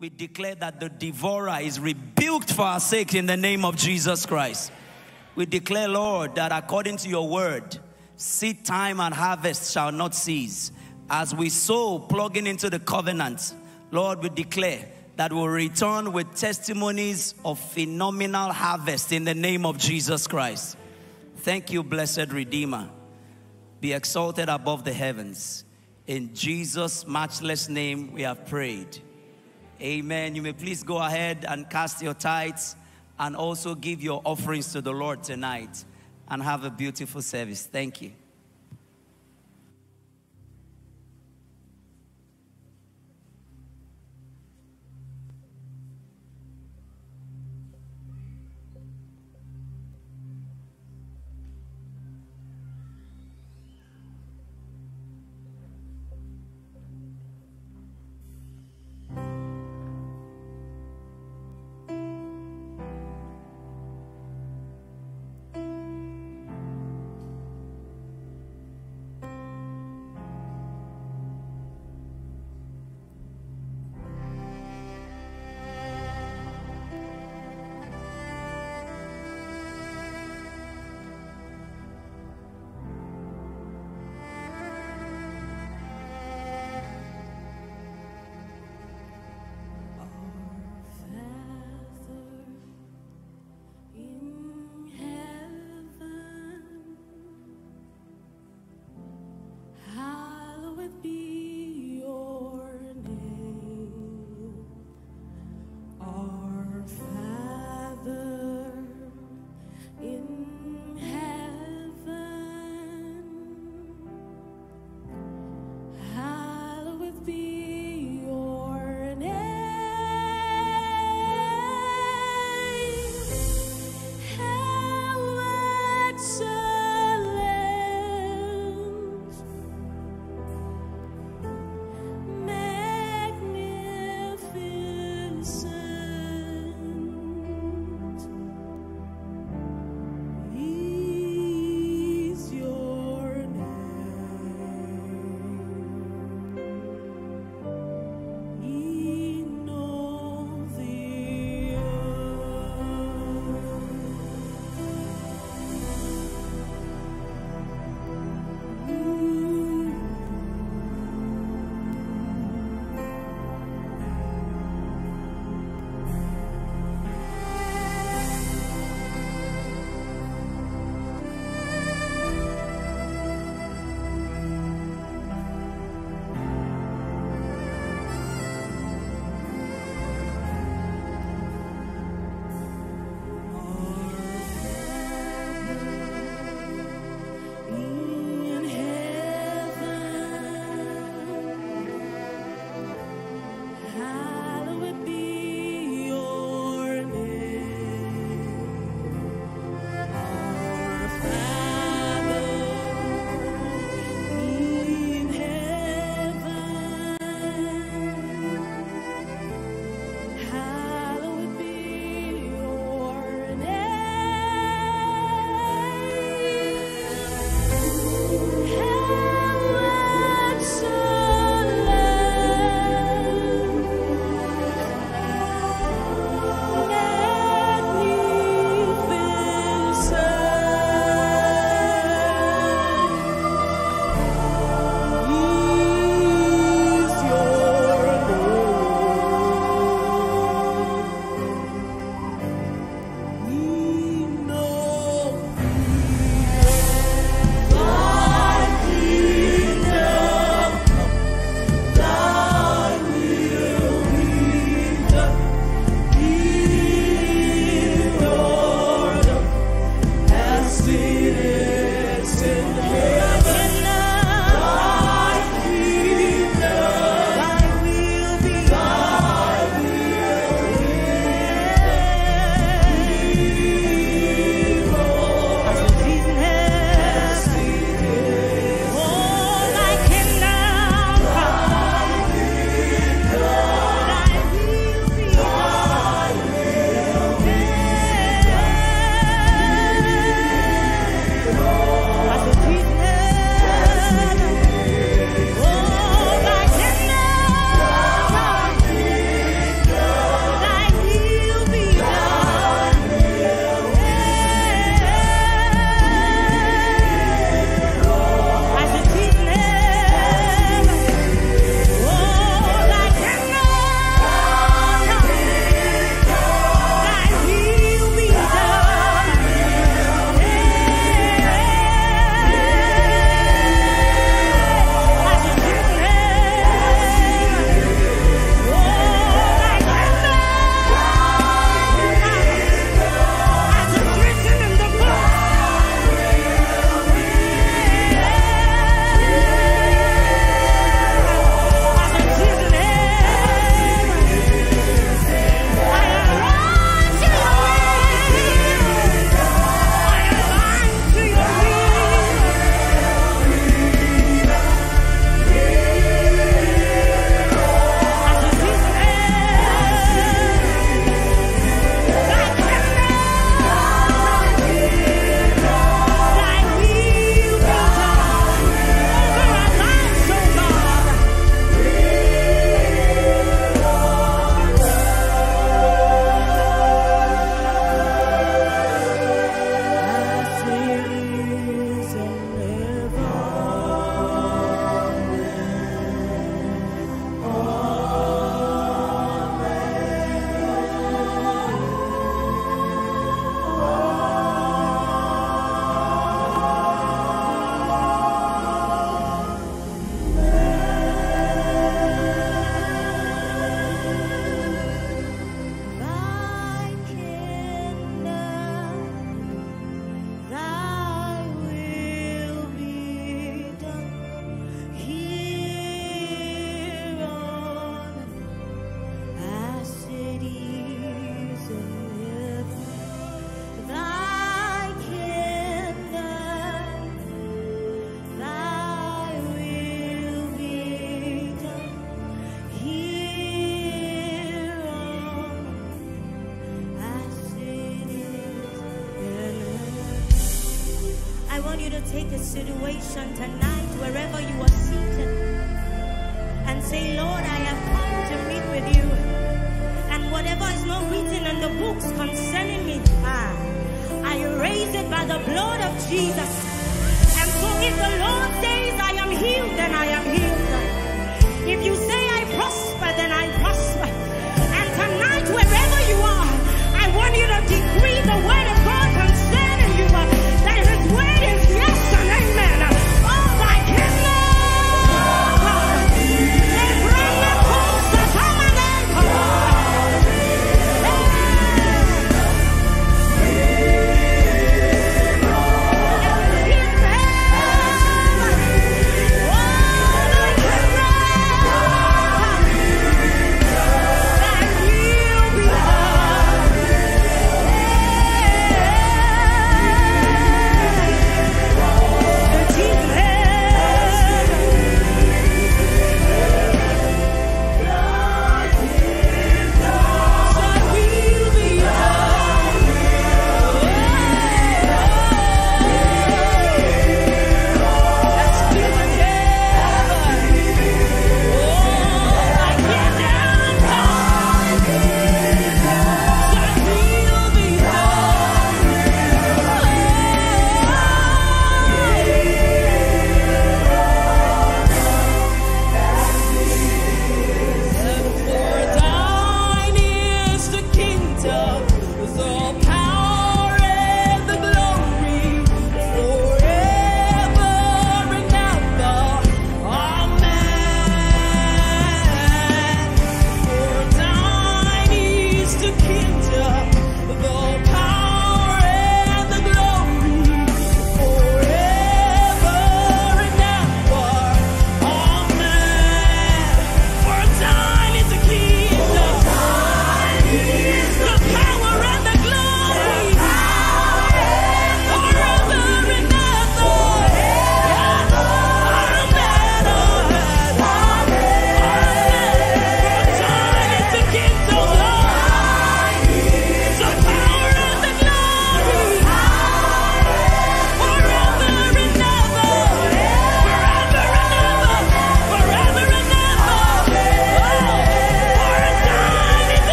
we declare that the devourer is rebuked for our sake in the name of Jesus Christ. We declare, Lord, that according to your word, seed time and harvest shall not cease. As we sow, plugging into the covenant, Lord, we declare that we'll return with testimonies of phenomenal harvest in the name of Jesus Christ. Thank you, blessed Redeemer. Be exalted above the heavens. In Jesus' matchless name, we have prayed. Amen. You may please go ahead and cast your tithes and also give your offerings to the Lord tonight and have a beautiful service. Thank you.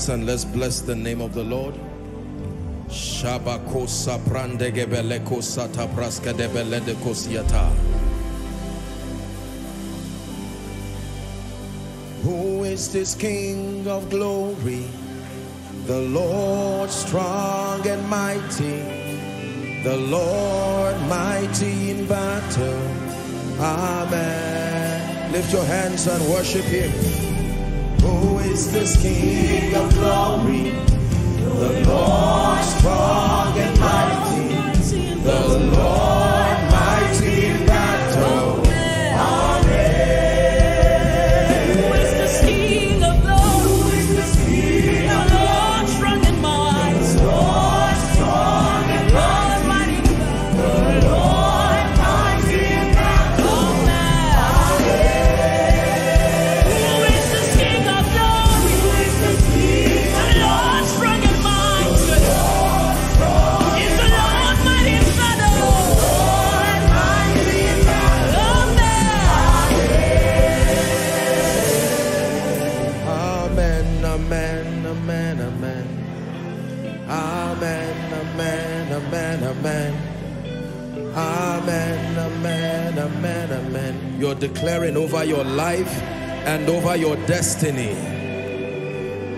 hands and let's bless the name of the Lord. Shabakosa prandegebeleko sata praska. Who is this King of glory? The Lord strong and mighty, the Lord mighty in battle. Amen. Lift your hands and worship Him. Who is this King of glory? The Lord strong and mighty. The Lord. You're declaring over your life and over your destiny.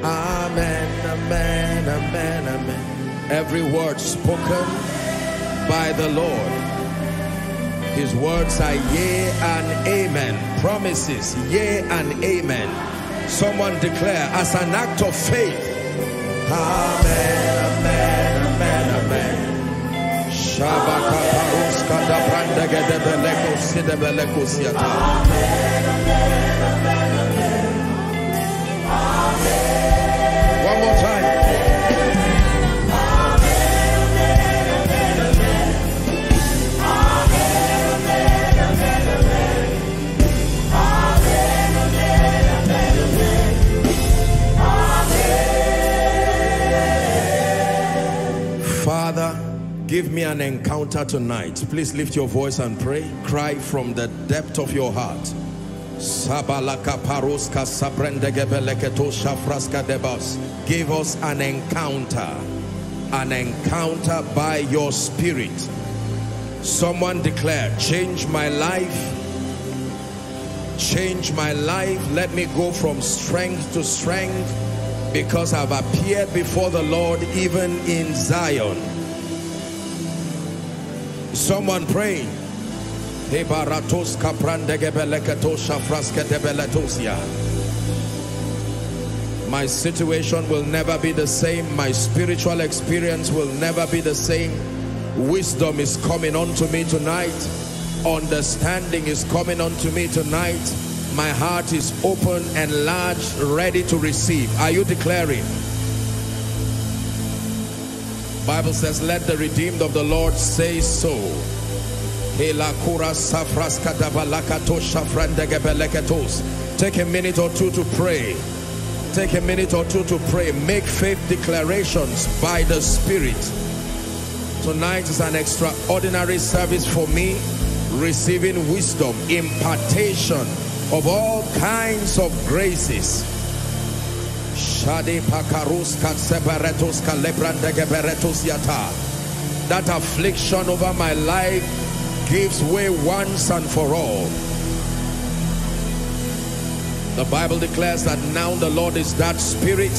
Amen, amen, amen, amen. Every word spoken by the Lord. His words are yea and amen. Promises, yea and amen. Someone declare as an act of faith. Amen, amen, amen, amen. Da One more time. Give me an encounter tonight. Please lift your voice and pray. Cry from the depth of your heart. Give us an encounter. An encounter by your spirit. Someone declare, change my life. Change my life. Let me go from strength to strength because I've appeared before the Lord even in Zion. Someone frasketebeletosia. My situation will never be the same. My spiritual experience will never be the same. Wisdom is coming unto me tonight. Understanding is coming unto me tonight. My heart is open, and large, ready to receive. Are you declaring? Bible says, let the redeemed of the Lord say so. Take a minute or two to pray. Take a minute or two to pray. Make faith declarations by the Spirit. Tonight is an extraordinary service for me. Receiving wisdom, impartation of all kinds of graces. Shade pakarus yata. That affliction over my life gives way once and for all. The Bible declares that now the Lord is that spirit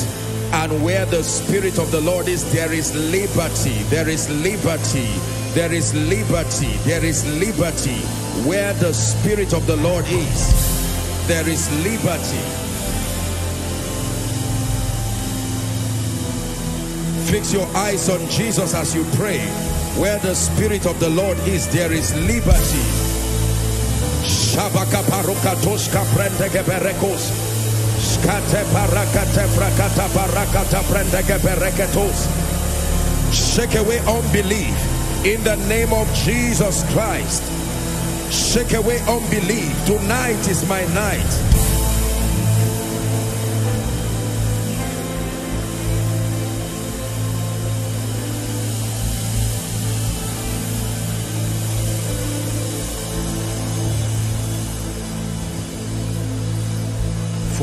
and where the spirit of the Lord is there is liberty there is liberty there is liberty there is liberty where the spirit of the Lord is there is liberty fix your eyes on Jesus as you pray where the spirit of the Lord is there is liberty Skate parakate frakata parakata Shake away unbelief in the name of Jesus Christ. Shake away unbelief. Tonight is my night.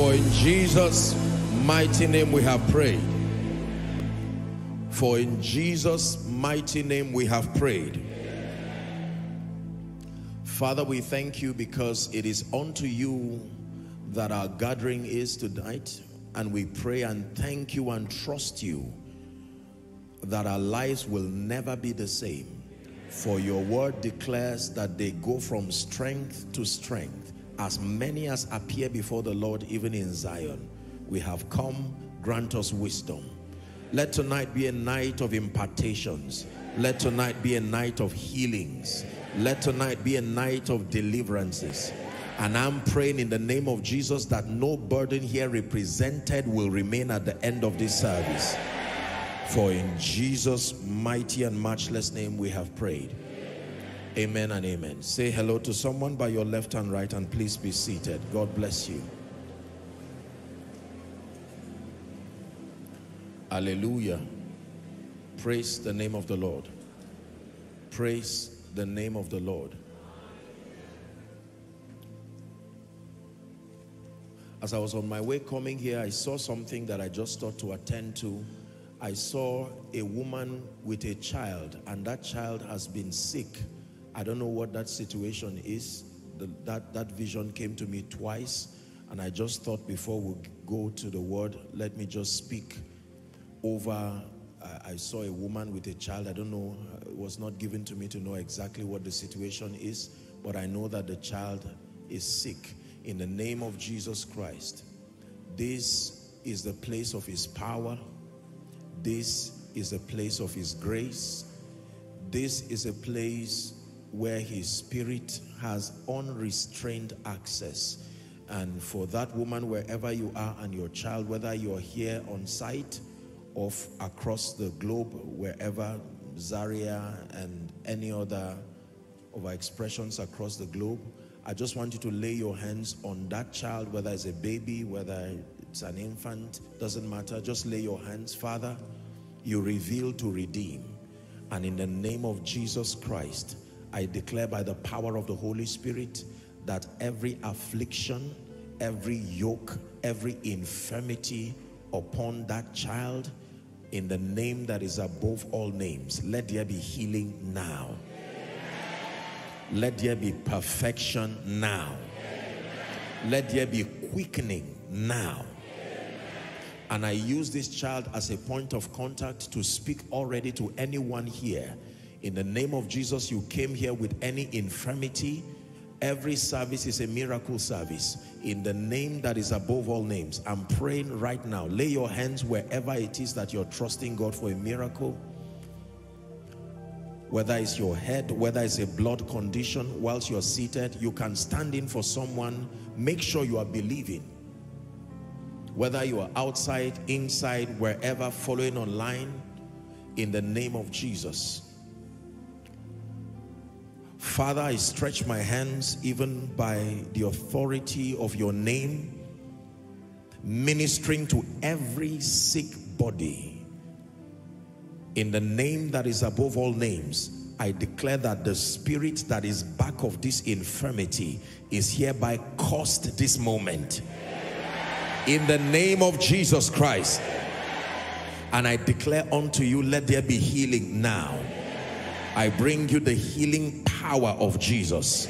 For in Jesus' mighty name we have prayed. For in Jesus' mighty name we have prayed. Father, we thank you because it is unto you that our gathering is tonight. And we pray and thank you and trust you that our lives will never be the same. For your word declares that they go from strength to strength. As many as appear before the Lord, even in Zion, we have come, grant us wisdom. Let tonight be a night of impartations. Let tonight be a night of healings. Let tonight be a night of deliverances. And I'm praying in the name of Jesus that no burden here represented will remain at the end of this service. For in Jesus' mighty and matchless name we have prayed. Amen and amen. Say hello to someone by your left and right and please be seated. God bless you. Hallelujah. Praise the name of the Lord. Praise the name of the Lord. As I was on my way coming here, I saw something that I just thought to attend to I saw a woman with a child, and that child has been sick. I don't know what that situation is. The, that, that vision came to me twice, and I just thought before we go to the word, let me just speak over. I, I saw a woman with a child. I don't know, it was not given to me to know exactly what the situation is, but I know that the child is sick. In the name of Jesus Christ, this is the place of his power. This is a place of his grace. This is a place where his spirit has unrestrained access. And for that woman, wherever you are, and your child, whether you're here on site or across the globe, wherever Zaria and any other of our expressions across the globe, I just want you to lay your hands on that child, whether it's a baby, whether it's an infant, doesn't matter. Just lay your hands, Father. You reveal to redeem. And in the name of Jesus Christ, I declare by the power of the Holy Spirit that every affliction, every yoke, every infirmity upon that child, in the name that is above all names, let there be healing now. Let there be perfection now. Let there be quickening now. And I use this child as a point of contact to speak already to anyone here. In the name of Jesus, you came here with any infirmity. Every service is a miracle service. In the name that is above all names, I'm praying right now. Lay your hands wherever it is that you're trusting God for a miracle whether it's your head, whether it's a blood condition, whilst you're seated, you can stand in for someone. Make sure you are believing. Whether you are outside, inside, wherever, following online, in the name of Jesus. Father, I stretch my hands even by the authority of your name, ministering to every sick body. In the name that is above all names, I declare that the spirit that is back of this infirmity is hereby cursed this moment. In the name of Jesus Christ. And I declare unto you, let there be healing now. I bring you the healing power of Jesus.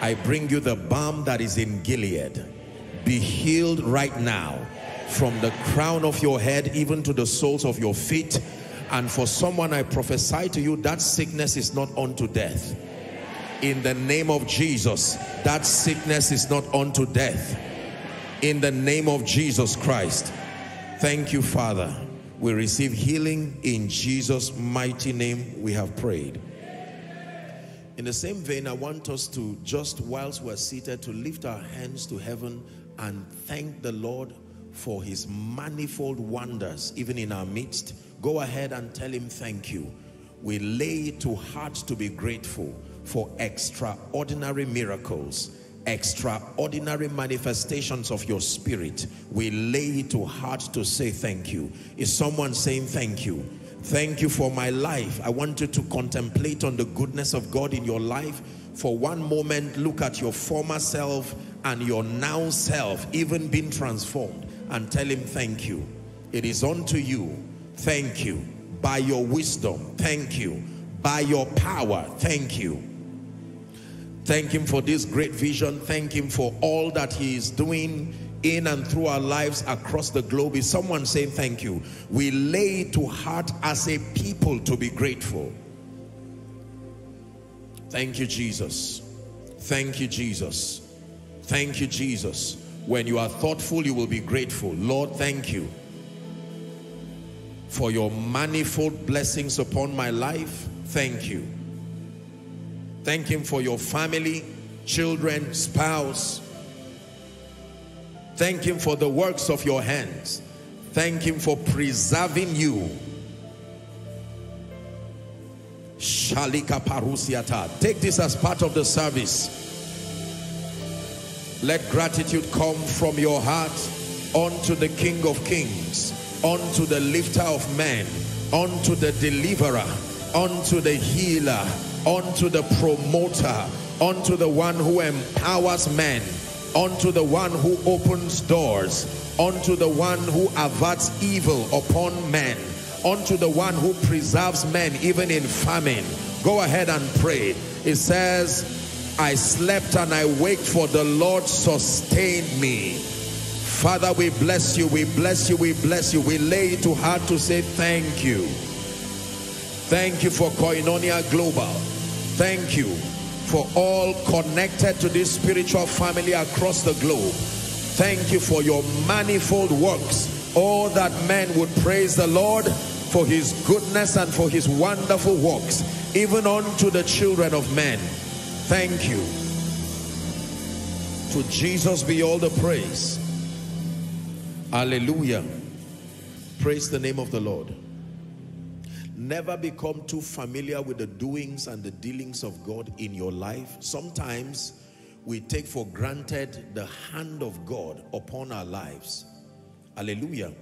I bring you the balm that is in Gilead. Be healed right now from the crown of your head even to the soles of your feet. And for someone, I prophesy to you that sickness is not unto death. In the name of Jesus, that sickness is not unto death. In the name of Jesus Christ. Thank you, Father. We receive healing in Jesus' mighty name. We have prayed. In the same vein, I want us to just whilst we're seated to lift our hands to heaven and thank the Lord for his manifold wonders even in our midst. Go ahead and tell him thank you. We lay to heart to be grateful for extraordinary miracles, extraordinary manifestations of your spirit. We lay to heart to say thank you. Is someone saying thank you? Thank you for my life. I want you to contemplate on the goodness of God in your life. For one moment, look at your former self and your now self, even being transformed, and tell him thank you. It is unto you. Thank you. By your wisdom, thank you. By your power, thank you. Thank him for this great vision. Thank him for all that he is doing in and through our lives across the globe. Is someone saying thank you? We lay to heart as a people to be grateful. Thank you, Jesus. Thank you, Jesus. Thank you, Jesus. When you are thoughtful, you will be grateful. Lord, thank you for your manifold blessings upon my life. Thank you. Thank him for your family, children, spouse. Thank him for the works of your hands. Thank him for preserving you. Shalika parusiata. Take this as part of the service. Let gratitude come from your heart unto the King of Kings, unto the lifter of men, unto the deliverer, unto the healer, unto the promoter, unto the one who empowers men, unto the one who opens doors, unto the one who averts evil upon men, unto the one who preserves men even in famine. Go ahead and pray. It says, I slept and I waked for the Lord sustained me. Father, we bless you, we bless you, we bless you. We lay it to heart to say thank you. Thank you for Koinonia Global. Thank you for all connected to this spiritual family across the globe. Thank you for your manifold works. All that men would praise the Lord for his goodness and for his wonderful works, even unto the children of men. Thank you. To Jesus be all the praise. Hallelujah. Praise the name of the Lord. Never become too familiar with the doings and the dealings of God in your life. Sometimes we take for granted the hand of God upon our lives. Hallelujah.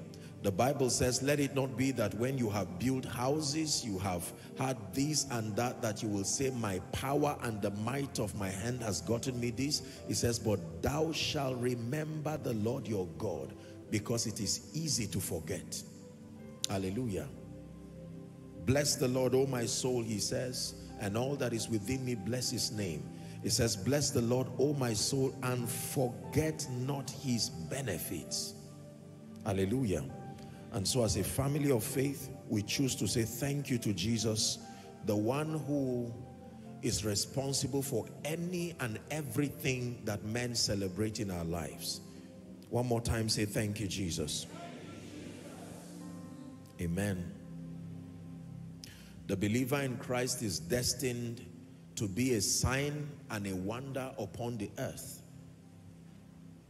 The Bible says, let it not be that when you have built houses, you have had this and that, that you will say, my power and the might of my hand has gotten me this. It says, but thou shalt remember the Lord your God, because it is easy to forget. Hallelujah. Bless the Lord, O my soul, he says, and all that is within me, bless his name. It says, bless the Lord, O my soul, and forget not his benefits. Hallelujah. And so as a family of faith, we choose to say thank you to Jesus, the one who is responsible for any and everything that men celebrate in our lives. One more time, say thank you, Jesus. Amen. The believer in Christ is destined to be a sign and a wonder upon the earth.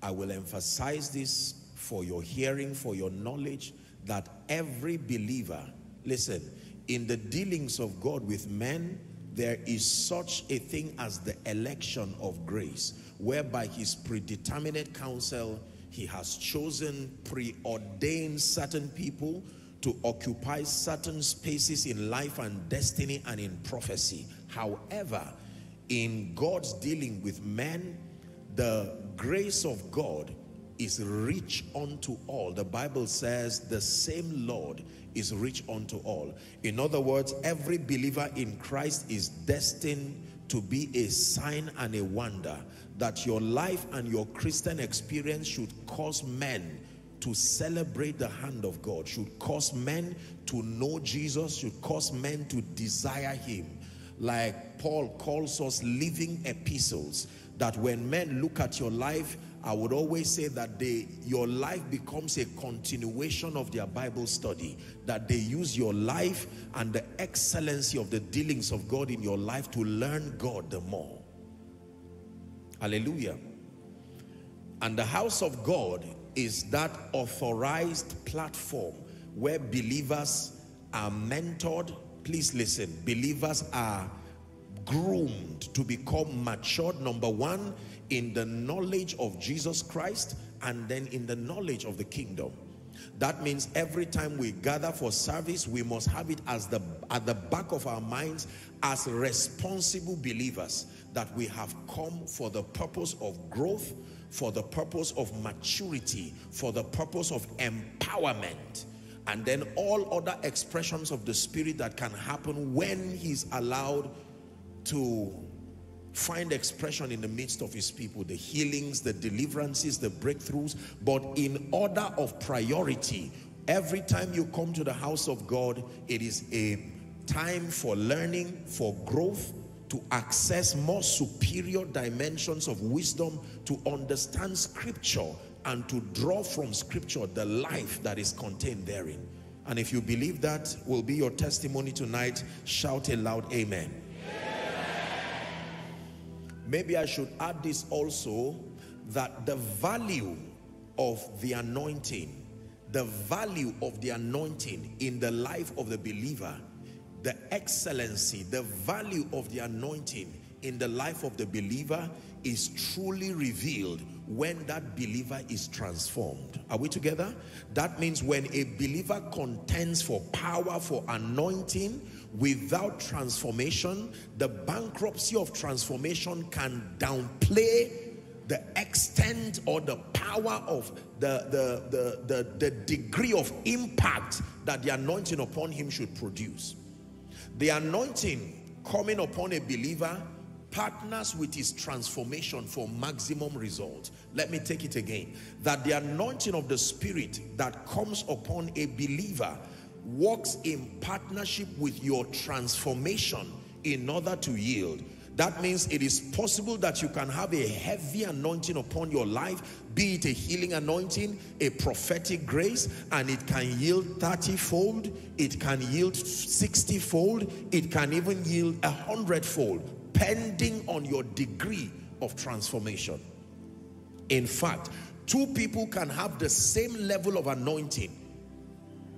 I will emphasize this for your hearing, for your knowledge, that every believer, listen, in the dealings of God with men, there is such a thing as the election of grace, whereby his predeterminate counsel, he has chosen, preordained certain people to occupy certain spaces in life and destiny and in prophecy. However, in God's dealing with men, the grace of God is rich unto all. The Bible says the same Lord is rich unto all. In other words, every believer in Christ is destined to be a sign and a wonder that your life and your Christian experience should cause men to celebrate the hand of God, should cause men to know Jesus, should cause men to desire him. Like Paul calls us living epistles, that when men look at your life, I would always say that they, your life becomes a continuation of their Bible study, that they use your life and the excellency of the dealings of God in your life to learn God the more. Hallelujah. And the house of God is that authorized platform where believers are mentored. Please listen, believers are groomed to become matured, number one, in the knowledge of Jesus Christ and then in the knowledge of the kingdom. That means every time we gather for service, we must have it as the at the back of our minds as responsible believers that we have come for the purpose of growth, for the purpose of maturity, for the purpose of empowerment. And then all other expressions of the spirit that can happen when he's allowed to find expression in the midst of his people, the healings, the deliverances, the breakthroughs, but in order of priority, every time you come to the house of God, it is a time for learning, for growth, to access more superior dimensions of wisdom, to understand scripture, and to draw from scripture the life that is contained therein. And if you believe that will be your testimony tonight, shout a loud amen. Maybe I should add this also, that the value of the anointing, the value of the anointing in the life of the believer, the excellency, the value of the anointing in the life of the believer is truly revealed when that believer is transformed. Are we together? That means when a believer contends for power, for anointing, without transformation, the bankruptcy of transformation can downplay the extent or the power of the, the, the, the, the degree of impact that the anointing upon him should produce. The anointing coming upon a believer partners with his transformation for maximum result. Let me take it again. That the anointing of the Spirit that comes upon a believer works in partnership with your transformation in order to yield. That means it is possible that you can have a heavy anointing upon your life, be it a healing anointing, a prophetic grace, and it can yield 30 fold, it can yield 60 fold, it can even yield a hundred fold, pending on your degree of transformation. In fact, two people can have the same level of anointing,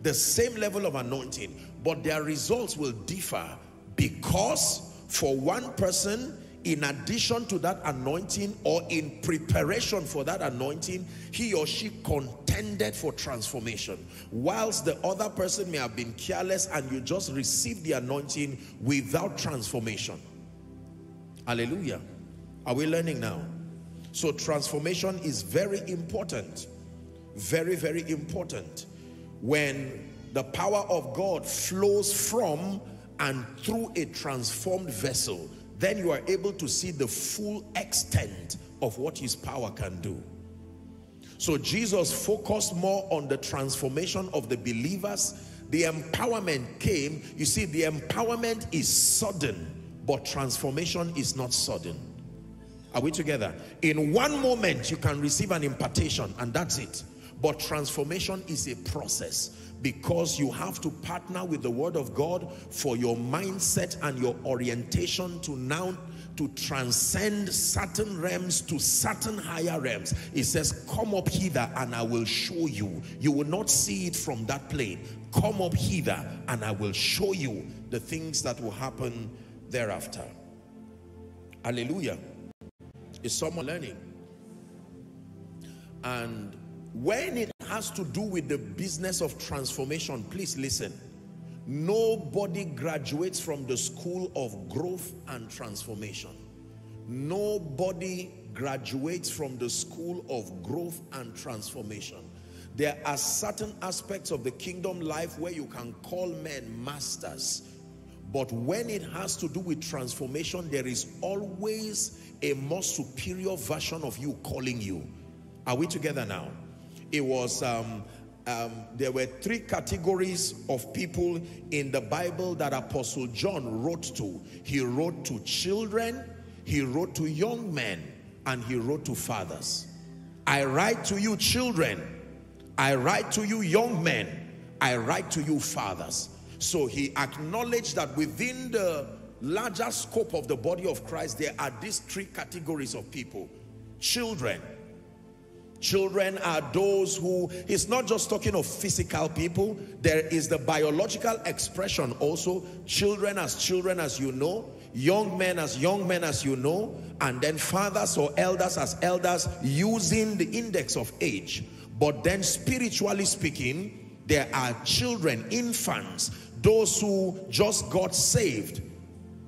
the same level of anointing, but their results will differ because for one person, in addition to that anointing or in preparation for that anointing, he or she contended for transformation. Whilst the other person may have been careless and you just received the anointing without transformation. Hallelujah. Are we learning now? So transformation is very important. Very, very important. When the power of God flows from and through a transformed vessel, then you are able to see the full extent of what his power can do. So Jesus focused more on the transformation of the believers. The empowerment came. You see, the empowerment is sudden, but transformation is not sudden. Are we together? In one moment, you can receive an impartation and that's it. But transformation is a process because you have to partner with the word of God for your mindset and your orientation to now to transcend certain realms to certain higher realms. It says, come up hither and I will show you. You will not see it from that plane. Come up hither and I will show you the things that will happen thereafter. Hallelujah. Is someone learning? And when it has to do with the business of transformation, please listen. Nobody graduates from the school of growth and transformation. Nobody graduates from the school of growth and transformation. There are certain aspects of the kingdom life where you can call men masters. But when it has to do with transformation, there is always a more superior version of you calling you. Are we together now? It was, um, um, there were three categories of people in the Bible that Apostle John wrote to. He wrote to children, he wrote to young men, and he wrote to fathers. I write to you children, I write to you young men, I write to you fathers. So he acknowledged that within the larger scope of the body of Christ, there are these three categories of people. Children, Children are those who, it's not just talking of physical people, there is the biological expression also. Children as children as you know, young men as young men as you know, and then fathers or elders as elders using the index of age. But then spiritually speaking, there are children, infants, those who just got saved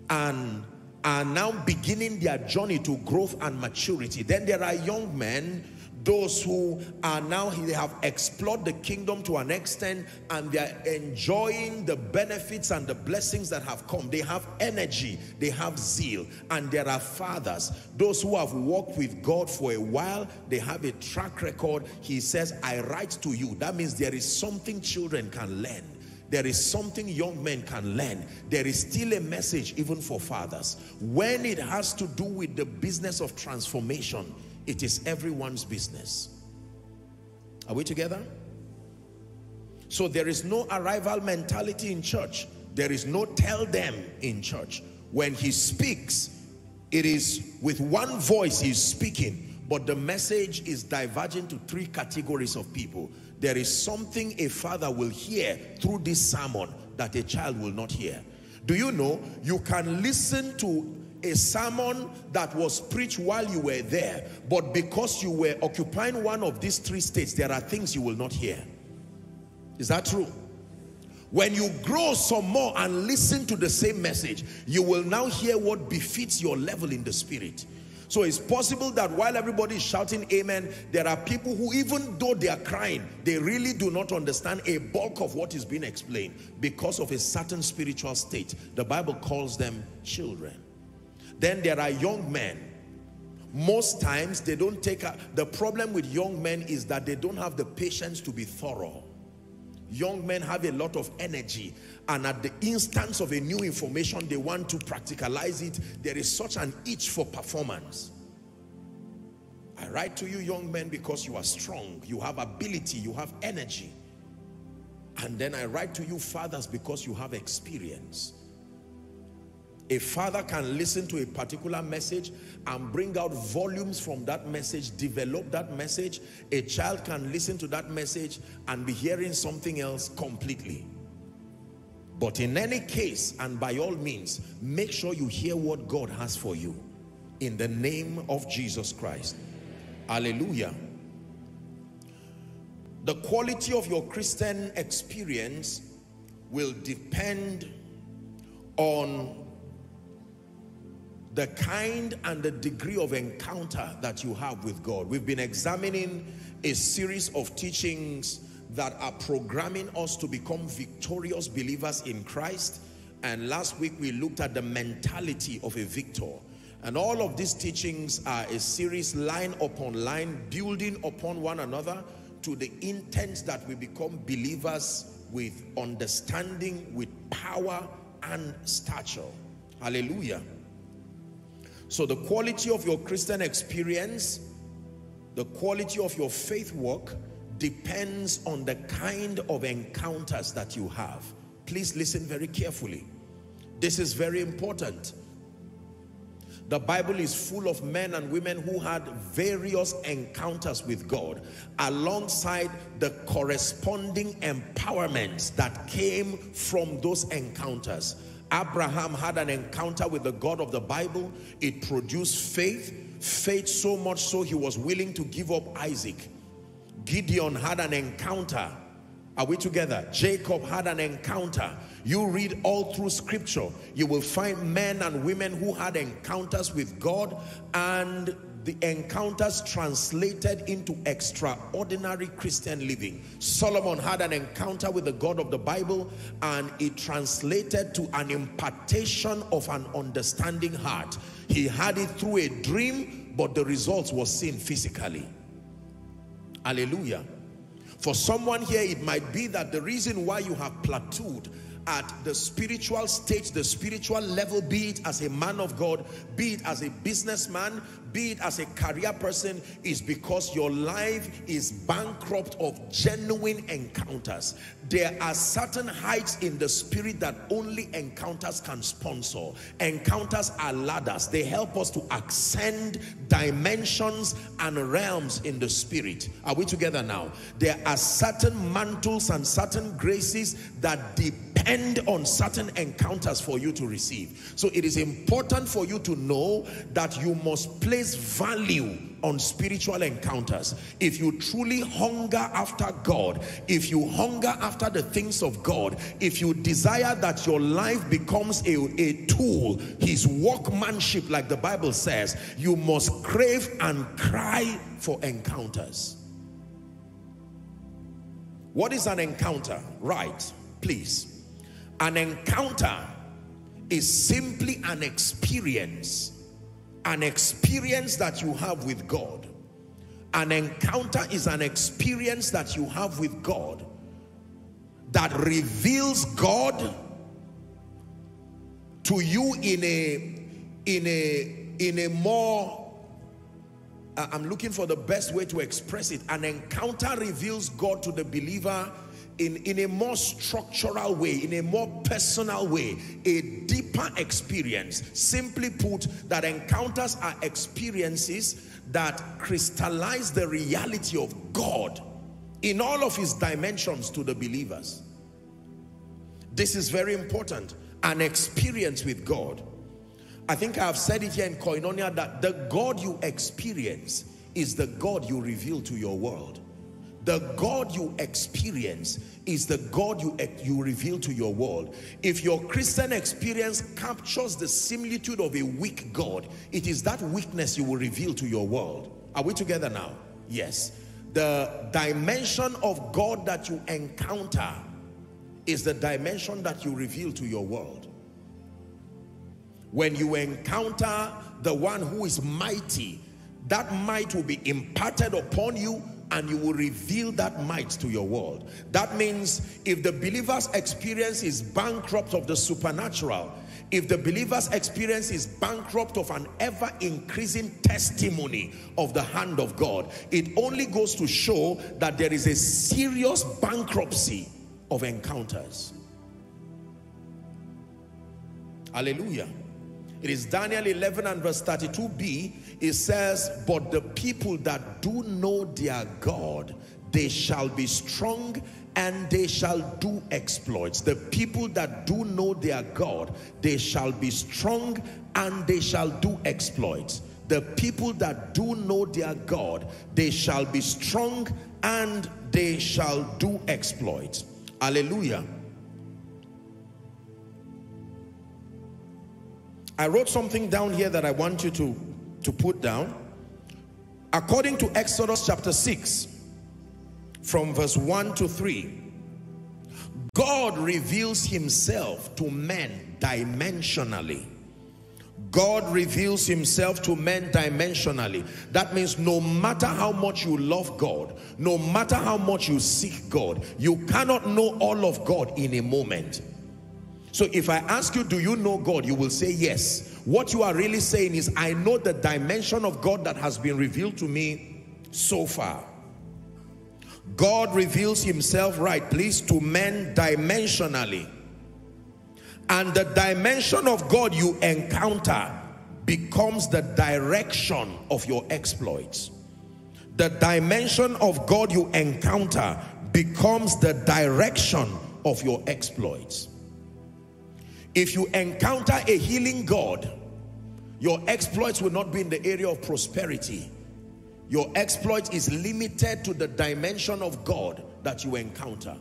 and are now beginning their journey to growth and maturity. Then there are young men those who are now they have explored the kingdom to an extent and they are enjoying the benefits and the blessings that have come. They have energy they have zeal and there are fathers. Those who have walked with god for a while they have a track record. He says i write to you. That means there is something children can learn. There is something young men can learn. There is still a message even for fathers. When it has to do with the business of transformation, it is everyone's business. Are we together? So there is no arrival mentality in church. There is no tell them in church. When he speaks, it is with one voice he's speaking, but the message is diverging to three categories of people. There is something a father will hear through this sermon that a child will not hear. Do you know you can listen to a sermon that was preached while you were there, but because you were occupying one of these three states, there are things you will not hear. Is that true? When you grow some more and listen to the same message, you will now hear what befits your level in the spirit. So it's possible that while everybody is shouting amen, there are people who even though they are crying, they really do not understand a bulk of what is being explained because of a certain spiritual state. The Bible calls them children. Then there are young men. Most times they don't take, the problem with young men is that they don't have the patience to be thorough. Young men have a lot of energy and at the instance of a new information they want to practicalize it. There is such an itch for performance. I write to you young men because you are strong, you have ability, you have energy. And then I write to you fathers because you have experience. A father can listen to a particular message and bring out volumes from that message, develop that message. A child can listen to that message and be hearing something else completely. But in any case, and by all means, make sure you hear what God has for you. In the name of Jesus Christ. Hallelujah. The quality of your Christian experience will depend on the kind and the degree of encounter that you have with God. We've been examining a series of teachings that are programming us to become victorious believers in Christ. And last week we looked at the mentality of a victor. And all of these teachings are a series line upon line, building upon one another to the intent that we become believers with understanding, with power and stature. Hallelujah. So the quality of your Christian experience, the quality of your faith work depends on the kind of encounters that you have. Please listen very carefully. This is very important. The Bible is full of men and women who had various encounters with God alongside the corresponding empowerments that came from those encounters. Abraham had an encounter with the God of the Bible. It produced faith, faith so much so he was willing to give up Isaac. Gideon had an encounter. Are we together? Jacob had an encounter. You read all through scripture, you will find men and women who had encounters with God and the encounters translated into extraordinary Christian living. Solomon had an encounter with the God of the Bible and it translated to an impartation of an understanding heart. He had it through a dream, but the results was seen physically. Hallelujah. For someone here, it might be that the reason why you have plateaued at the spiritual stage, the spiritual level, be it as a man of God, be it as a businessman, be it as a career person, is because your life is bankrupt of genuine encounters. There are certain heights in the spirit that only encounters can sponsor. Encounters are ladders. They help us to ascend dimensions and realms in the spirit. Are we together now? There are certain mantles and certain graces that depend on certain encounters for you to receive. So it is important for you to know that you must place value on spiritual encounters. If you truly hunger after God, if you hunger after the things of God, if you desire that your life becomes a, a tool, his workmanship, like the Bible says, you must crave and cry for encounters. What is an encounter? Right, please. An encounter is simply an experience an experience that you have with God. An encounter is an experience that you have with God that reveals God to you in a in a in a more I'm looking for the best way to express it. An encounter reveals God to the believer in, in a more structural way, in a more personal way, a deeper experience. Simply put, that encounters are experiences that crystallize the reality of God in all of his dimensions to the believers. This is very important. An experience with God. I think I have said it here in Koinonia that the God you experience is the God you reveal to your world. The God you experience is the God you, you reveal to your world. If your Christian experience captures the similitude of a weak God, it is that weakness you will reveal to your world. Are we together now? Yes. The dimension of God that you encounter is the dimension that you reveal to your world. When you encounter the one who is mighty, that might will be imparted upon you and you will reveal that might to your world. That means if the believer's experience is bankrupt of the supernatural, if the believer's experience is bankrupt of an ever increasing testimony of the hand of God, it only goes to show that there is a serious bankruptcy of encounters. Hallelujah. It is Daniel 11 and verse 32b. It says, But the people that do know their God, they shall be strong and they shall do exploits. The people that do know their God, they shall be strong and they shall do exploits. The people that do know their God, they shall be strong and they shall do exploits. Hallelujah. I wrote something down here that I want you to, to put down. According to Exodus chapter 6, from verse 1 to 3, God reveals himself to men dimensionally. God reveals himself to men dimensionally. That means no matter how much you love God, no matter how much you seek God, you cannot know all of God in a moment. So if I ask you, do you know God? You will say yes. What you are really saying is, I know the dimension of God that has been revealed to me so far. God reveals himself, right, please, to men dimensionally. And the dimension of God you encounter becomes the direction of your exploits. The dimension of God you encounter becomes the direction of your exploits. If you encounter a healing God, your exploits will not be in the area of prosperity. Your exploit is limited to the dimension of God that you encounter.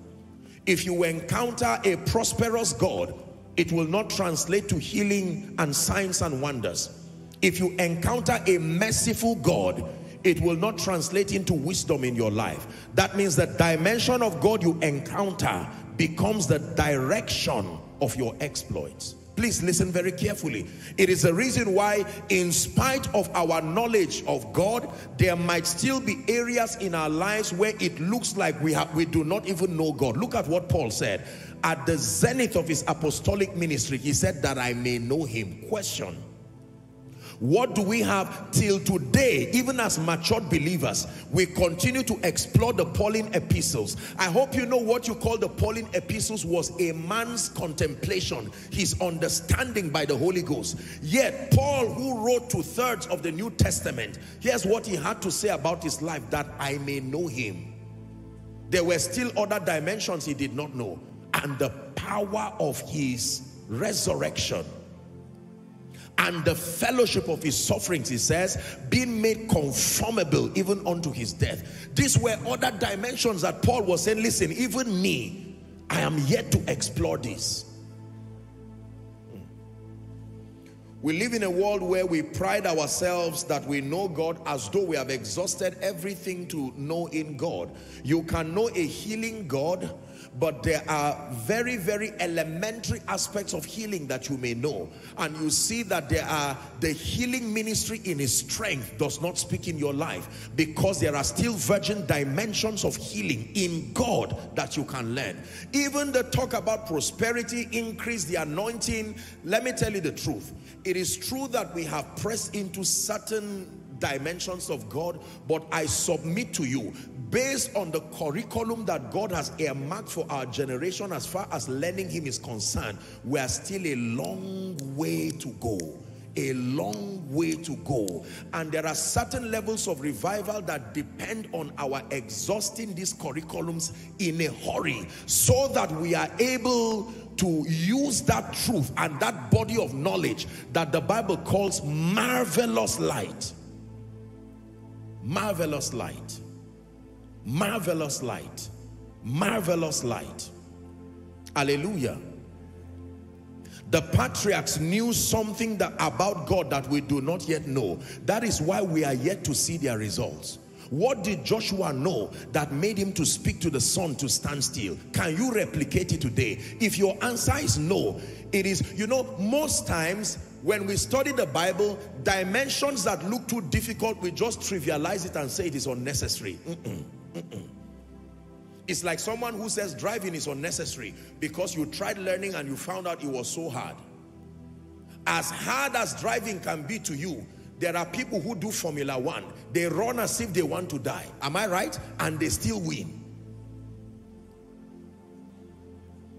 If you encounter a prosperous God, it will not translate to healing and signs and wonders. If you encounter a merciful God, it will not translate into wisdom in your life. That means the dimension of God you encounter becomes the direction of your exploits. Please listen very carefully. It is a reason why, in spite of our knowledge of God, there might still be areas in our lives where it looks like we have we do not even know God. Look at what Paul said. At the zenith of his apostolic ministry, he said that I may know him. Question what do we have till today, even as matured believers, we continue to explore the Pauline epistles. I hope you know what you call the Pauline epistles was a man's contemplation, his understanding by the Holy Ghost. Yet, Paul, who wrote two thirds of the New Testament, here's what he had to say about his life that I may know him. There were still other dimensions he did not know, and the power of his resurrection and the fellowship of his sufferings, he says, being made conformable even unto his death. These were other dimensions that Paul was saying, listen, even me, I am yet to explore this. Hmm. We live in a world where we pride ourselves that we know God as though we have exhausted everything to know in God. You can know a healing God, but there are very, very elementary aspects of healing that you may know. And you see that there are the healing ministry in his strength does not speak in your life because there are still virgin dimensions of healing in God that you can learn. Even the talk about prosperity, increase the anointing. Let me tell you the truth. It is true that we have pressed into certain dimensions of God, but I submit to you, based on the curriculum that God has earmarked for our generation as far as learning Him is concerned, we are still a long way to go. A long way to go. And there are certain levels of revival that depend on our exhausting these curriculums in a hurry so that we are able to use that truth and that body of knowledge that the Bible calls marvelous light marvelous light Marvelous light. Marvelous light. Hallelujah. The patriarchs knew something that, about God that we do not yet know. That is why we are yet to see their results. What did Joshua know that made him to speak to the sun to stand still? Can you replicate it today? If your answer is no, it is, you know, most times when we study the Bible, dimensions that look too difficult, we just trivialize it and say it is unnecessary. Mm -mm, mm it's like someone who says driving is unnecessary because you tried learning and you found out it was so hard. As hard as driving can be to you, there are people who do Formula One. They run as if they want to die. Am I right? And they still win.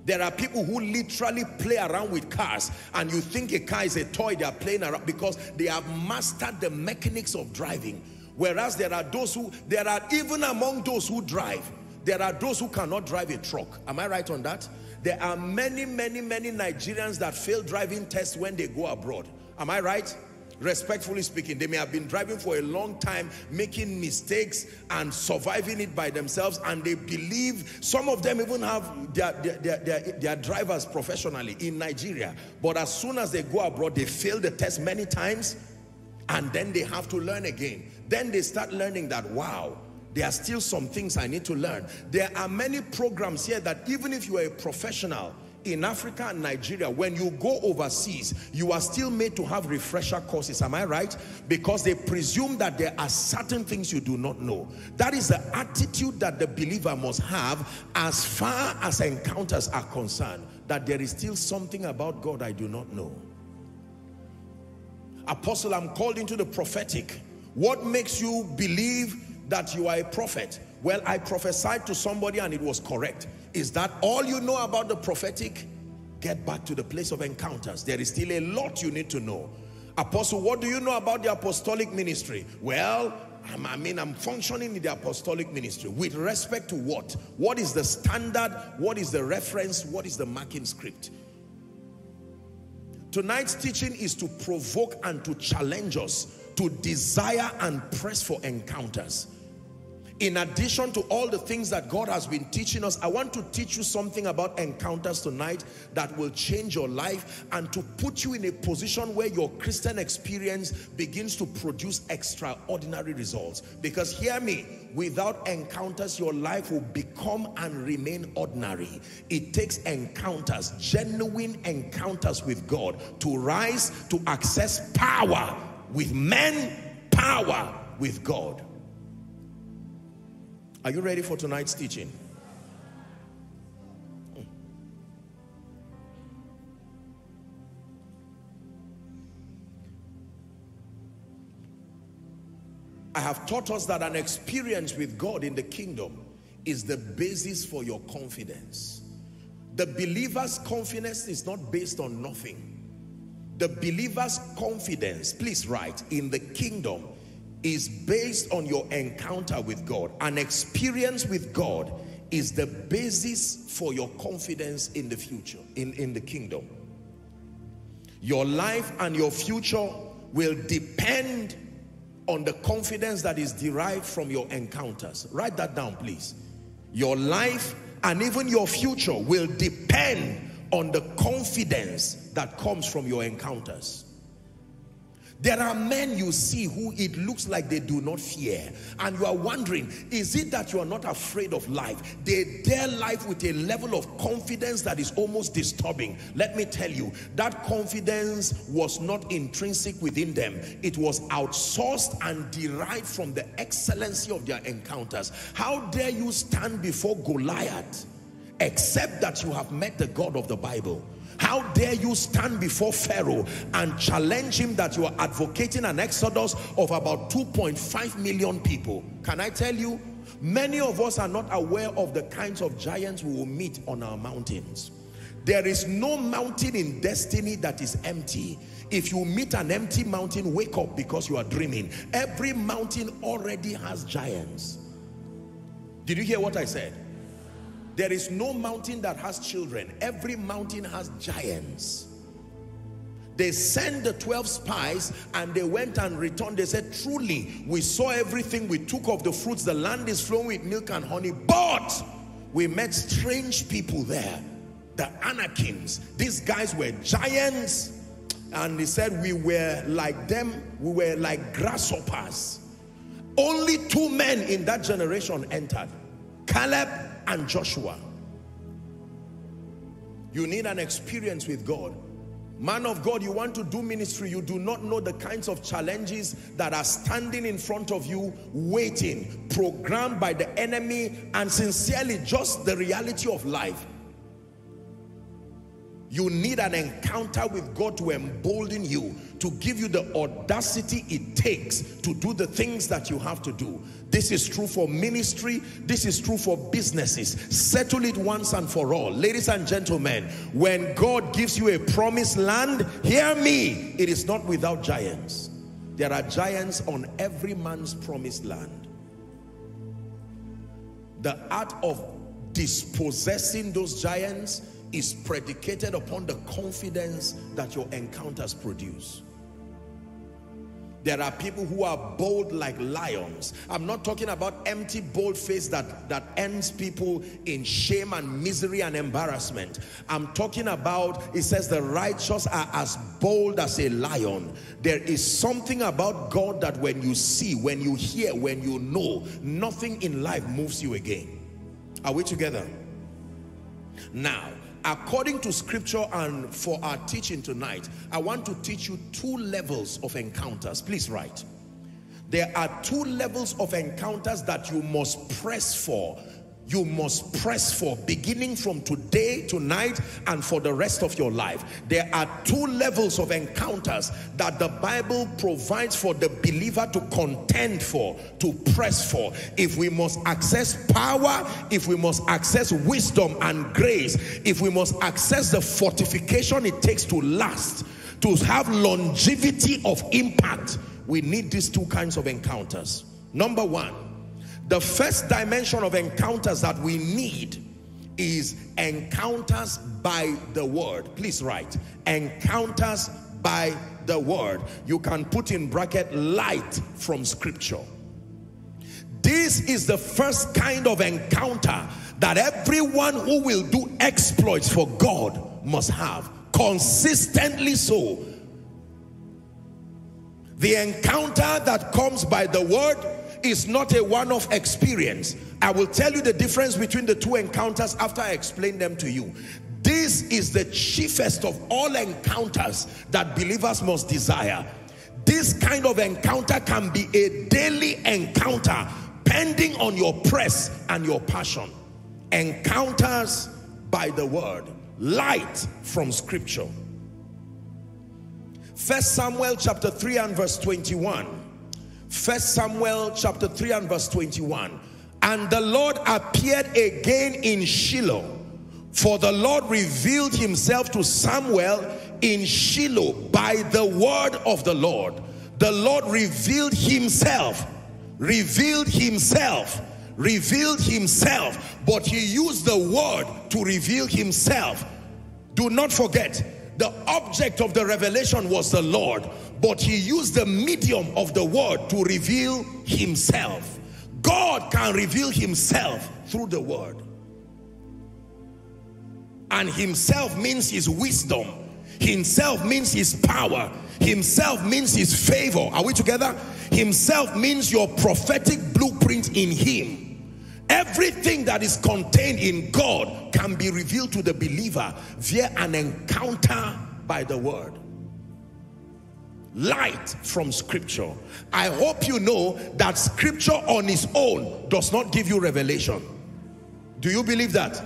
There are people who literally play around with cars and you think a car is a toy they are playing around because they have mastered the mechanics of driving. Whereas there are those who, there are even among those who drive, there are those who cannot drive a truck. Am I right on that? There are many, many, many Nigerians that fail driving tests when they go abroad. Am I right? Respectfully speaking, they may have been driving for a long time, making mistakes and surviving it by themselves. And they believe, some of them even have their, their, their, their, drivers professionally in Nigeria. But as soon as they go abroad, they fail the test many times. And then they have to learn again. Then they start learning that, wow, there are still some things I need to learn. There are many programs here that even if you are a professional in Africa and Nigeria, when you go overseas, you are still made to have refresher courses. Am I right? Because they presume that there are certain things you do not know. That is the attitude that the believer must have as far as encounters are concerned. That there is still something about God I do not know. Apostle, I'm called into the prophetic. What makes you believe that you are a prophet. Well, I prophesied to somebody and it was correct. Is that all you know about the prophetic? Get back to the place of encounters. There is still a lot you need to know. Apostle, what do you know about the apostolic ministry? Well, I mean, I'm functioning in the apostolic ministry. With respect to what? What is the standard? What is the reference? What is the marking script? Tonight's teaching is to provoke and to challenge us to desire and press for encounters in addition to all the things that God has been teaching us, I want to teach you something about encounters tonight that will change your life and to put you in a position where your Christian experience begins to produce extraordinary results. Because hear me, without encounters, your life will become and remain ordinary. It takes encounters, genuine encounters with God to rise to access power with men, power with God. Are you ready for tonight's teaching? I have taught us that an experience with God in the kingdom is the basis for your confidence. The believer's confidence is not based on nothing. The believer's confidence, please write, in the kingdom is based on your encounter with God. An experience with God is the basis for your confidence in the future, in, in the kingdom. Your life and your future will depend on the confidence that is derived from your encounters. Write that down, please. Your life and even your future will depend on the confidence that comes from your encounters. There are men you see who it looks like they do not fear. And you are wondering, is it that you are not afraid of life? They dare life with a level of confidence that is almost disturbing. Let me tell you, that confidence was not intrinsic within them. It was outsourced and derived from the excellency of their encounters. How dare you stand before Goliath except that you have met the God of the Bible? How dare you stand before Pharaoh and challenge him that you are advocating an exodus of about 2.5 million people? Can I tell you, many of us are not aware of the kinds of giants we will meet on our mountains. There is no mountain in destiny that is empty. If you meet an empty mountain, wake up because you are dreaming. Every mountain already has giants. Did you hear what I said? There is no mountain that has children. Every mountain has giants. They sent the 12 spies and they went and returned. They said, truly, we saw everything. We took of the fruits. The land is flowing with milk and honey. But we met strange people there. The Anakims. These guys were giants. And he said, we were like them. We were like grasshoppers. Only two men in that generation entered. Caleb and Joshua. You need an experience with God. Man of God, you want to do ministry, you do not know the kinds of challenges that are standing in front of you, waiting, programmed by the enemy, and sincerely just the reality of life. You need an encounter with God to embolden you, to give you the audacity it takes to do the things that you have to do. This is true for ministry. This is true for businesses. Settle it once and for all. Ladies and gentlemen, when God gives you a promised land, hear me, it is not without giants. There are giants on every man's promised land. The art of dispossessing those giants is predicated upon the confidence that your encounters produce. There are people who are bold like lions. I'm not talking about empty bold face that, that ends people in shame and misery and embarrassment. I'm talking about, it says the righteous are as bold as a lion. There is something about God that when you see, when you hear, when you know, nothing in life moves you again. Are we together? Now, according to scripture and for our teaching tonight, I want to teach you two levels of encounters. Please write. There are two levels of encounters that you must press for you must press for beginning from today, tonight, and for the rest of your life. There are two levels of encounters that the Bible provides for the believer to contend for, to press for. If we must access power, if we must access wisdom and grace, if we must access the fortification it takes to last, to have longevity of impact, we need these two kinds of encounters. Number one, the first dimension of encounters that we need is encounters by the word. Please write, encounters by the word. You can put in bracket light from scripture. This is the first kind of encounter that everyone who will do exploits for God must have. Consistently so. The encounter that comes by the word is not a one-off experience. I will tell you the difference between the two encounters after I explain them to you. This is the chiefest of all encounters that believers must desire. This kind of encounter can be a daily encounter pending on your press and your passion. Encounters by the word. Light from scripture. First Samuel chapter 3 and verse 21. First Samuel chapter 3 and verse 21. And the Lord appeared again in Shiloh. For the Lord revealed himself to Samuel in Shiloh by the word of the Lord. The Lord revealed himself, revealed himself, revealed himself, but he used the word to reveal himself. Do not forget, the object of the revelation was the Lord, but he used the medium of the word to reveal himself. God can reveal himself through the word. And himself means his wisdom. Himself means his power. Himself means his favor. Are we together? Himself means your prophetic blueprint in him. Everything that is contained in God can be revealed to the believer via an encounter by the word. Light from scripture. I hope you know that scripture on its own does not give you revelation. Do you believe that?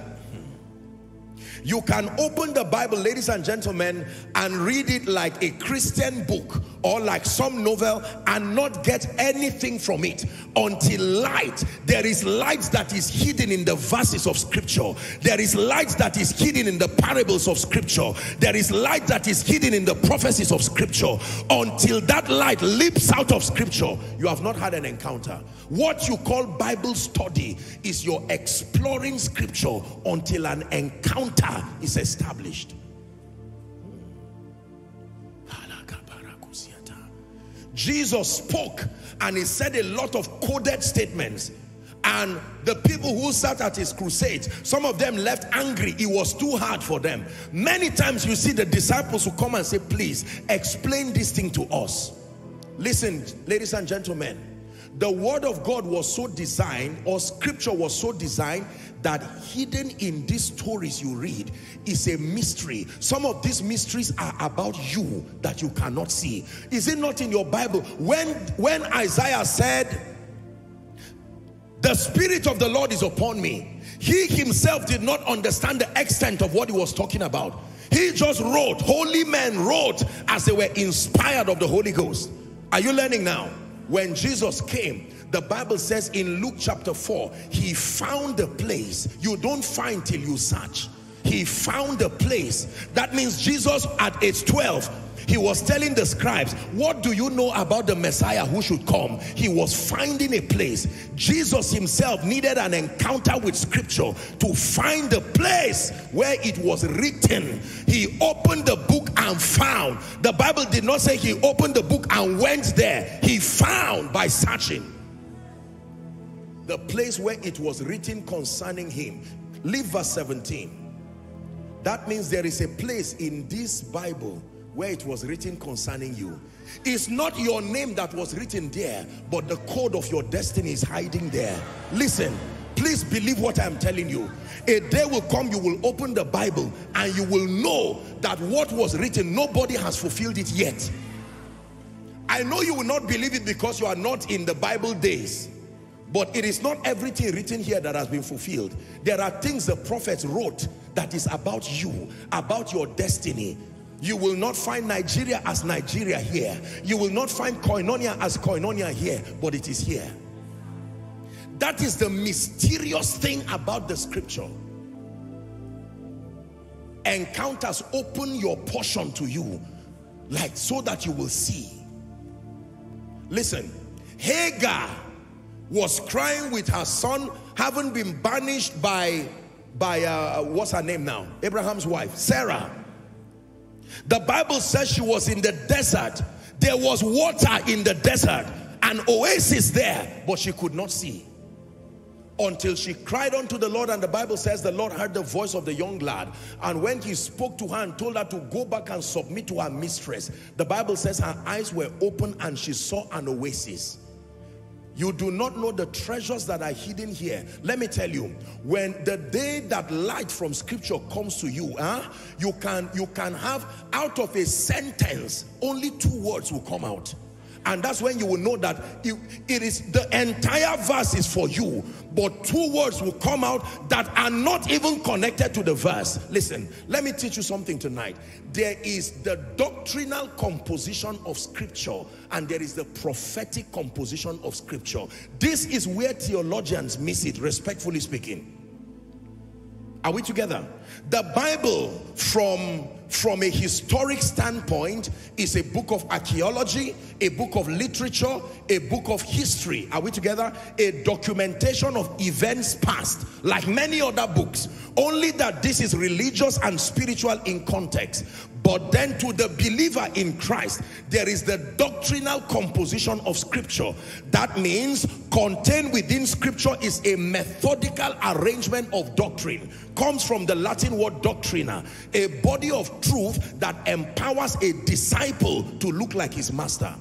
You can open the Bible, ladies and gentlemen, and read it like a Christian book or like some novel and not get anything from it until light. There is light that is hidden in the verses of scripture. There is light that is hidden in the parables of scripture. There is light that is hidden in the prophecies of scripture. Until that light leaps out of scripture, you have not had an encounter. What you call Bible study is your exploring scripture until an encounter is established. Jesus spoke and he said a lot of coded statements. And the people who sat at his crusades, some of them left angry. It was too hard for them. Many times you see the disciples who come and say, please explain this thing to us. Listen, ladies and gentlemen, the word of God was so designed or scripture was so designed that hidden in these stories you read is a mystery. Some of these mysteries are about you that you cannot see. Is it not in your Bible? When, when Isaiah said, the spirit of the Lord is upon me. He himself did not understand the extent of what he was talking about. He just wrote, holy men wrote as they were inspired of the Holy Ghost. Are you learning now? When Jesus came, the Bible says in Luke chapter 4, he found a place. You don't find till you search. He found a place. That means Jesus at age 12, he was telling the scribes, what do you know about the Messiah who should come? He was finding a place. Jesus himself needed an encounter with scripture to find the place where it was written. He opened the book and found. The Bible did not say he opened the book and went there. He found by searching. The place where it was written concerning him. Leave verse 17. That means there is a place in this Bible where it was written concerning you. It's not your name that was written there, but the code of your destiny is hiding there. Listen, please believe what I'm telling you. A day will come, you will open the Bible and you will know that what was written, nobody has fulfilled it yet. I know you will not believe it because you are not in the Bible days. But it is not everything written here that has been fulfilled. There are things the prophets wrote that is about you, about your destiny. You will not find Nigeria as Nigeria here. You will not find Koinonia as Koinonia here, but it is here. That is the mysterious thing about the scripture. Encounters open your portion to you, like so that you will see. Listen, Hagar was crying with her son, having been banished by, by uh, what's her name now? Abraham's wife, Sarah. The Bible says she was in the desert. There was water in the desert, an oasis there, but she could not see. Until she cried unto the Lord, and the Bible says the Lord heard the voice of the young lad. And when he spoke to her and told her to go back and submit to her mistress, the Bible says her eyes were open and she saw an oasis. You do not know the treasures that are hidden here. Let me tell you, when the day that light from scripture comes to you, huh, you can you can have out of a sentence, only two words will come out. And that's when you will know that it, it is the entire verse is for you, but two words will come out that are not even connected to the verse. Listen, let me teach you something tonight. There is the doctrinal composition of scripture and there is the prophetic composition of scripture. This is where theologians miss it, respectfully speaking. Are we together? The Bible from, from a historic standpoint is a book of archaeology, a book of literature, a book of history. Are we together? A documentation of events past, like many other books. Only that this is religious and spiritual in context. But then to the believer in Christ, there is the doctrinal composition of scripture. That means contained within scripture is a methodical arrangement of doctrine. Comes from the Latin word doctrina, a body of truth that empowers a disciple to look like his master.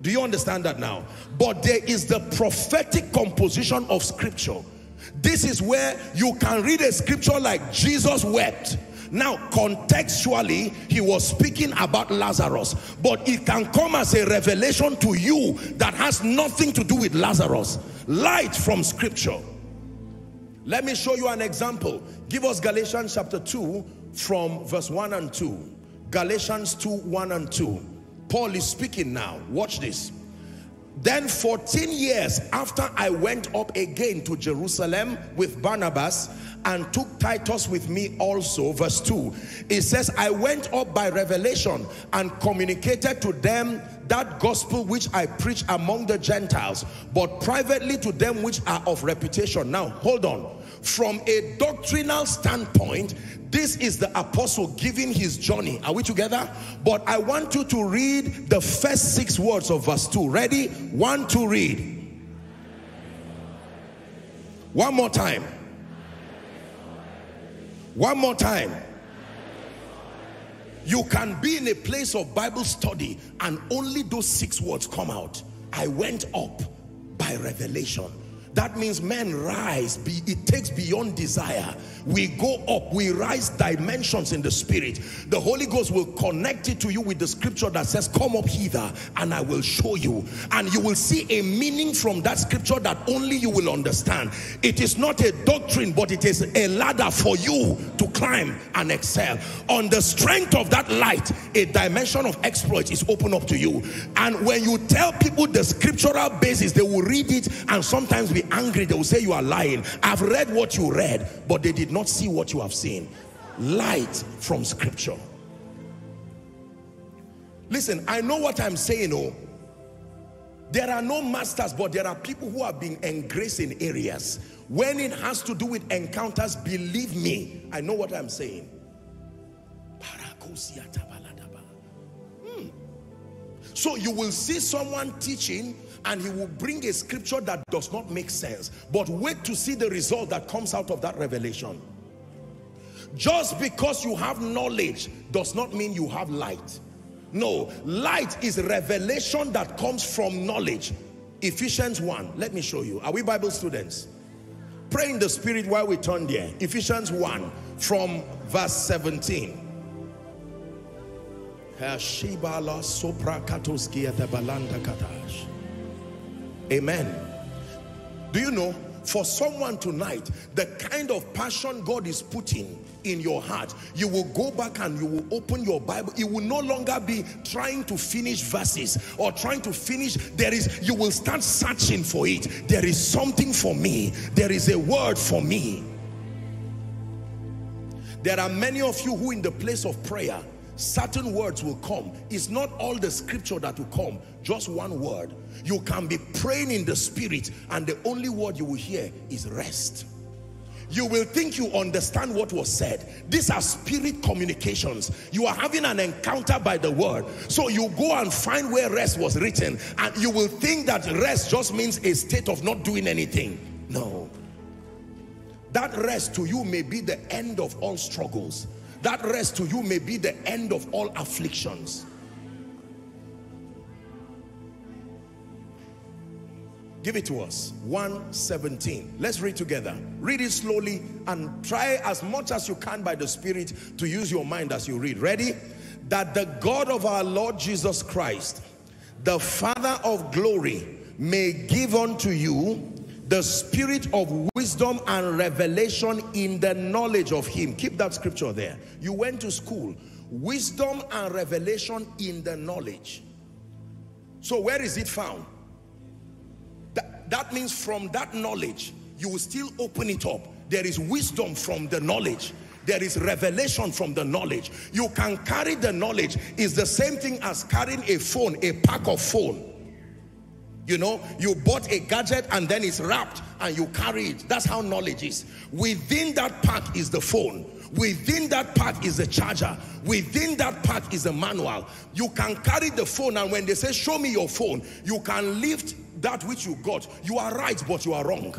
Do you understand that now? But there is the prophetic composition of scripture. This is where you can read a scripture like Jesus wept now, contextually, he was speaking about Lazarus, but it can come as a revelation to you that has nothing to do with Lazarus. Light from scripture. Let me show you an example. Give us Galatians chapter 2 from verse 1 and 2. Galatians 2, 1 and 2. Paul is speaking now. Watch this. Then 14 years after I went up again to Jerusalem with Barnabas, and took Titus with me also. Verse 2. It says, I went up by revelation and communicated to them that gospel which I preach among the Gentiles, but privately to them which are of reputation. Now, hold on. From a doctrinal standpoint, this is the apostle giving his journey. Are we together? But I want you to read the first six words of verse 2. Ready? One, two, read. One more time. One more time. You can be in a place of Bible study and only those six words come out. I went up by revelation. That means men rise. Be, it takes beyond desire. We go up. We rise dimensions in the spirit. The Holy Ghost will connect it to you with the scripture that says, come up hither and I will show you. And you will see a meaning from that scripture that only you will understand. It is not a doctrine, but it is a ladder for you to climb and excel. On the strength of that light, a dimension of exploit is open up to you. And when you tell people the scriptural basis, they will read it and sometimes be angry. They will say you are lying. I've read what you read, but they did not see what you have seen. Light from scripture. Listen, I know what I'm saying, oh. There are no masters, but there are people who have been engraced in areas. When it has to do with encounters, believe me, I know what I'm saying. Hmm. So you will see someone teaching and he will bring a scripture that does not make sense. But wait to see the result that comes out of that revelation. Just because you have knowledge does not mean you have light. No, light is revelation that comes from knowledge. Ephesians 1, let me show you. Are we Bible students? Pray in the spirit while we turn there. Ephesians 1 from verse 17. Amen. Do you know, for someone tonight, the kind of passion God is putting in your heart, you will go back and you will open your Bible. It will no longer be trying to finish verses or trying to finish. There is, you will start searching for it. There is something for me. There is a word for me. There are many of you who in the place of prayer, certain words will come. It's not all the scripture that will come, just one word. You can be praying in the spirit and the only word you will hear is rest. You will think you understand what was said. These are spirit communications. You are having an encounter by the word. So you go and find where rest was written and you will think that rest just means a state of not doing anything. No. That rest to you may be the end of all struggles that rest to you may be the end of all afflictions. Give it to us. 117. Let's read together. Read it slowly and try as much as you can by the Spirit to use your mind as you read. Ready? That the God of our Lord Jesus Christ, the Father of glory, may give unto you the spirit of wisdom and revelation in the knowledge of him. Keep that scripture there. You went to school. Wisdom and revelation in the knowledge. So where is it found? That, means from that knowledge, you will still open it up. There is wisdom from the knowledge. There is revelation from the knowledge. You can carry the knowledge. It's the same thing as carrying a phone, a pack of phone you know, you bought a gadget and then it's wrapped and you carry it. That's how knowledge is. Within that pack is the phone. Within that pack is the charger. Within that pack is the manual. You can carry the phone and when they say, show me your phone, you can lift that which you got. You are right, but you are wrong.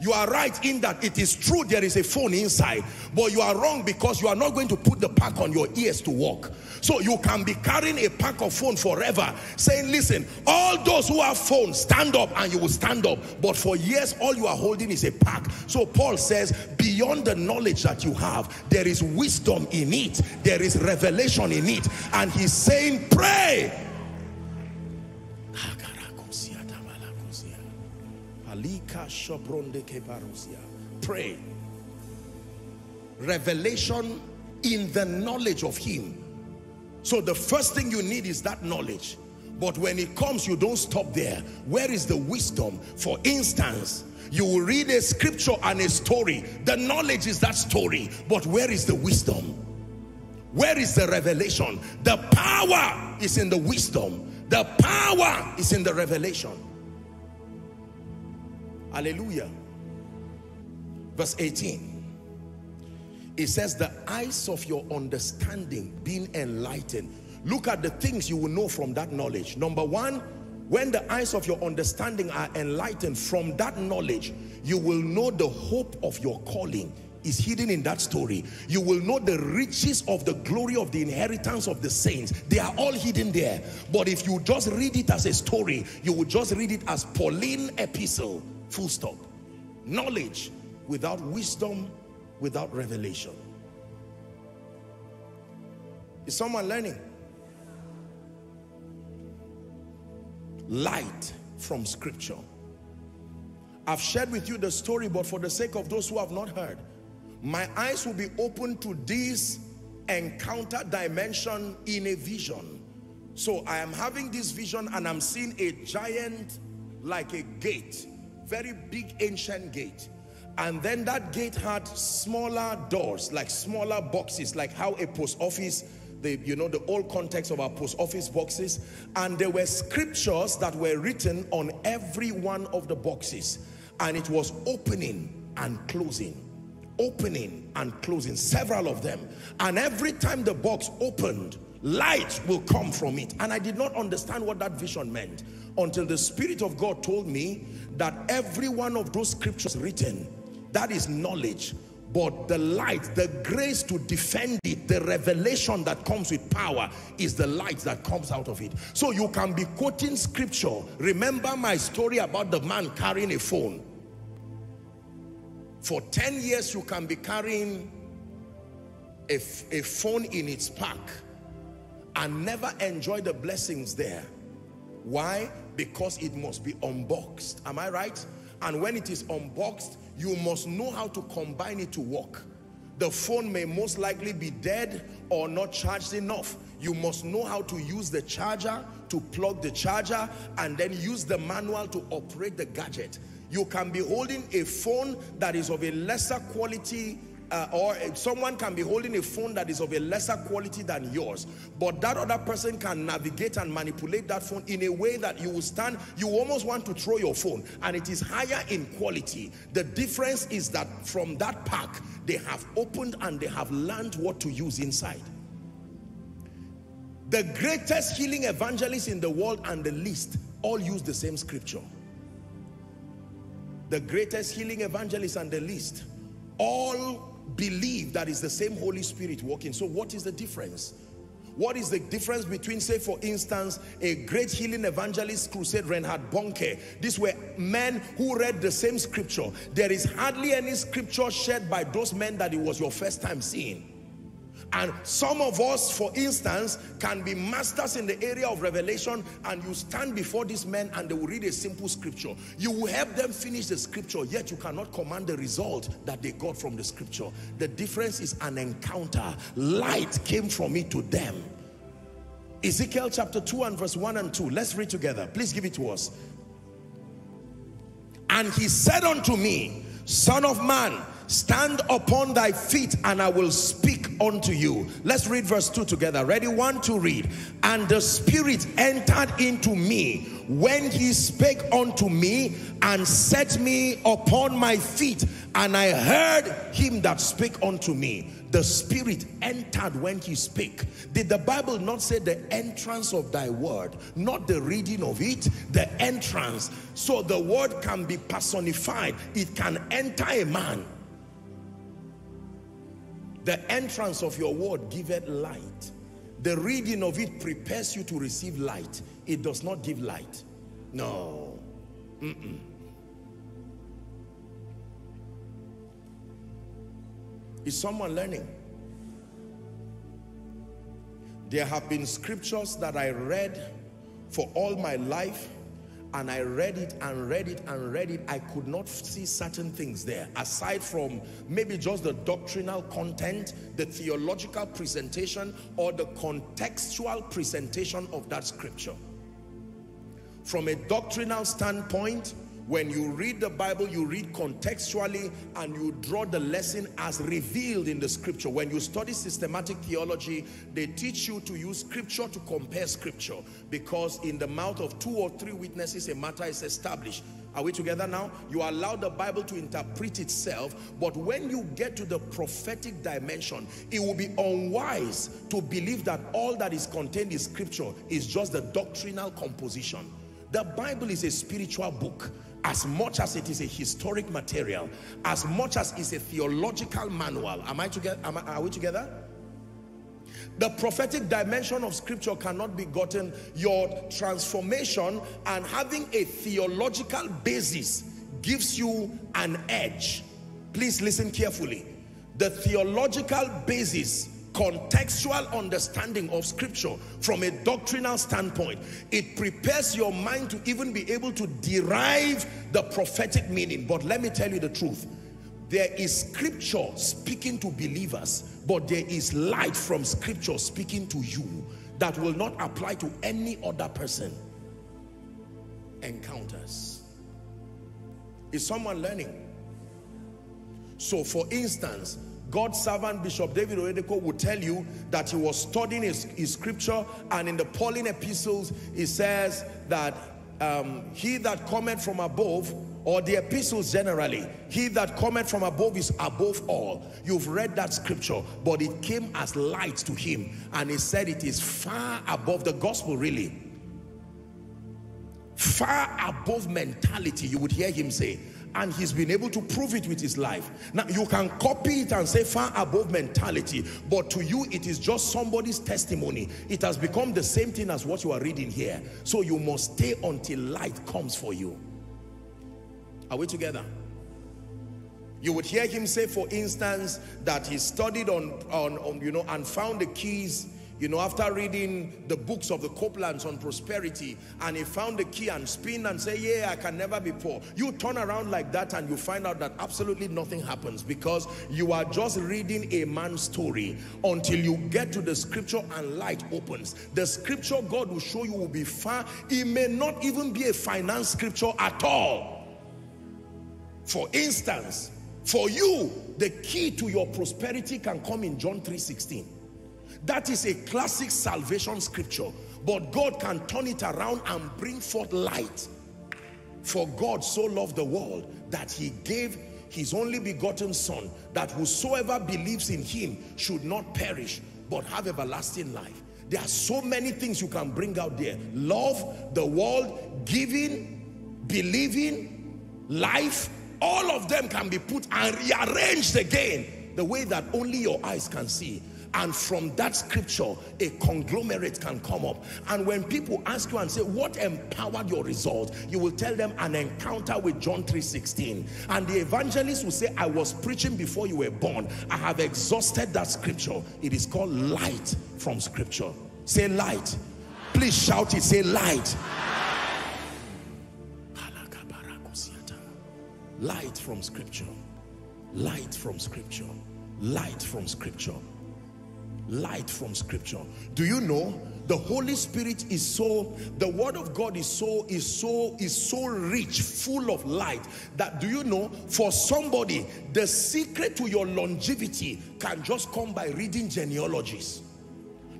You are right in that it is true there is a phone inside, but you are wrong because you are not going to put the pack on your ears to walk. So you can be carrying a pack of phone forever, saying, listen, all those who have phones, stand up and you will stand up. But for years, all you are holding is a pack. So Paul says, beyond the knowledge that you have, there is wisdom in it. There is revelation in it. And he's saying, pray. Pray. Revelation in the knowledge of him so the first thing you need is that knowledge. But when it comes, you don't stop there. Where is the wisdom? For instance, You will read a scripture and a story. The knowledge is that story. But where is the wisdom? Where is the revelation? The power is in the wisdom. The power is in the revelation. Hallelujah. Verse 18. It says, the eyes of your understanding being enlightened. Look at the things you will know from that knowledge. Number one, when the eyes of your understanding are enlightened from that knowledge, you will know the hope of your calling is hidden in that story. You will know the riches of the glory of the inheritance of the saints. They are all hidden there. But if you just read it as a story, you will just read it as Pauline epistle, full stop. Knowledge without wisdom, without revelation. Is someone learning? Light from scripture. I've shared with you the story, but for the sake of those who have not heard, my eyes will be open to this encounter dimension in a vision. So I am having this vision and I'm seeing a giant like a gate, very big ancient gate. And then that gate had smaller doors, like smaller boxes, like how a post office, the, you know, the old context of our post office boxes. And there were scriptures that were written on every one of the boxes. And it was opening and closing opening and closing, several of them. And every time the box opened, light will come from it. And I did not understand what that vision meant until the Spirit of God told me that every one of those scriptures written, that is knowledge. But the light, the grace to defend it, the revelation that comes with power is the light that comes out of it. So you can be quoting scripture. Remember my story about the man carrying a phone for 10 years, you can be carrying a, a phone in its pack and never enjoy the blessings there. Why? Because it must be unboxed. Am I right? And when it is unboxed, you must know how to combine it to work. The phone may most likely be dead or not charged enough. You must know how to use the charger to plug the charger and then use the manual to operate the gadget. You can be holding a phone that is of a lesser quality uh, or someone can be holding a phone that is of a lesser quality than yours but that other person can navigate and manipulate that phone in a way that you will stand you almost want to throw your phone and it is higher in quality. The difference is that from that pack they have opened and they have learned what to use inside. The greatest healing evangelists in the world and the least all use the same scripture. The greatest healing evangelists and the least, all believe that is the same Holy Spirit working. So what is the difference? What is the difference between, say, for instance, a great healing evangelist crusade, Reinhard Bonnke? These were men who read the same scripture. There is hardly any scripture shared by those men that it was your first time seeing. And some of us, for instance, can be masters in the area of revelation and you stand before these men and they will read a simple scripture. You will help them finish the scripture, yet you cannot command the result that they got from the scripture. The difference is an encounter. Light came from it to them. Ezekiel chapter 2 and verse 1 and 2. Let's read together. Please give it to us. And he said unto me, Son of man, stand upon thy feet and I will speak unto you. Let's read verse 2 together. Ready? One, to read. And the Spirit entered into me when he spake unto me and set me upon my feet. And I heard him that spake unto me. The Spirit entered when he spake. Did the Bible not say the entrance of thy word? Not the reading of it, the entrance. So the word can be personified. It can enter a man the entrance of your word giveth light. The reading of it prepares you to receive light. It does not give light. No. Mm -mm. Is someone learning? There have been scriptures that I read for all my life and I read it and read it and read it, I could not see certain things there aside from maybe just the doctrinal content, the theological presentation or the contextual presentation of that scripture. From a doctrinal standpoint, When you read the Bible, you read contextually and you draw the lesson as revealed in the scripture. When you study systematic theology, they teach you to use scripture to compare scripture because in the mouth of two or three witnesses, a matter is established. Are we together now? You allow the Bible to interpret itself, but when you get to the prophetic dimension, it will be unwise to believe that all that is contained in scripture is just the doctrinal composition. The Bible is a spiritual book as much as it is a historic material, as much as it's a theological manual. Am I together? Am I, are we together? The prophetic dimension of scripture cannot be gotten. Your transformation and having a theological basis gives you an edge. Please listen carefully. The theological basis contextual understanding of scripture from a doctrinal standpoint. It prepares your mind to even be able to derive the prophetic meaning. But let me tell you the truth. There is scripture speaking to believers but there is light from scripture speaking to you that will not apply to any other person. Encounters. Is someone learning? So for instance God's servant Bishop David Oyedepo would tell you that he was studying his, his scripture and in the Pauline epistles he says that um, he that cometh from above or the epistles generally he that cometh from above is above all. You've read that scripture but it came as light to him and he said it is far above the gospel really. Far above mentality you would hear him say and he's been able to prove it with his life. Now, you can copy it and say far above mentality, but to you, it is just somebody's testimony. It has become the same thing as what you are reading here. So you must stay until light comes for you. Are we together? You would hear him say, for instance, that he studied on, on, on you know, and found the keys you know, after reading the books of the Copelands on prosperity, and he found the key and spin and say, yeah, I can never be poor. You turn around like that and you find out that absolutely nothing happens because you are just reading a man's story until you get to the scripture and light opens. The scripture God will show you will be far. It may not even be a finance scripture at all. For instance, for you, the key to your prosperity can come in John 3.16. 16. That is a classic salvation scripture. But God can turn it around and bring forth light. For God so loved the world that he gave his only begotten son that whosoever believes in him should not perish but have everlasting life. There are so many things you can bring out there. Love, the world, giving, believing, life, all of them can be put and rearranged again the way that only your eyes can see and from that scripture a conglomerate can come up. And when people ask you and say what empowered your result you will tell them an encounter with John 3:16 and the evangelist will say I was preaching before you were born. I have exhausted that scripture. It is called light from scripture. Say light. Please shout it. Say light. Light from scripture. Light from scripture. Light from scripture light from scripture. Do you know the holy spirit is so the word of god is so is so is so rich full of light that do you know for somebody the secret to your longevity can just come by reading genealogies.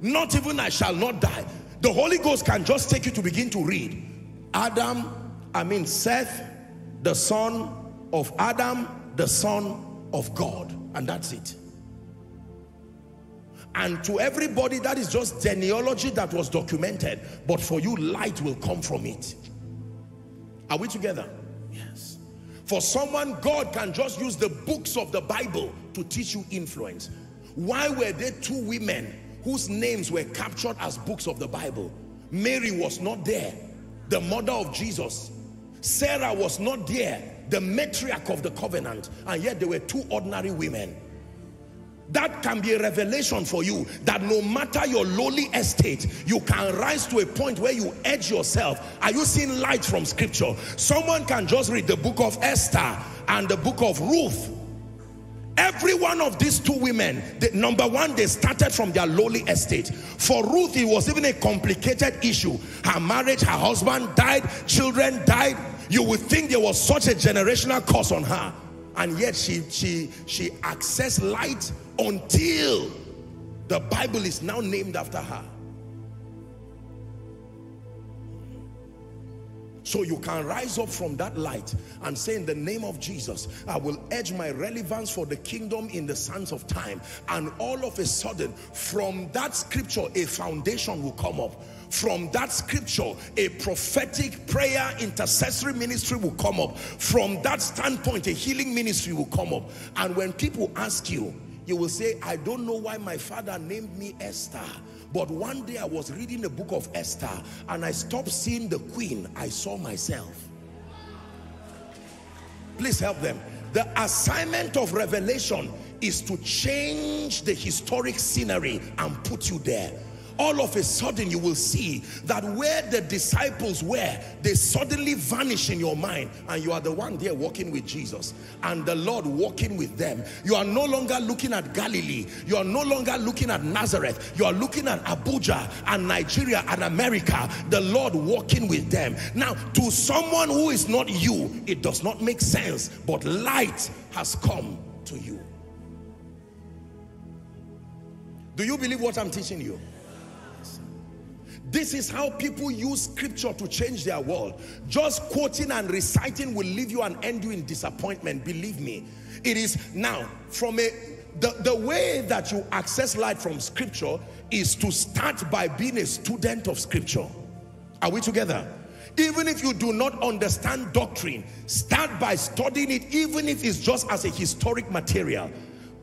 Not even i shall not die. The holy ghost can just take you to begin to read. Adam i mean seth the son of adam the son of god. And that's it and to everybody that is just genealogy that was documented. But for you light will come from it. Are we together? Yes. For someone God can just use the books of the Bible to teach you influence. Why were there two women whose names were captured as books of the Bible? Mary was not there. The mother of Jesus. Sarah was not there. The matriarch of the covenant. And yet there were two ordinary women that can be a revelation for you that no matter your lowly estate you can rise to a point where you edge yourself. Are you seeing light from scripture? Someone can just read the book of Esther and the book of Ruth. Every one of these two women the, number one they started from their lowly estate. For Ruth it was even a complicated issue. Her marriage her husband died children died. You would think there was such a generational curse on her. And yet she, she, she accessed light until the Bible is now named after her. So you can rise up from that light and say in the name of Jesus, I will edge my relevance for the kingdom in the sands of time. And all of a sudden, from that scripture, a foundation will come up. From that scripture, a prophetic prayer intercessory ministry will come up. From that standpoint, a healing ministry will come up. And when people ask you, you will say, I don't know why my father named me Esther. But one day I was reading the book of Esther and I stopped seeing the queen. I saw myself. Please help them. The assignment of revelation is to change the historic scenery and put you there all of a sudden you will see that where the disciples were, they suddenly vanish in your mind and you are the one there walking with Jesus and the Lord walking with them. You are no longer looking at Galilee. You are no longer looking at Nazareth. You are looking at Abuja and Nigeria and America. The Lord walking with them. Now, to someone who is not you, it does not make sense, but light has come to you. Do you believe what I'm teaching you? This is how people use scripture to change their world. Just quoting and reciting will leave you and end you in disappointment. Believe me. It is now from a the, the way that you access light from scripture is to start by being a student of scripture. Are we together? Even if you do not understand doctrine, start by studying it, even if it's just as a historic material.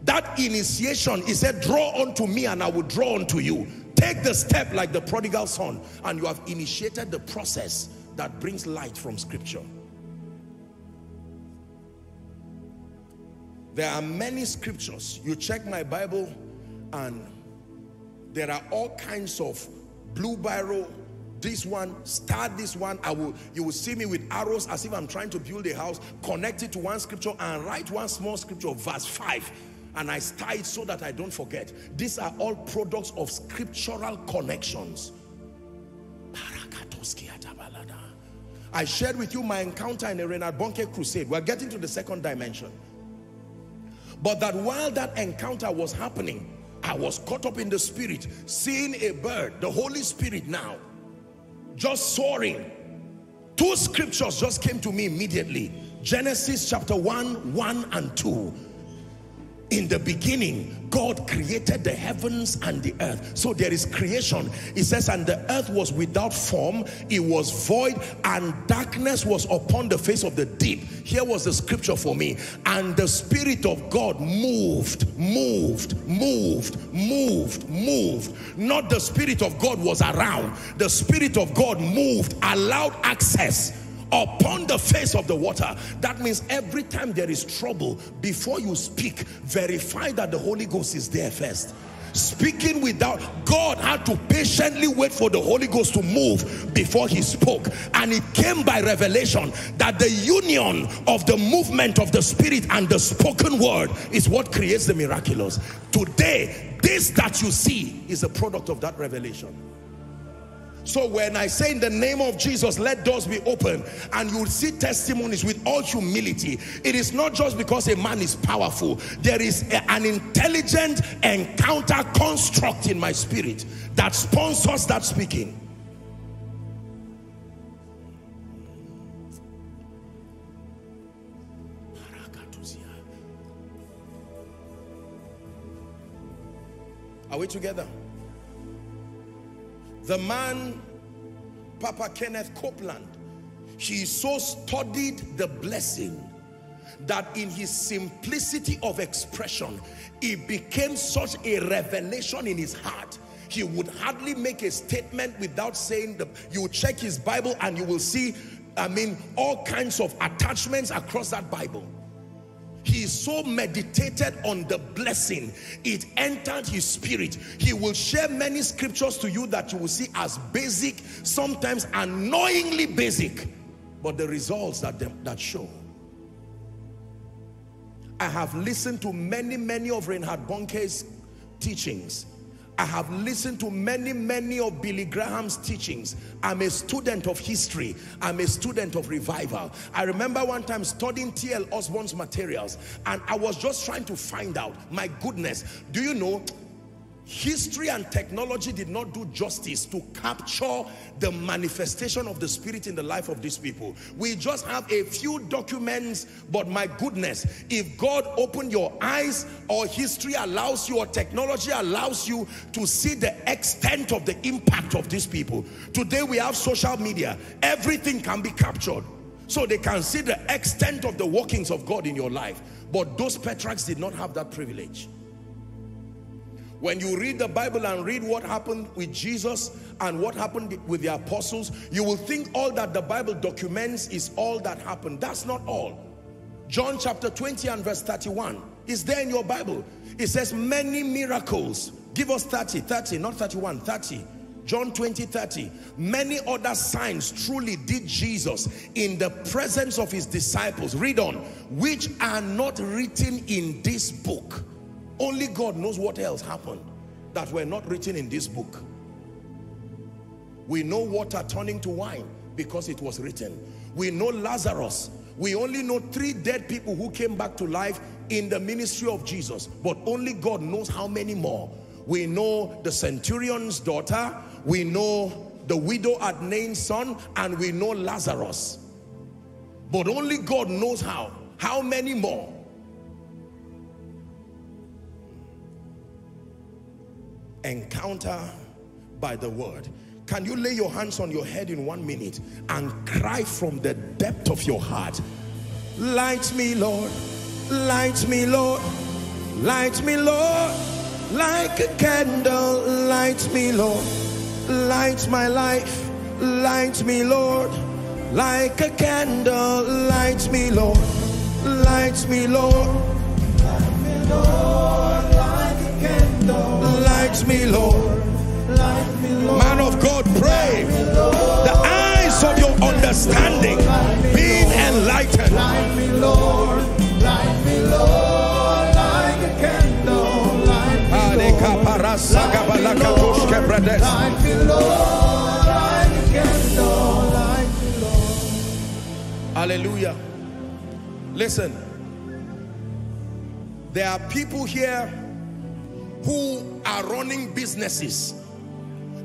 That initiation, he said, draw unto me and I will draw unto you. Take the step like the prodigal son and you have initiated the process that brings light from scripture. There are many scriptures. You check my Bible and there are all kinds of blue barrel this one, start this one. I will, you will see me with arrows as if I'm trying to build a house, connect it to one scripture and write one small scripture, verse 5 and I star it so that I don't forget. These are all products of scriptural connections. I shared with you my encounter in a Reinhard Bonnke crusade. We're getting to the second dimension. But that while that encounter was happening, I was caught up in the spirit, seeing a bird, the Holy Spirit now, just soaring. Two scriptures just came to me immediately. Genesis chapter 1, 1 and 2 in the beginning God created the heavens and the earth. So there is creation. It says and the earth was without form it was void and darkness was upon the face of the deep. Here was the scripture for me. And the spirit of God moved moved moved moved moved. Not the spirit of God was around. The spirit of God moved allowed access upon the face of the water. That means every time there is trouble, before you speak, verify that the Holy Ghost is there first. Speaking without God had to patiently wait for the Holy Ghost to move before he spoke. And it came by revelation that the union of the movement of the spirit and the spoken word is what creates the miraculous. Today this that you see is a product of that revelation so when I say in the name of Jesus, let doors be open and you'll see testimonies with all humility. It is not just because a man is powerful. There is a, an intelligent encounter construct in my spirit that sponsors that speaking. Are we together? The man, Papa Kenneth Copeland, he so studied the blessing that in his simplicity of expression, it became such a revelation in his heart. He would hardly make a statement without saying, the, you check his Bible and you will see, I mean, all kinds of attachments across that Bible he so meditated on the blessing it entered his spirit. He will share many scriptures to you that you will see as basic sometimes annoyingly basic but the results that them, that show. I have listened to many many of Reinhard Bonnke's teachings I have listened to many, many of Billy Graham's teachings. I'm a student of history. I'm a student of revival. I remember one time studying T.L. Osborn's materials and I was just trying to find out, my goodness, do you know, history and technology did not do justice to capture the manifestation of the spirit in the life of these people. We just have a few documents but my goodness if god opened your eyes or history allows you or technology allows you to see the extent of the impact of these people today we have social media. Everything can be captured. So they can see the extent of the workings of god in your life. But those patriarchs did not have that privilege when you read the Bible and read what happened with Jesus and what happened with the apostles, you will think all that the Bible documents is all that happened. That's not all. John chapter 20 and verse 31 is there in your Bible. It says many miracles. Give us 30, 30, not 31, 30. John 20, 30. Many other signs truly did Jesus in the presence of his disciples. Read on. Which are not written in this book. Only God knows what else happened that were not written in this book. We know water turning to wine because it was written. We know Lazarus. We only know three dead people who came back to life in the ministry of Jesus. But only God knows how many more. We know the centurion's daughter. We know the widow at Nain's son. And we know Lazarus. But only God knows how. How many more? Encounter by the word. Can you lay your hands on your head in one minute and cry from the depth of your heart? Light me, Lord. Light me, Lord. Light me, Lord. Like a candle. Light me, Lord. Light my life. Light me, Lord. Like a candle. Light me, Lord. Light me, Lord. Light me, Lord. Like a candle. Light me, Lord. Man of God, pray. The eyes of your understanding being enlightened. Light me, Lord. Light me, Lord. Like a candle. Light me, Lord. Light me, Lord. Like a candle. Light me, Lord. Hallelujah. Listen. There are people here who are running businesses.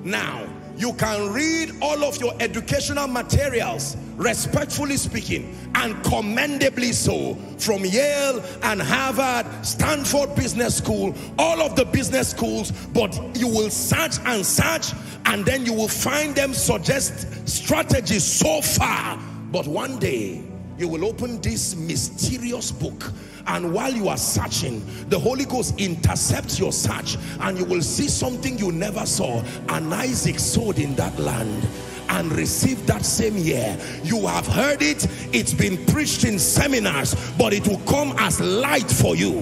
Now, you can read all of your educational materials, respectfully speaking, and commendably so, from Yale and Harvard, Stanford Business School, all of the business schools, but you will search and search, and then you will find them suggest strategies so far. But one day, you will open this mysterious book and while you are searching the Holy Ghost intercepts your search and you will see something you never saw. And Isaac sowed in that land and received that same year. You have heard it. It's been preached in seminars but it will come as light for you.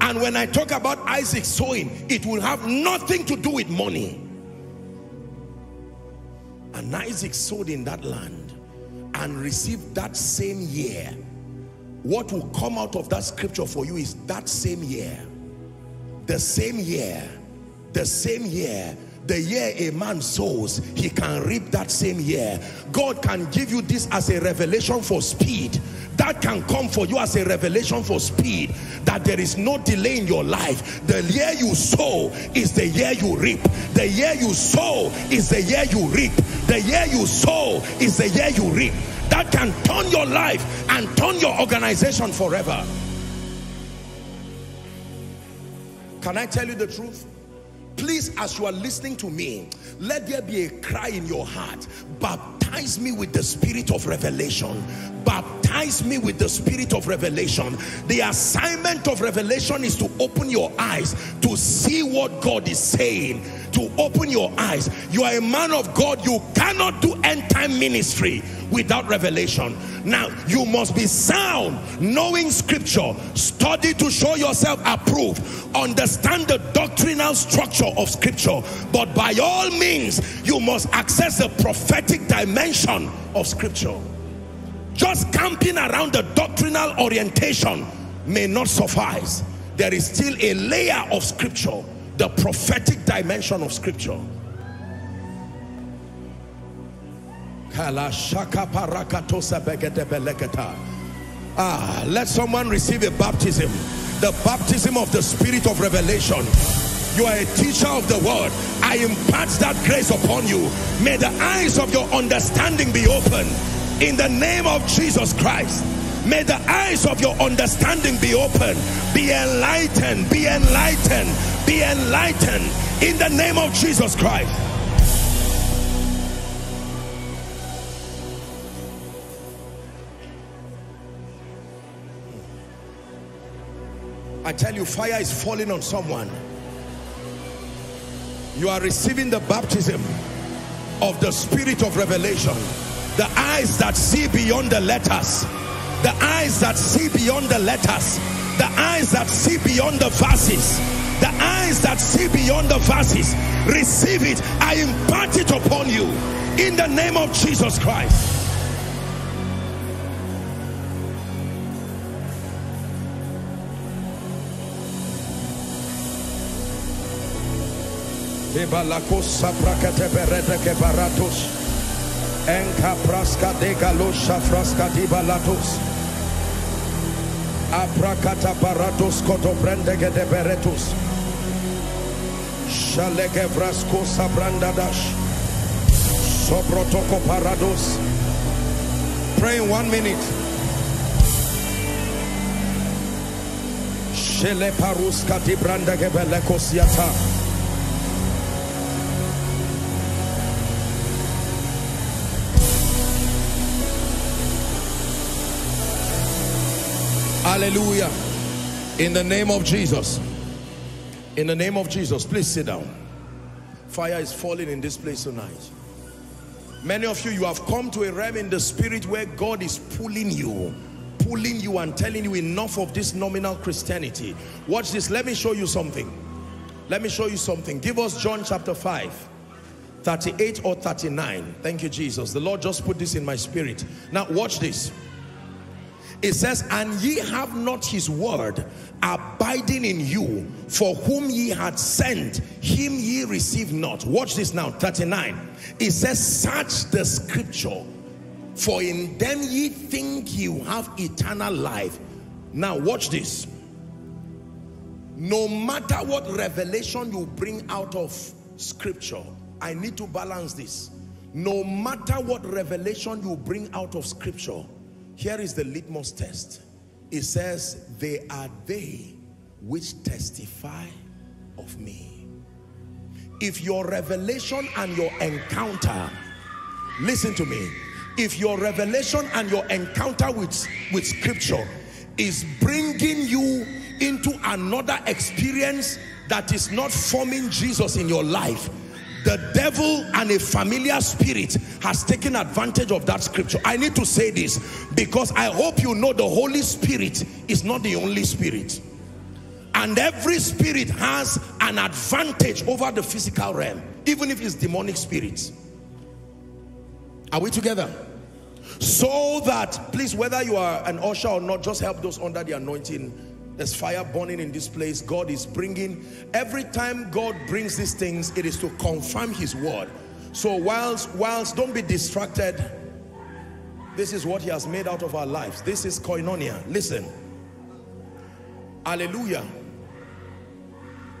And when I talk about Isaac sowing it will have nothing to do with money. And Isaac sowed in that land and receive that same year what will come out of that scripture for you is that same year. The same year the same year the year a man sows he can reap that same year. God can give you this as a revelation for speed. That can come for you as a revelation for speed that there is no delay in your life. The year you sow is the year you reap. The year you sow is the year you reap the year you sow is the year you reap. That can turn your life and turn your organization forever. Can I tell you the truth? Please as you are listening to me let there be a cry in your heart. Baptize me with the spirit of revelation. Baptize me with the spirit of revelation. The assignment of revelation is to open your eyes to see what God is saying. To open your eyes. You are a man of God. You cannot do end time ministry without revelation. Now you must be sound knowing scripture. Study to show yourself approved. Understand the doctrinal structure of scripture. But by all means you must access the prophetic dimension of scripture just camping around the doctrinal orientation may not suffice there is still a layer of scripture, the prophetic dimension of scripture. Ah, let someone receive a baptism, the baptism of the spirit of revelation. You are a teacher of the word. I impart that grace upon you. May the eyes of your understanding be open in the name of Jesus Christ. May the eyes of your understanding be open, be enlightened, be enlightened, be enlightened in the name of Jesus Christ. I tell you, fire is falling on someone. You are receiving the baptism of the spirit of revelation. The eyes that see beyond the letters. The eyes that see beyond the letters. The eyes that see beyond the verses. The eyes that see beyond the verses. Receive it. I impart it upon you. In the name of Jesus Christ. Berete ke baratos. Enka praska de galosha fraska di balatos. Aprakata baratos koto brende ke de beretus. Shaleke vrasko sabranda dash. Sobrotoko parados. Pray in one minute. Shele paruska di branda ke belekos yata. Hallelujah. In the name of Jesus. In the name of Jesus, please sit down. Fire is falling in this place tonight. Many of you, you have come to a realm in the spirit where God is pulling you, pulling you and telling you enough of this nominal Christianity. Watch this. Let me show you something. Let me show you something. Give us John chapter 5. 38 or 39. Thank you, Jesus. The Lord just put this in my spirit. Now, watch this. It says, and ye have not his word abiding in you, for whom ye had sent, him ye receive not. Watch this now, 39. It says, search the scripture, for in them ye think you have eternal life. Now watch this. No matter what revelation you bring out of scripture, I need to balance this. No matter what revelation you bring out of scripture, here is the litmus test. It says, they are they which testify of me. If your revelation and your encounter, listen to me, if your revelation and your encounter with, with scripture is bringing you into another experience that is not forming Jesus in your life, the devil and a familiar spirit has taken advantage of that scripture. I need to say this because I hope you know the Holy Spirit is not the only spirit. And every spirit has an advantage over the physical realm, even if it's demonic spirits. Are we together? So that, please, whether you are an usher or not, just help those under the anointing there's fire burning in this place. God is bringing, every time God brings these things, it is to confirm his word. So whilst, whilst don't be distracted, this is what he has made out of our lives. This is koinonia. Listen. Hallelujah.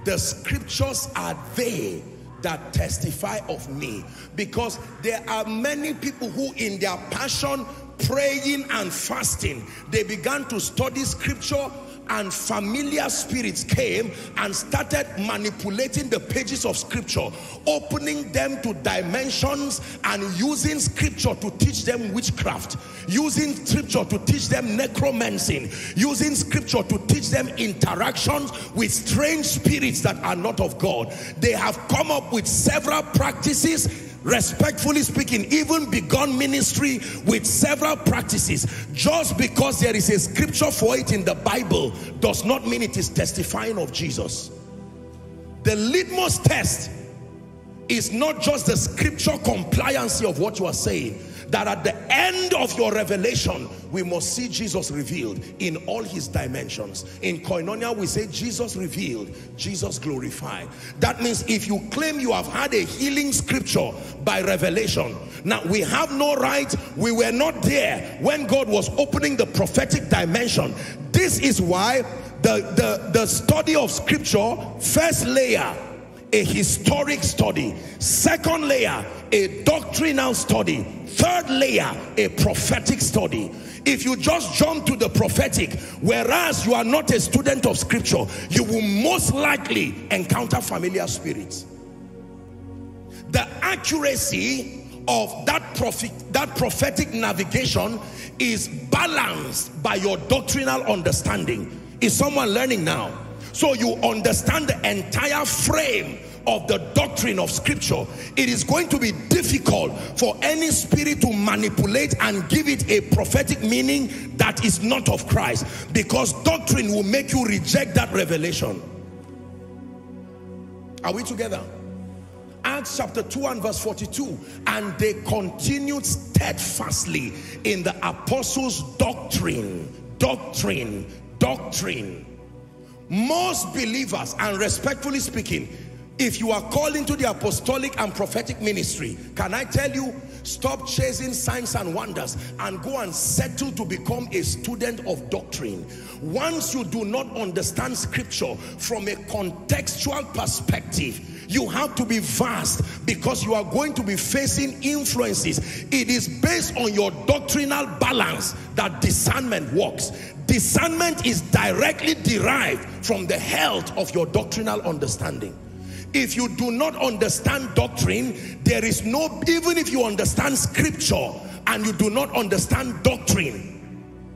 The scriptures are they that testify of me because there are many people who in their passion praying and fasting they began to study scripture and familiar spirits came and started manipulating the pages of scripture, opening them to dimensions and using scripture to teach them witchcraft, using scripture to teach them necromancy, using scripture to teach them interactions with strange spirits that are not of God. They have come up with several practices respectfully speaking, even begun ministry with several practices. Just because there is a scripture for it in the Bible does not mean it is testifying of Jesus. The litmus test is not just the scripture compliancy of what you are saying, that at the end of your revelation, we must see Jesus revealed in all his dimensions. In Koinonia, we say Jesus revealed, Jesus glorified. That means if you claim you have had a healing scripture by revelation, now we have no right, we were not there when God was opening the prophetic dimension. This is why the, the, the study of scripture, first layer, a historic study. Second layer, a doctrinal study. Third layer, a prophetic study. If you just jump to the prophetic, whereas you are not a student of scripture, you will most likely encounter familiar spirits. The accuracy of that prophet, that prophetic navigation is balanced by your doctrinal understanding. Is someone learning now? So you understand the entire frame of the doctrine of scripture, it is going to be difficult for any spirit to manipulate and give it a prophetic meaning that is not of Christ because doctrine will make you reject that revelation. Are we together? Acts chapter 2 and verse 42 and they continued steadfastly in the apostles doctrine. Doctrine. Doctrine most believers and respectfully speaking if you are called into the apostolic and prophetic ministry, can I tell you, stop chasing signs and wonders and go and settle to become a student of doctrine. Once you do not understand scripture from a contextual perspective, you have to be vast because you are going to be facing influences. It is based on your doctrinal balance that discernment works. Discernment is directly derived from the health of your doctrinal understanding. If you do not understand doctrine, there is no, even if you understand scripture and you do not understand doctrine,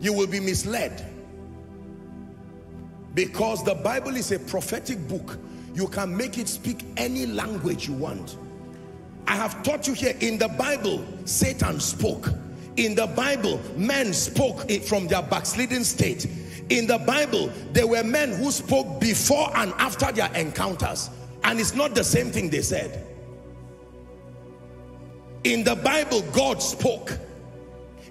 you will be misled. Because the Bible is a prophetic book. You can make it speak any language you want. I have taught you here in the Bible, Satan spoke. In the Bible, men spoke from their backsliding state. In the Bible, there were men who spoke before and after their encounters. And it's not the same thing they said. In the Bible, God spoke.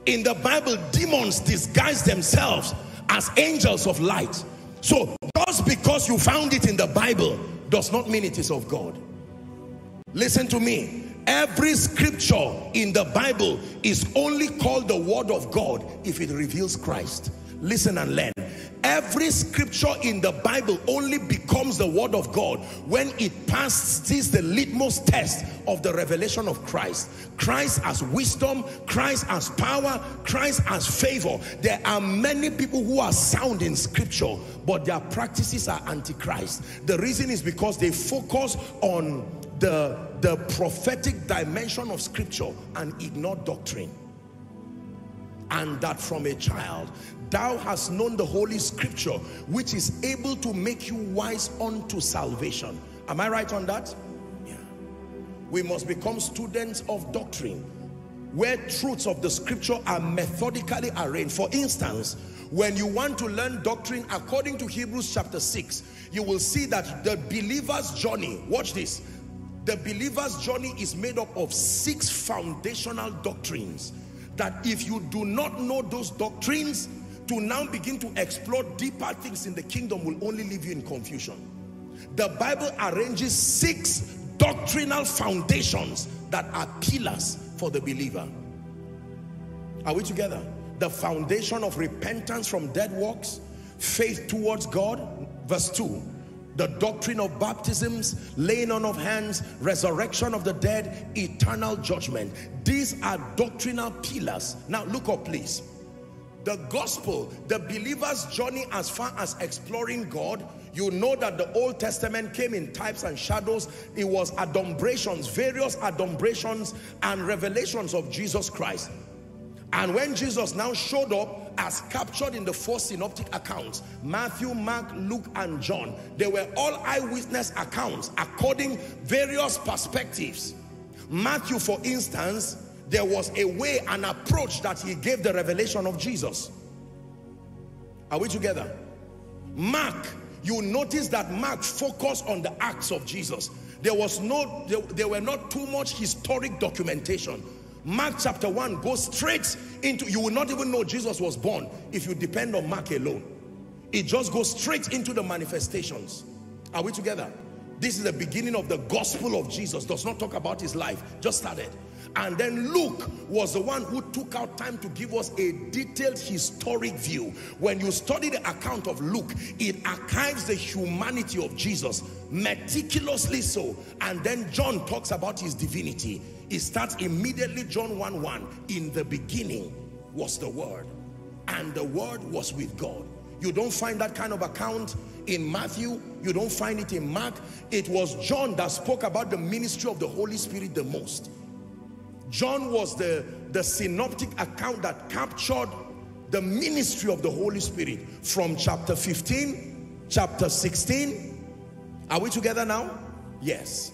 In the Bible, demons disguise themselves as angels of light. So just because you found it in the Bible does not mean it is of God. Listen to me. Every scripture in the Bible is only called the word of God if it reveals Christ. Listen and learn. Every scripture in the Bible only becomes the word of God when it passes the litmus test of the revelation of Christ. Christ as wisdom, Christ as power, Christ as favor. There are many people who are sound in scripture, but their practices are antichrist. The reason is because they focus on the, the prophetic dimension of scripture and ignore doctrine. And that from a child. Thou hast known the holy scripture which is able to make you wise unto salvation. Am i right on that? Yeah. We must become students of doctrine where truths of the scripture are methodically arranged. For instance when you want to learn doctrine according to hebrews chapter 6 you will see that the believer's journey watch this the believer's journey is made up of six foundational doctrines that if you do not know those doctrines to now begin to explore deeper things in the kingdom will only leave you in confusion. The bible arranges six doctrinal foundations that are pillars for the believer. Are we together? The foundation of repentance from dead works faith towards god verse 2 the doctrine of baptisms, laying on of hands, resurrection of the dead, eternal judgment. These are doctrinal pillars. Now look up please. The gospel, the believer's journey as far as exploring God, you know that the Old Testament came in types and shadows. It was adumbrations, various adumbrations and revelations of Jesus Christ. And when Jesus now showed up as captured in the four synoptic accounts, Matthew, Mark, Luke, and John, they were all eyewitness accounts according various perspectives. Matthew, for instance, there was a way, an approach that he gave the revelation of Jesus. Are we together? Mark, you notice that Mark focused on the acts of Jesus. There was no, there, there were not too much historic documentation. Mark chapter 1 goes straight into, you will not even know Jesus was born if you depend on Mark alone. It just goes straight into the manifestations. Are we together? This is the beginning of the gospel of Jesus. Does not talk about his life. Just started. And then Luke was the one who took out time to give us a detailed historic view. When you study the account of Luke, it archives the humanity of Jesus meticulously so. And then John talks about his divinity. It starts immediately, John 1 1. In the beginning was the Word, and the Word was with God. You don't find that kind of account in Matthew. You don't find it in Mark. It was John that spoke about the ministry of the Holy Spirit the most. John was the, the synoptic account that captured the ministry of the Holy Spirit from chapter 15, chapter 16. Are we together now? Yes.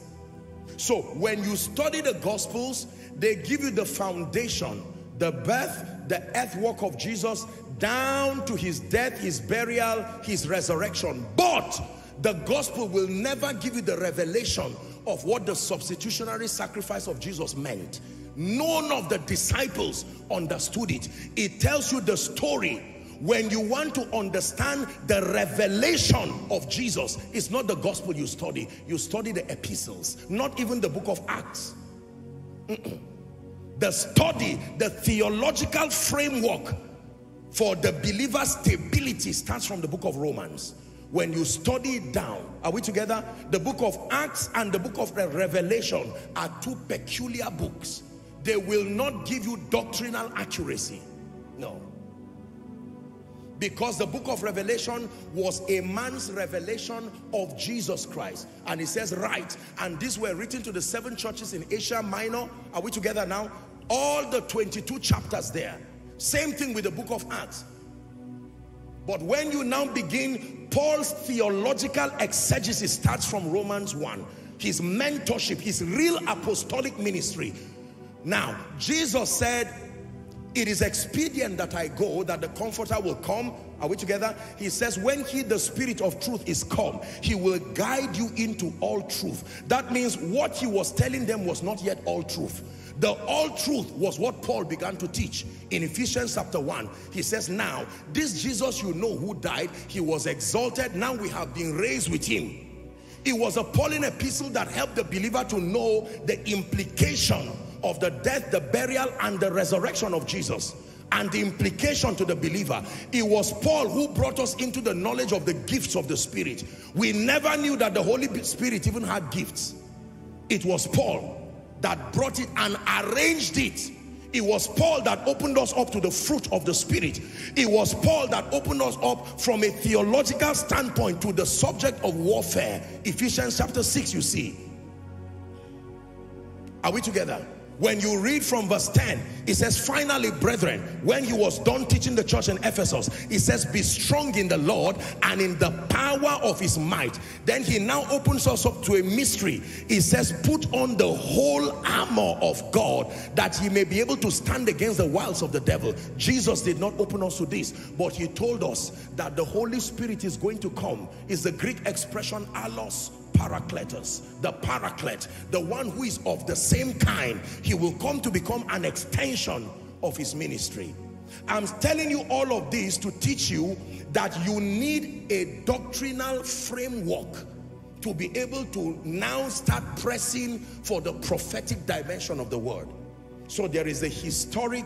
So when you study the Gospels, they give you the foundation, the birth, the earthwork of Jesus, down to his death, his burial, his resurrection. But the Gospel will never give you the revelation of what the substitutionary sacrifice of Jesus meant. None of the disciples understood it. It tells you the story when you want to understand the revelation of Jesus, it's not the gospel you study. You study the epistles, not even the book of Acts. Mm -mm. The study, the theological framework for the believer's stability starts from the book of Romans. When you study it down, are we together? The book of Acts and the book of Revelation are two peculiar books. They will not give you doctrinal accuracy. No. Because the book of Revelation was a man's revelation of Jesus Christ. And it says, right. And these were written to the seven churches in Asia Minor. Are we together now? All the 22 chapters there. Same thing with the book of Acts. But when you now begin, Paul's theological exegesis starts from Romans 1. His mentorship, his real apostolic ministry. Now, Jesus said, it is expedient that I go that the comforter will come are we together he says when he the spirit of truth is come he will guide you into all truth that means what he was telling them was not yet all truth the all truth was what Paul began to teach in Ephesians chapter 1 he says now this Jesus you know who died he was exalted now we have been raised with him it was a Pauline epistle that helped the believer to know the implication of the death, the burial, and the resurrection of Jesus and the implication to the believer. It was Paul who brought us into the knowledge of the gifts of the Spirit. We never knew that the Holy Spirit even had gifts. It was Paul that brought it and arranged it. It was Paul that opened us up to the fruit of the Spirit. It was Paul that opened us up from a theological standpoint to the subject of warfare. Ephesians chapter 6, you see. Are we together? When you read from verse 10, it says, finally, brethren, when he was done teaching the church in Ephesus, he says, be strong in the Lord and in the power of his might. Then he now opens us up to a mystery. He says, put on the whole armor of God that ye may be able to stand against the wiles of the devil. Jesus did not open us to this, but he told us that the Holy Spirit is going to come. Is the Greek expression allos Parakletos, the paraclete, the one who is of the same kind. He will come to become an extension of his ministry. I'm telling you all of this to teach you that you need a doctrinal framework to be able to now start pressing for the prophetic dimension of the word. So there is a historic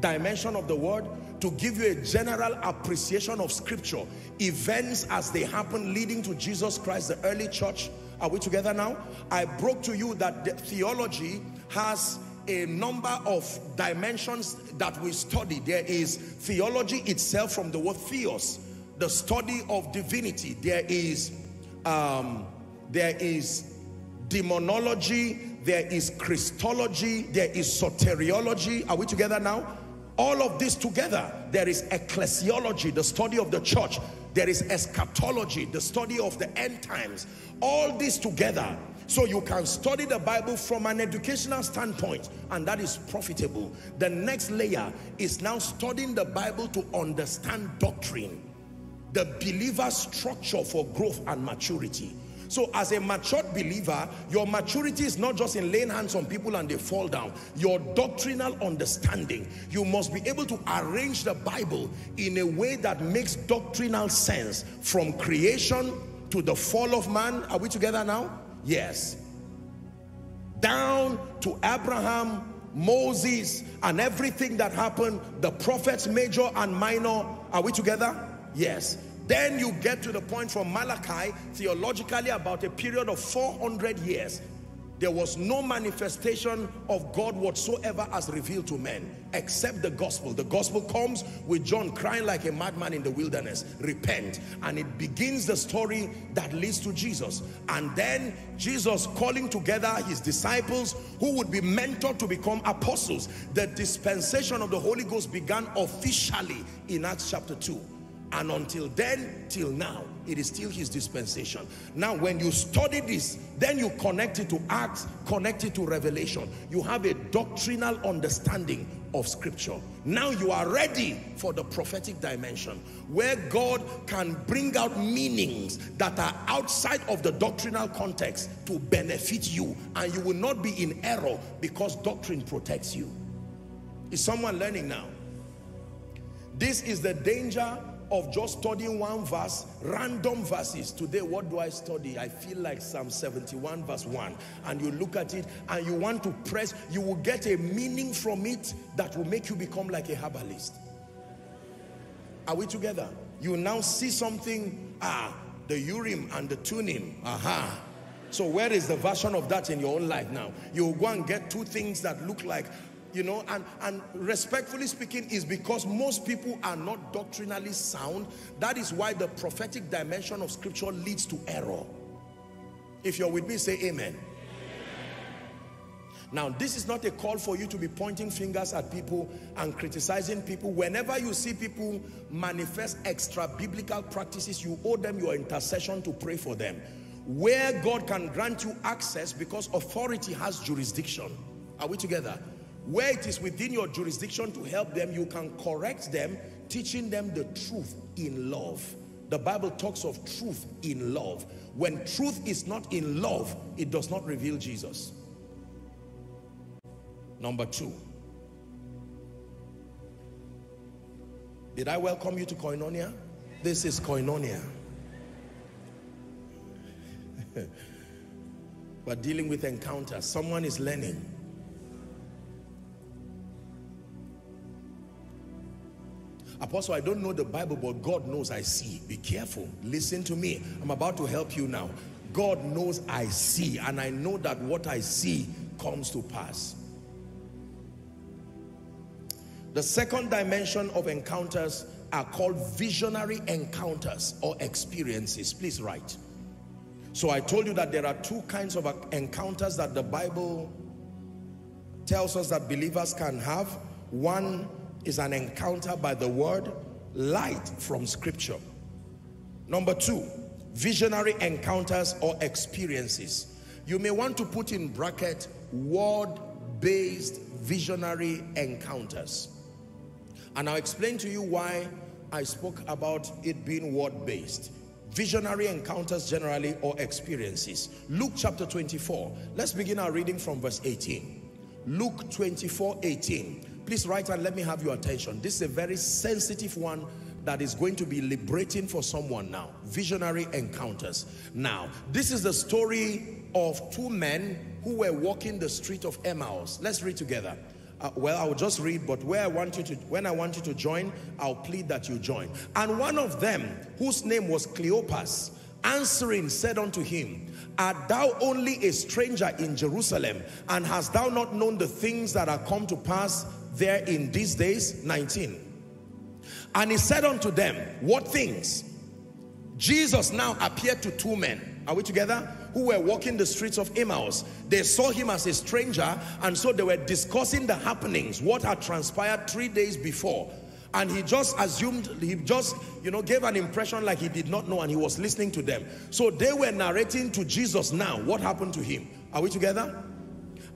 dimension of the word to give you a general appreciation of scripture. Events as they happen leading to Jesus Christ the early church. Are we together now? I broke to you that the theology has a number of dimensions that we study. There is theology itself from the word theos the study of divinity. There is um, there is demonology there is Christology there is soteriology. Are we together now all of this together there is ecclesiology the study of the church. There is eschatology the study of the end times. All this together. So you can study the Bible from an educational standpoint and that is profitable. The next layer is now studying the Bible to understand doctrine the believer's structure for growth and maturity So as a matured believer, your maturity is not just in laying hands on people and they fall down. Your doctrinal understanding, you must be able to arrange the Bible in a way that makes doctrinal sense from creation to the fall of man. Are we together now? Yes. Down to Abraham, Moses, and everything that happened, the prophets, major and minor. Are we together? Yes. Then you get to the point from Malachi, theologically about a period of 400 years. There was no manifestation of God whatsoever as revealed to men except the gospel. The gospel comes with John crying like a madman in the wilderness, repent. And it begins the story that leads to Jesus. And then Jesus calling together his disciples who would be mentored to become apostles. The dispensation of the Holy Ghost began officially in Acts chapter 2. And until then, till now, it is still his dispensation. Now, when you study this, then you connect it to Acts, connect it to Revelation. You have a doctrinal understanding of scripture. Now you are ready for the prophetic dimension where God can bring out meanings that are outside of the doctrinal context to benefit you and you will not be in error because doctrine protects you. Is someone learning now? This is the danger of just studying one verse, random verses. Today, what do I study? I feel like Psalm 71 verse 1. And you look at it and you want to press, you will get a meaning from it that will make you become like a herbalist. Are we together? You now see something, ah, the Urim and the Thummim, aha. So where is the version of that in your own life now? You go and get two things that look like you know and and respectfully speaking is because most people are not doctrinally sound. That is why the prophetic dimension of scripture leads to error. If you're with me say amen. Now this is not a call for you to be pointing fingers at people and criticizing people. Whenever you see people manifest extra biblical practices you owe them your intercession to pray for them. Where God can grant you access because authority has jurisdiction. Are we together where it is within your jurisdiction to help them, you can correct them, teaching them the truth in love. The Bible talks of truth in love. When truth is not in love, it does not reveal Jesus. Number two. Did I welcome you to Koinonia? This is Koinonia. We're dealing with encounters. Someone is learning. Apostle, I don't know the Bible, but God knows I see. Be careful. Listen to me. I'm about to help you now. God knows I see, and I know that what I see comes to pass. The second dimension of encounters are called visionary encounters or experiences. Please write. So I told you that there are two kinds of encounters that the Bible tells us that believers can have. One is an encounter by the word, light from scripture. Number two, visionary encounters or experiences. You may want to put in bracket word-based visionary encounters. And I'll explain to you why I spoke about it being word-based. Visionary encounters generally or experiences. Luke chapter 24. Let's begin our reading from verse 18. Luke 24, 18. Please write and let me have your attention. This is a very sensitive one that is going to be liberating for someone now. Visionary encounters. Now, this is the story of two men who were walking the street of Emmaus. Let's read together. Uh, well, I will just read, but where I want you to, when I want you to join, I'll plead that you join. And one of them, whose name was Cleopas, answering said unto him, Art thou only a stranger in Jerusalem, and hast thou not known the things that are come to pass there in these days? 19. And he said unto them, What things? Jesus now appeared to two men. Are we together? Who were walking the streets of Emmaus. They saw him as a stranger, and so they were discussing the happenings, what had transpired three days before. And he just assumed, he just, you know, gave an impression like he did not know and he was listening to them. So they were narrating to Jesus now what happened to him. Are we together?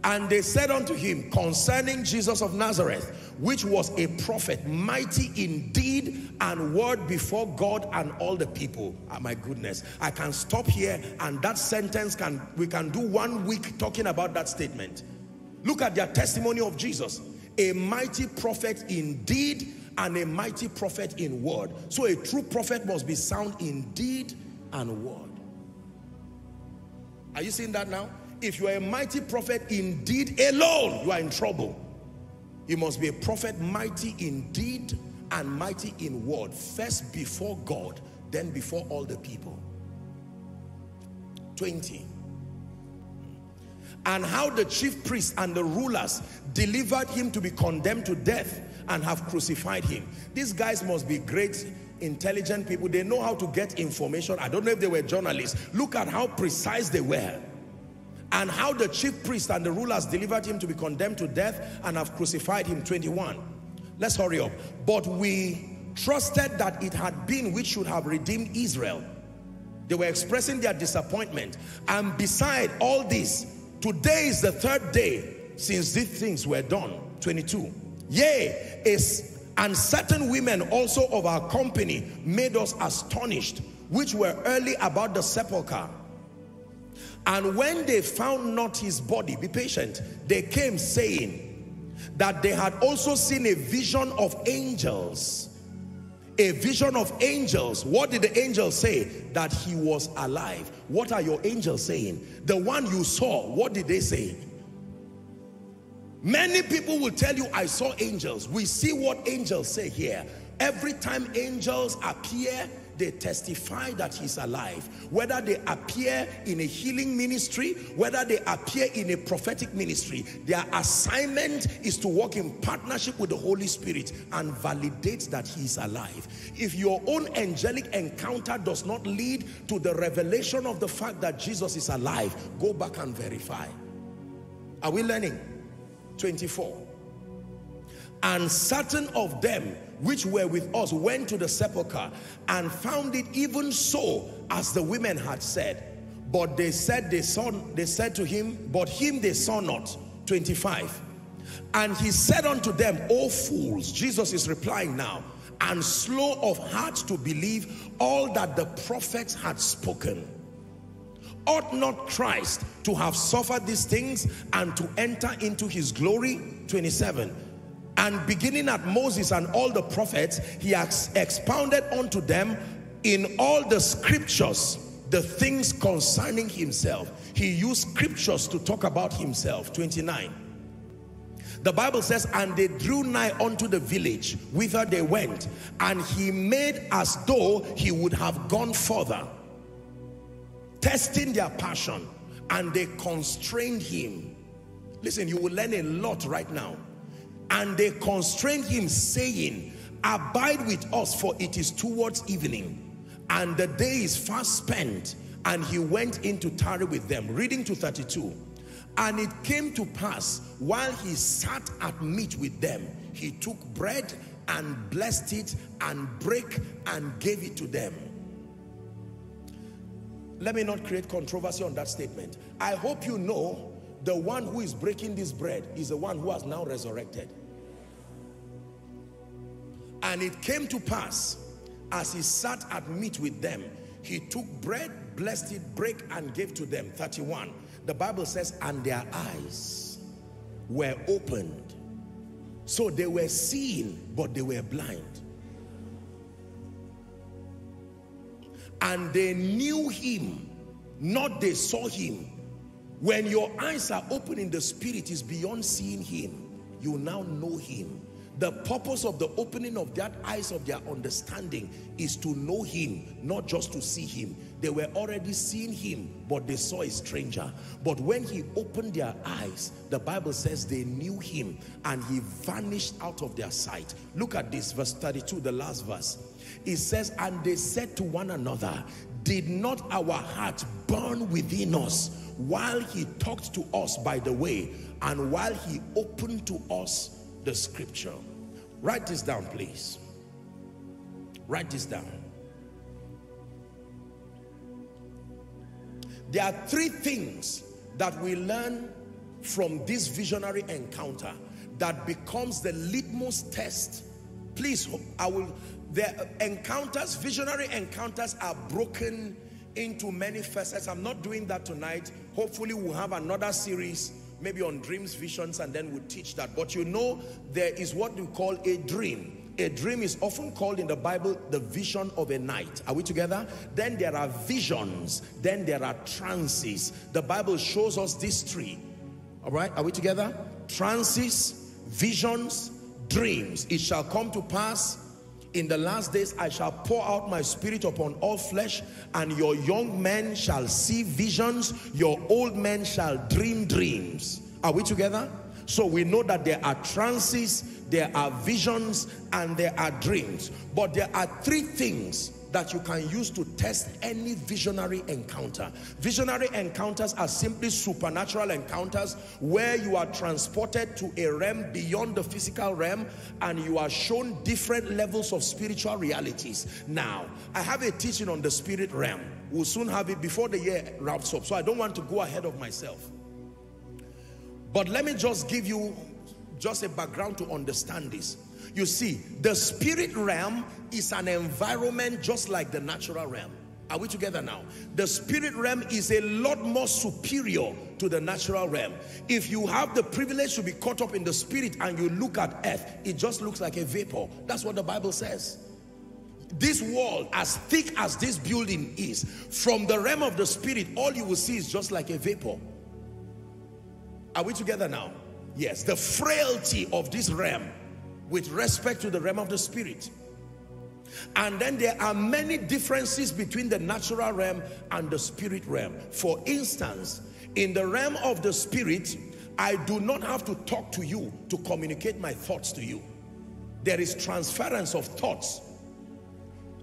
And they said unto him concerning Jesus of Nazareth, which was a prophet, mighty in deed and word before God and all the people. Ah, my goodness, I can stop here and that sentence can, we can do one week talking about that statement. Look at their testimony of Jesus. A mighty prophet in deed and a mighty prophet in word. So a true prophet must be sound in deed and word. Are you seeing that now? If you are a mighty prophet indeed alone, you are in trouble. You must be a prophet mighty in deed and mighty in word. First before God, then before all the people. 20. And how the chief priests and the rulers delivered him to be condemned to death and have crucified him. These guys must be great intelligent people. They know how to get information. I don't know if they were journalists. Look at how precise they were and how the chief priest and the rulers delivered him to be condemned to death and have crucified him. 21 let's hurry up. But we trusted that it had been which should have redeemed Israel. They were expressing their disappointment. And beside all this today is the third day since these things were done. 22 yea is and certain women also of our company made us astonished which were early about the sepulchre and when they found not his body, be patient, they came saying that they had also seen a vision of angels. A vision of angels. What did the angels say? That he was alive. What are your angels saying? The one you saw, what did they say? Many people will tell you, I saw angels. We see what angels say here. Every time angels appear, they testify that he's alive. Whether they appear in a healing ministry, whether they appear in a prophetic ministry, their assignment is to work in partnership with the Holy Spirit and validate that he's alive. If your own angelic encounter does not lead to the revelation of the fact that Jesus is alive, go back and verify. Are we learning? 24. And certain of them which were with us went to the sepulchre and found it even so as the women had said. But they said they saw, they said to him, but him they saw not. 25. And he said unto them, O fools, Jesus is replying now, and slow of heart to believe all that the prophets had spoken. Ought not Christ to have suffered these things and to enter into his glory? 27. And beginning at Moses and all the prophets, he has expounded unto them in all the scriptures the things concerning himself. He used scriptures to talk about himself. 29. The Bible says, and they drew nigh unto the village whither they went, and he made as though he would have gone further, testing their passion, and they constrained him. Listen, you will learn a lot right now. And they constrained him saying, abide with us for it is towards evening and the day is fast spent. And he went in to tarry with them. Reading to 32. And it came to pass while he sat at meat with them, he took bread and blessed it and break and gave it to them. Let me not create controversy on that statement. I hope you know the one who is breaking this bread is the one who has now resurrected. And it came to pass, as he sat at meat with them, he took bread, blessed it, break, and gave to them. 31. The Bible says, and their eyes were opened. So they were seeing, but they were blind. And they knew him, not they saw him. When your eyes are open in the spirit is beyond seeing him. You now know him. The purpose of the opening of that eyes of their understanding is to know him, not just to see him. They were already seeing him, but they saw a stranger. But when he opened their eyes, the Bible says they knew him and he vanished out of their sight. Look at this, verse 32, the last verse. It says, and they said to one another, did not our heart burn within us while he talked to us by the way and while he opened to us the scripture. Write this down, please. Write this down. There are three things that we learn from this visionary encounter that becomes the litmus test. Please, I will, the encounters, visionary encounters are broken into many facets. I'm not doing that tonight. Hopefully we'll have another series, maybe on dreams, visions, and then we'll teach that. But you know, there is what we call a dream. A dream is often called in the Bible the vision of a night. Are we together? Then there are visions. Then there are trances. The Bible shows us these three. All right, are we together? Trances, visions, dreams. It shall come to pass in the last days I shall pour out my spirit upon all flesh and your young men shall see visions your old men shall dream dreams. Are we together? So we know that there are trances there are visions and there are dreams. But there are three things that you can use to test any visionary encounter. Visionary encounters are simply supernatural encounters where you are transported to a realm beyond the physical realm and you are shown different levels of spiritual realities. Now, I have a teaching on the spirit realm. We'll soon have it before the year wraps up, so I don't want to go ahead of myself. But let me just give you just a background to understand this. You see, the spirit realm is an environment just like the natural realm. Are we together now? The spirit realm is a lot more superior to the natural realm. If you have the privilege to be caught up in the spirit and you look at earth, it just looks like a vapor. That's what the Bible says. This wall, as thick as this building is, from the realm of the spirit, all you will see is just like a vapor. Are we together now? Yes, the frailty of this realm with respect to the realm of the spirit. And then there are many differences between the natural realm and the spirit realm. For instance, in the realm of the spirit, I do not have to talk to you to communicate my thoughts to you. There is transference of thoughts.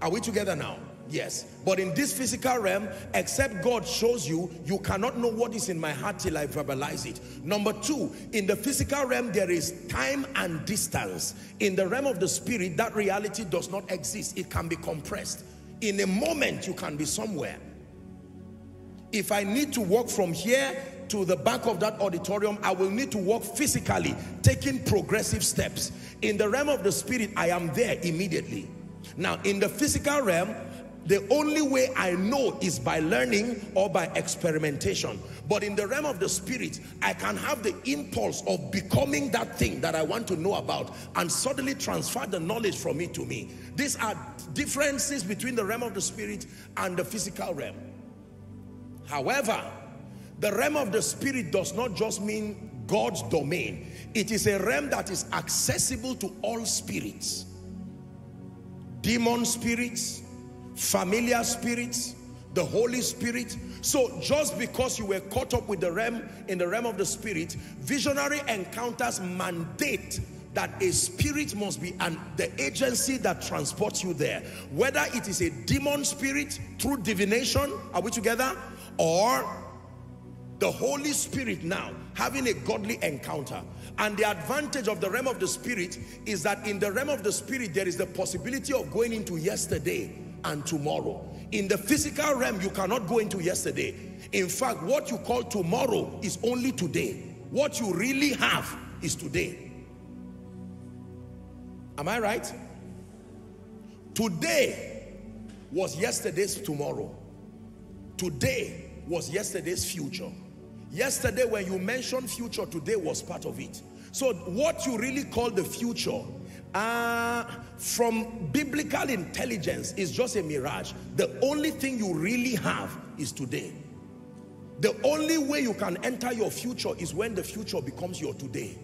Are we together now? Yes. But in this physical realm, except God shows you, you cannot know what is in my heart till I verbalize it. Number two, in the physical realm, there is time and distance. In the realm of the spirit, that reality does not exist. It can be compressed. In a moment, you can be somewhere. If I need to walk from here to the back of that auditorium, I will need to walk physically, taking progressive steps. In the realm of the spirit, I am there immediately. Now, in the physical realm, the only way I know is by learning or by experimentation. But in the realm of the spirit, I can have the impulse of becoming that thing that I want to know about and suddenly transfer the knowledge from it to me. These are differences between the realm of the spirit and the physical realm. However, the realm of the spirit does not just mean God's domain. It is a realm that is accessible to all spirits. Demon spirits, familiar spirits, the Holy Spirit. So just because you were caught up with the realm, in the realm of the spirit, visionary encounters mandate that a spirit must be and the agency that transports you there. Whether it is a demon spirit through divination, are we together? Or the Holy Spirit now having a godly encounter. And the advantage of the realm of the spirit is that in the realm of the spirit, there is the possibility of going into yesterday and tomorrow. In the physical realm, you cannot go into yesterday. In fact, what you call tomorrow is only today. What you really have is today. Am I right? Today was yesterday's tomorrow. Today was yesterday's future. Yesterday when you mentioned future, today was part of it. So what you really call the future uh, from biblical intelligence is just a mirage. The only thing you really have is today. The only way you can enter your future is when the future becomes your today.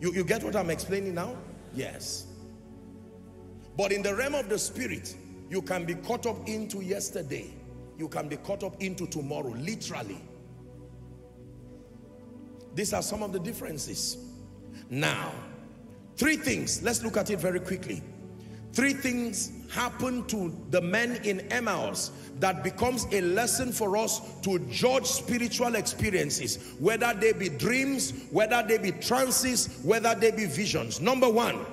You, you get what I'm explaining now? Yes. But in the realm of the spirit, you can be caught up into yesterday. You can be caught up into tomorrow, literally. These are some of the differences. Now, Three things, let's look at it very quickly. Three things happen to the men in Emmaus that becomes a lesson for us to judge spiritual experiences, whether they be dreams, whether they be trances, whether they be visions. Number one,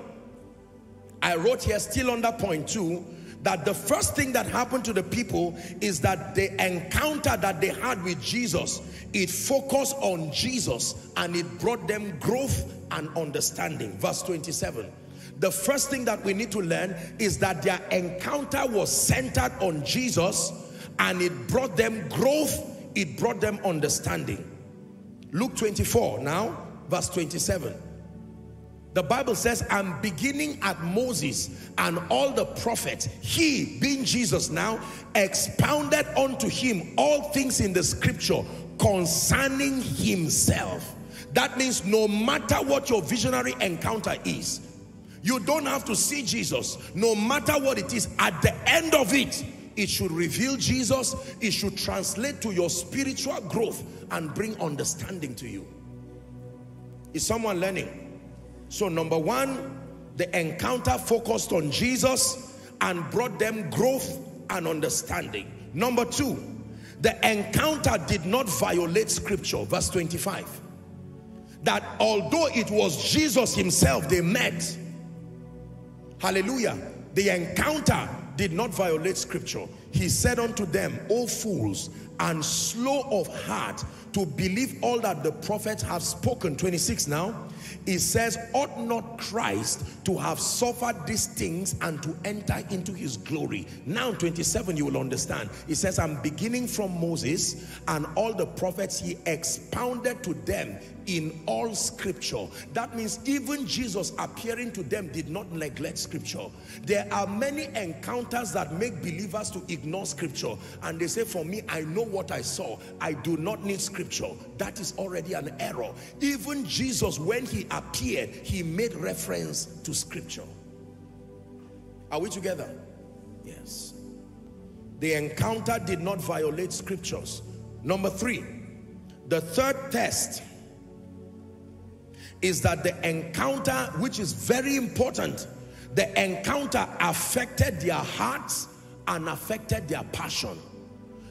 I wrote here still under point two, that the first thing that happened to the people is that the encounter that they had with Jesus, it focused on Jesus and it brought them growth and understanding. Verse 27. The first thing that we need to learn is that their encounter was centered on Jesus and it brought them growth, it brought them understanding. Luke 24 now, verse 27. The Bible says, I'm beginning at Moses and all the prophets. He, being Jesus now, expounded unto him all things in the scripture concerning himself. That means no matter what your visionary encounter is, you don't have to see Jesus. No matter what it is, at the end of it, it should reveal Jesus. It should translate to your spiritual growth and bring understanding to you. Is someone learning? So number one, the encounter focused on Jesus and brought them growth and understanding. Number two, the encounter did not violate scripture. Verse 25. That although it was Jesus himself they met, hallelujah, the encounter did not violate scripture. He said unto them, O fools, and slow of heart to believe all that the prophets have spoken. 26 now. It says, ought not Christ to have suffered these things and to enter into his glory. Now 27 you will understand. It says, I'm beginning from Moses and all the prophets he expounded to them in all scripture. That means even Jesus appearing to them did not neglect scripture. There are many encounters that make believers to ignore scripture and they say, for me, I know what I saw. I do not need scripture. That is already an error. Even Jesus, when he appeared, he made reference to scripture. Are we together? Yes. The encounter did not violate scriptures. Number three, the third test is that the encounter, which is very important, the encounter affected their hearts and affected their passion.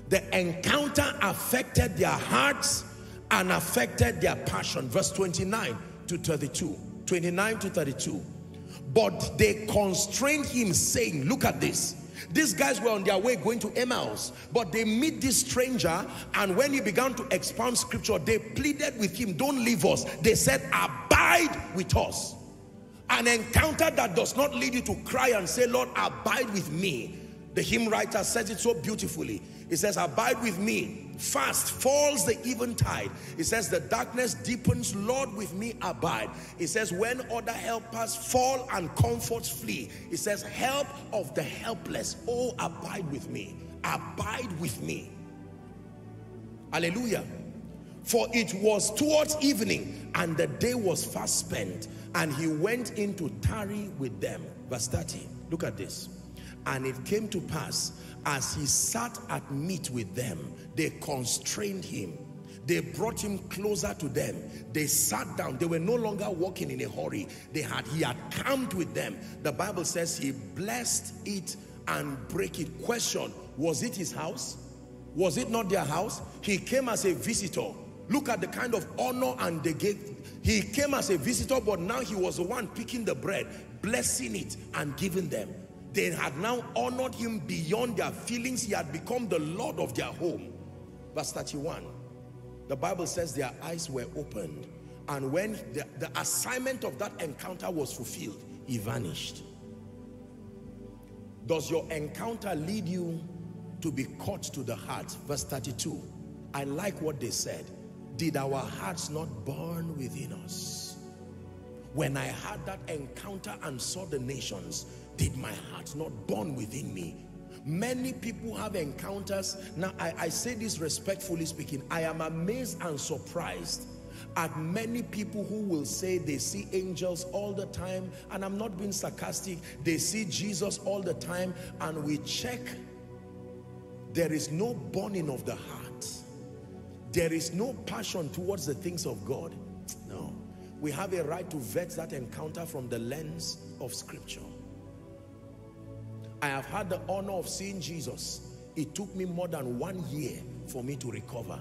The encounter affected their hearts and affected their passion. Verse 29 to 32. 29 to 32. But they constrained him saying, look at this. These guys were on their way going to Emmaus, but they meet this stranger, and when he began to expound scripture, they pleaded with him, don't leave us. They said, abide with us. An encounter that does not lead you to cry and say, Lord, abide with me. The hymn writer says it so beautifully. He says, abide with me. Fast falls the eventide. It says, the darkness deepens. Lord, with me abide. It says, when other helpers fall and comforts flee. It says, help of the helpless. Oh, abide with me. Abide with me. Hallelujah. For it was towards evening and the day was fast spent and he went in to tarry with them. Verse 30. Look at this. And it came to pass as he sat at meat with them, they constrained him. They brought him closer to them. They sat down. They were no longer walking in a hurry. They had he had camped with them. The Bible says he blessed it and break it. Question: Was it his house? Was it not their house? He came as a visitor. Look at the kind of honor and they gave. He came as a visitor, but now he was the one picking the bread, blessing it and giving them. They had now honored him beyond their feelings. He had become the Lord of their home. Verse 31. The Bible says their eyes were opened. And when the, the assignment of that encounter was fulfilled, he vanished. Does your encounter lead you to be caught to the heart? Verse 32. I like what they said. Did our hearts not burn within us? When I had that encounter and saw the nations, did my heart not burn within me? Many people have encounters. Now, I, I say this respectfully speaking. I am amazed and surprised at many people who will say they see angels all the time. And I'm not being sarcastic. They see Jesus all the time. And we check. There is no burning of the heart. There is no passion towards the things of God. No. We have a right to vet that encounter from the lens of scripture. I have had the honor of seeing Jesus. It took me more than one year for me to recover.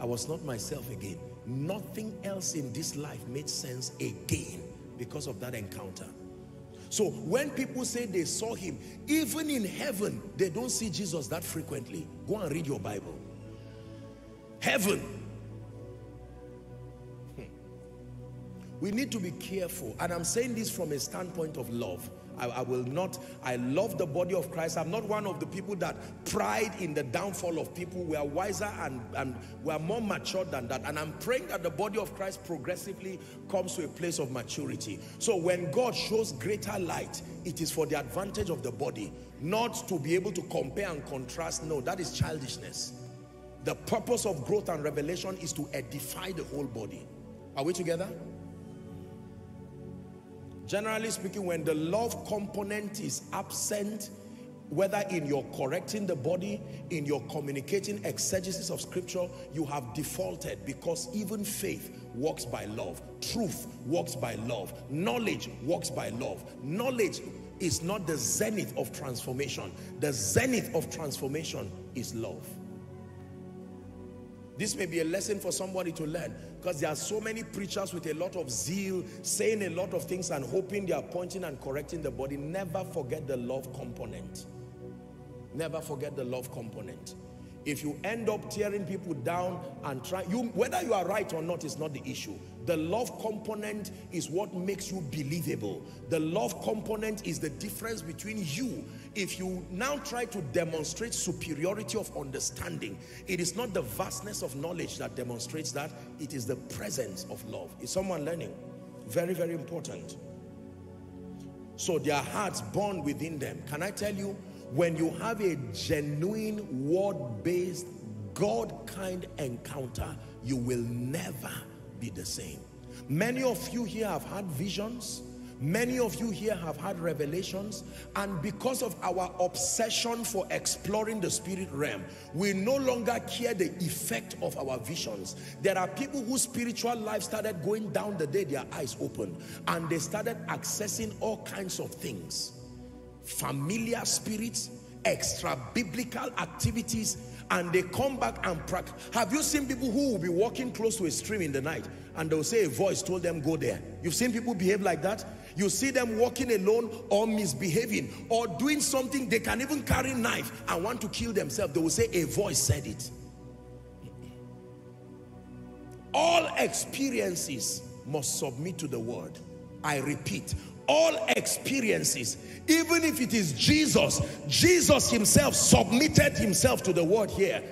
I was not myself again. Nothing else in this life made sense again because of that encounter. So when people say they saw him, even in heaven, they don't see Jesus that frequently. Go and read your Bible. Heaven. Hmm. We need to be careful. And I'm saying this from a standpoint of love. I, I, will not, I love the body of Christ. I'm not one of the people that pride in the downfall of people. We are wiser and, and we are more mature than that. And I'm praying that the body of Christ progressively comes to a place of maturity. So when God shows greater light, it is for the advantage of the body, not to be able to compare and contrast. No, that is childishness. The purpose of growth and revelation is to edify the whole body. Are we together? Generally speaking, when the love component is absent, whether in your correcting the body, in your communicating exegesis of scripture, you have defaulted because even faith works by love. Truth works by love. Knowledge works by love. Knowledge is not the zenith of transformation. The zenith of transformation is love. This may be a lesson for somebody to learn because there are so many preachers with a lot of zeal saying a lot of things and hoping they are pointing and correcting the body. Never forget the love component. Never forget the love component. If you end up tearing people down and try, you whether you are right or not is not the issue. The love component is what makes you believable. The love component is the difference between you. If you now try to demonstrate superiority of understanding, it is not the vastness of knowledge that demonstrates that, it is the presence of love. Is someone learning? Very, very important. So their hearts burn within them. Can I tell you, when you have a genuine word-based God kind encounter, you will never be the same. Many of you here have had visions. Many of you here have had revelations and because of our obsession for exploring the spirit realm, we no longer care the effect of our visions. There are people whose spiritual life started going down the day their eyes opened and they started accessing all kinds of things familiar spirits, extra biblical activities, and they come back and practice. Have you seen people who will be walking close to a stream in the night and they'll say a voice told them go there? You've seen people behave like that? You see them walking alone or misbehaving or doing something, they can even carry knife and want to kill themselves. They will say a voice said it. All experiences must submit to the word. I repeat, all experiences, even if it is Jesus, Jesus himself submitted himself to the word here,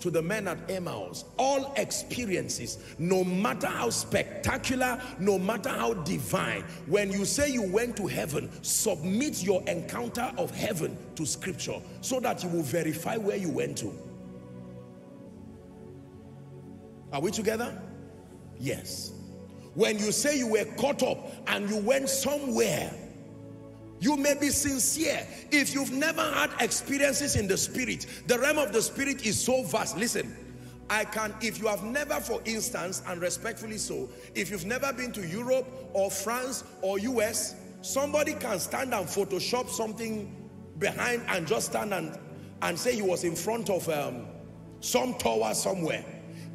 to the men at Emmaus. All experiences, no matter how spectacular, no matter how divine, when you say you went to heaven, submit your encounter of heaven to scripture so that you will verify where you went to. Are we together? Yes. When you say you were caught up and you went somewhere, you may be sincere. If you've never had experiences in the spirit, the realm of the spirit is so vast. Listen, I can, if you have never, for instance, and respectfully so, if you've never been to Europe or France or US, somebody can stand and Photoshop something behind and just stand and, and say he was in front of um, some tower somewhere.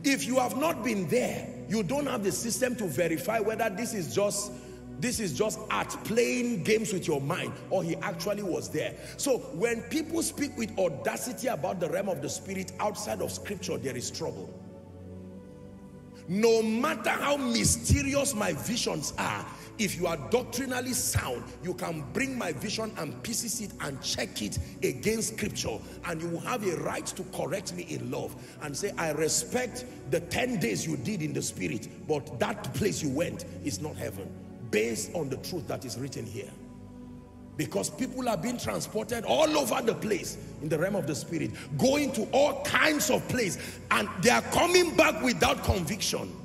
If you have not been there, you don't have the system to verify whether this is just this is just art playing games with your mind or he actually was there. So when people speak with audacity about the realm of the spirit outside of scripture there is trouble. No matter how mysterious my visions are if you are doctrinally sound you can bring my vision and pieces it and check it against scripture and you will have a right to correct me in love and say I respect the 10 days you did in the spirit but that place you went is not heaven based on the truth that is written here. Because people are being transported all over the place in the realm of the spirit going to all kinds of places and they are coming back without conviction.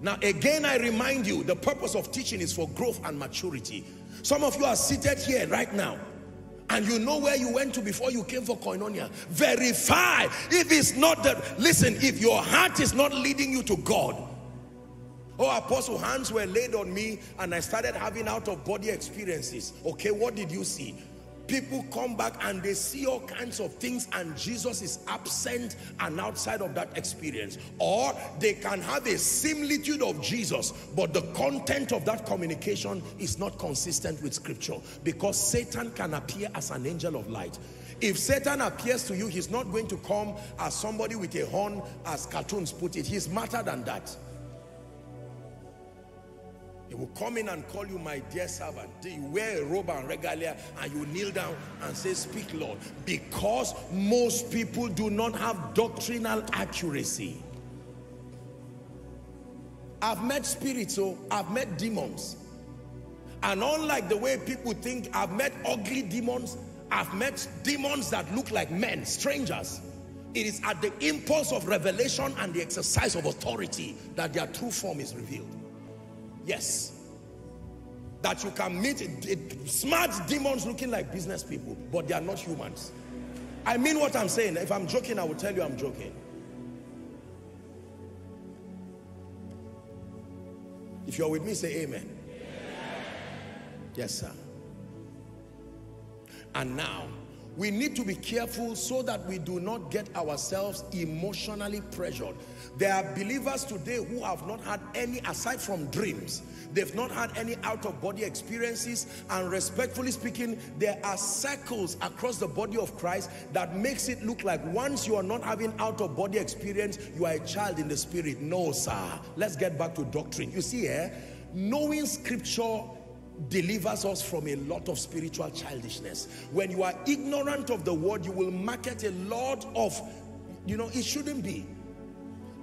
Now again I remind you the purpose of teaching is for growth and maturity. Some of you are seated here right now and you know where you went to before you came for koinonia. Verify if it's not that listen if your heart is not leading you to God Oh, apostle, hands were laid on me and I started having out of body experiences. Okay, what did you see? People come back and they see all kinds of things and Jesus is absent and outside of that experience. Or they can have a similitude of Jesus, but the content of that communication is not consistent with scripture because Satan can appear as an angel of light. If Satan appears to you, he's not going to come as somebody with a horn, as cartoons put it. He's smarter than that. He will come in and call you my dear servant. You wear a robe and regalia and you kneel down and say, speak Lord. Because most people do not have doctrinal accuracy. I've met spirits, so oh, I've met demons. And unlike the way people think, I've met ugly demons. I've met demons that look like men, strangers. It is at the impulse of revelation and the exercise of authority that their true form is revealed. Yes. That you can meet smart demons looking like business people, but they are not humans. I mean what I'm saying. If I'm joking, I will tell you I'm joking. If you're with me, say amen. amen. Yes, sir. And now, we need to be careful so that we do not get ourselves emotionally pressured. There are believers today who have not had any, aside from dreams, they've not had any out-of-body experiences and respectfully speaking, there are circles across the body of Christ that makes it look like once you are not having out-of-body experience, you are a child in the spirit. No, sir. Let's get back to doctrine. You see here, eh? knowing scripture delivers us from a lot of spiritual childishness. When you are ignorant of the word, you will market a lot of, you know, it shouldn't be.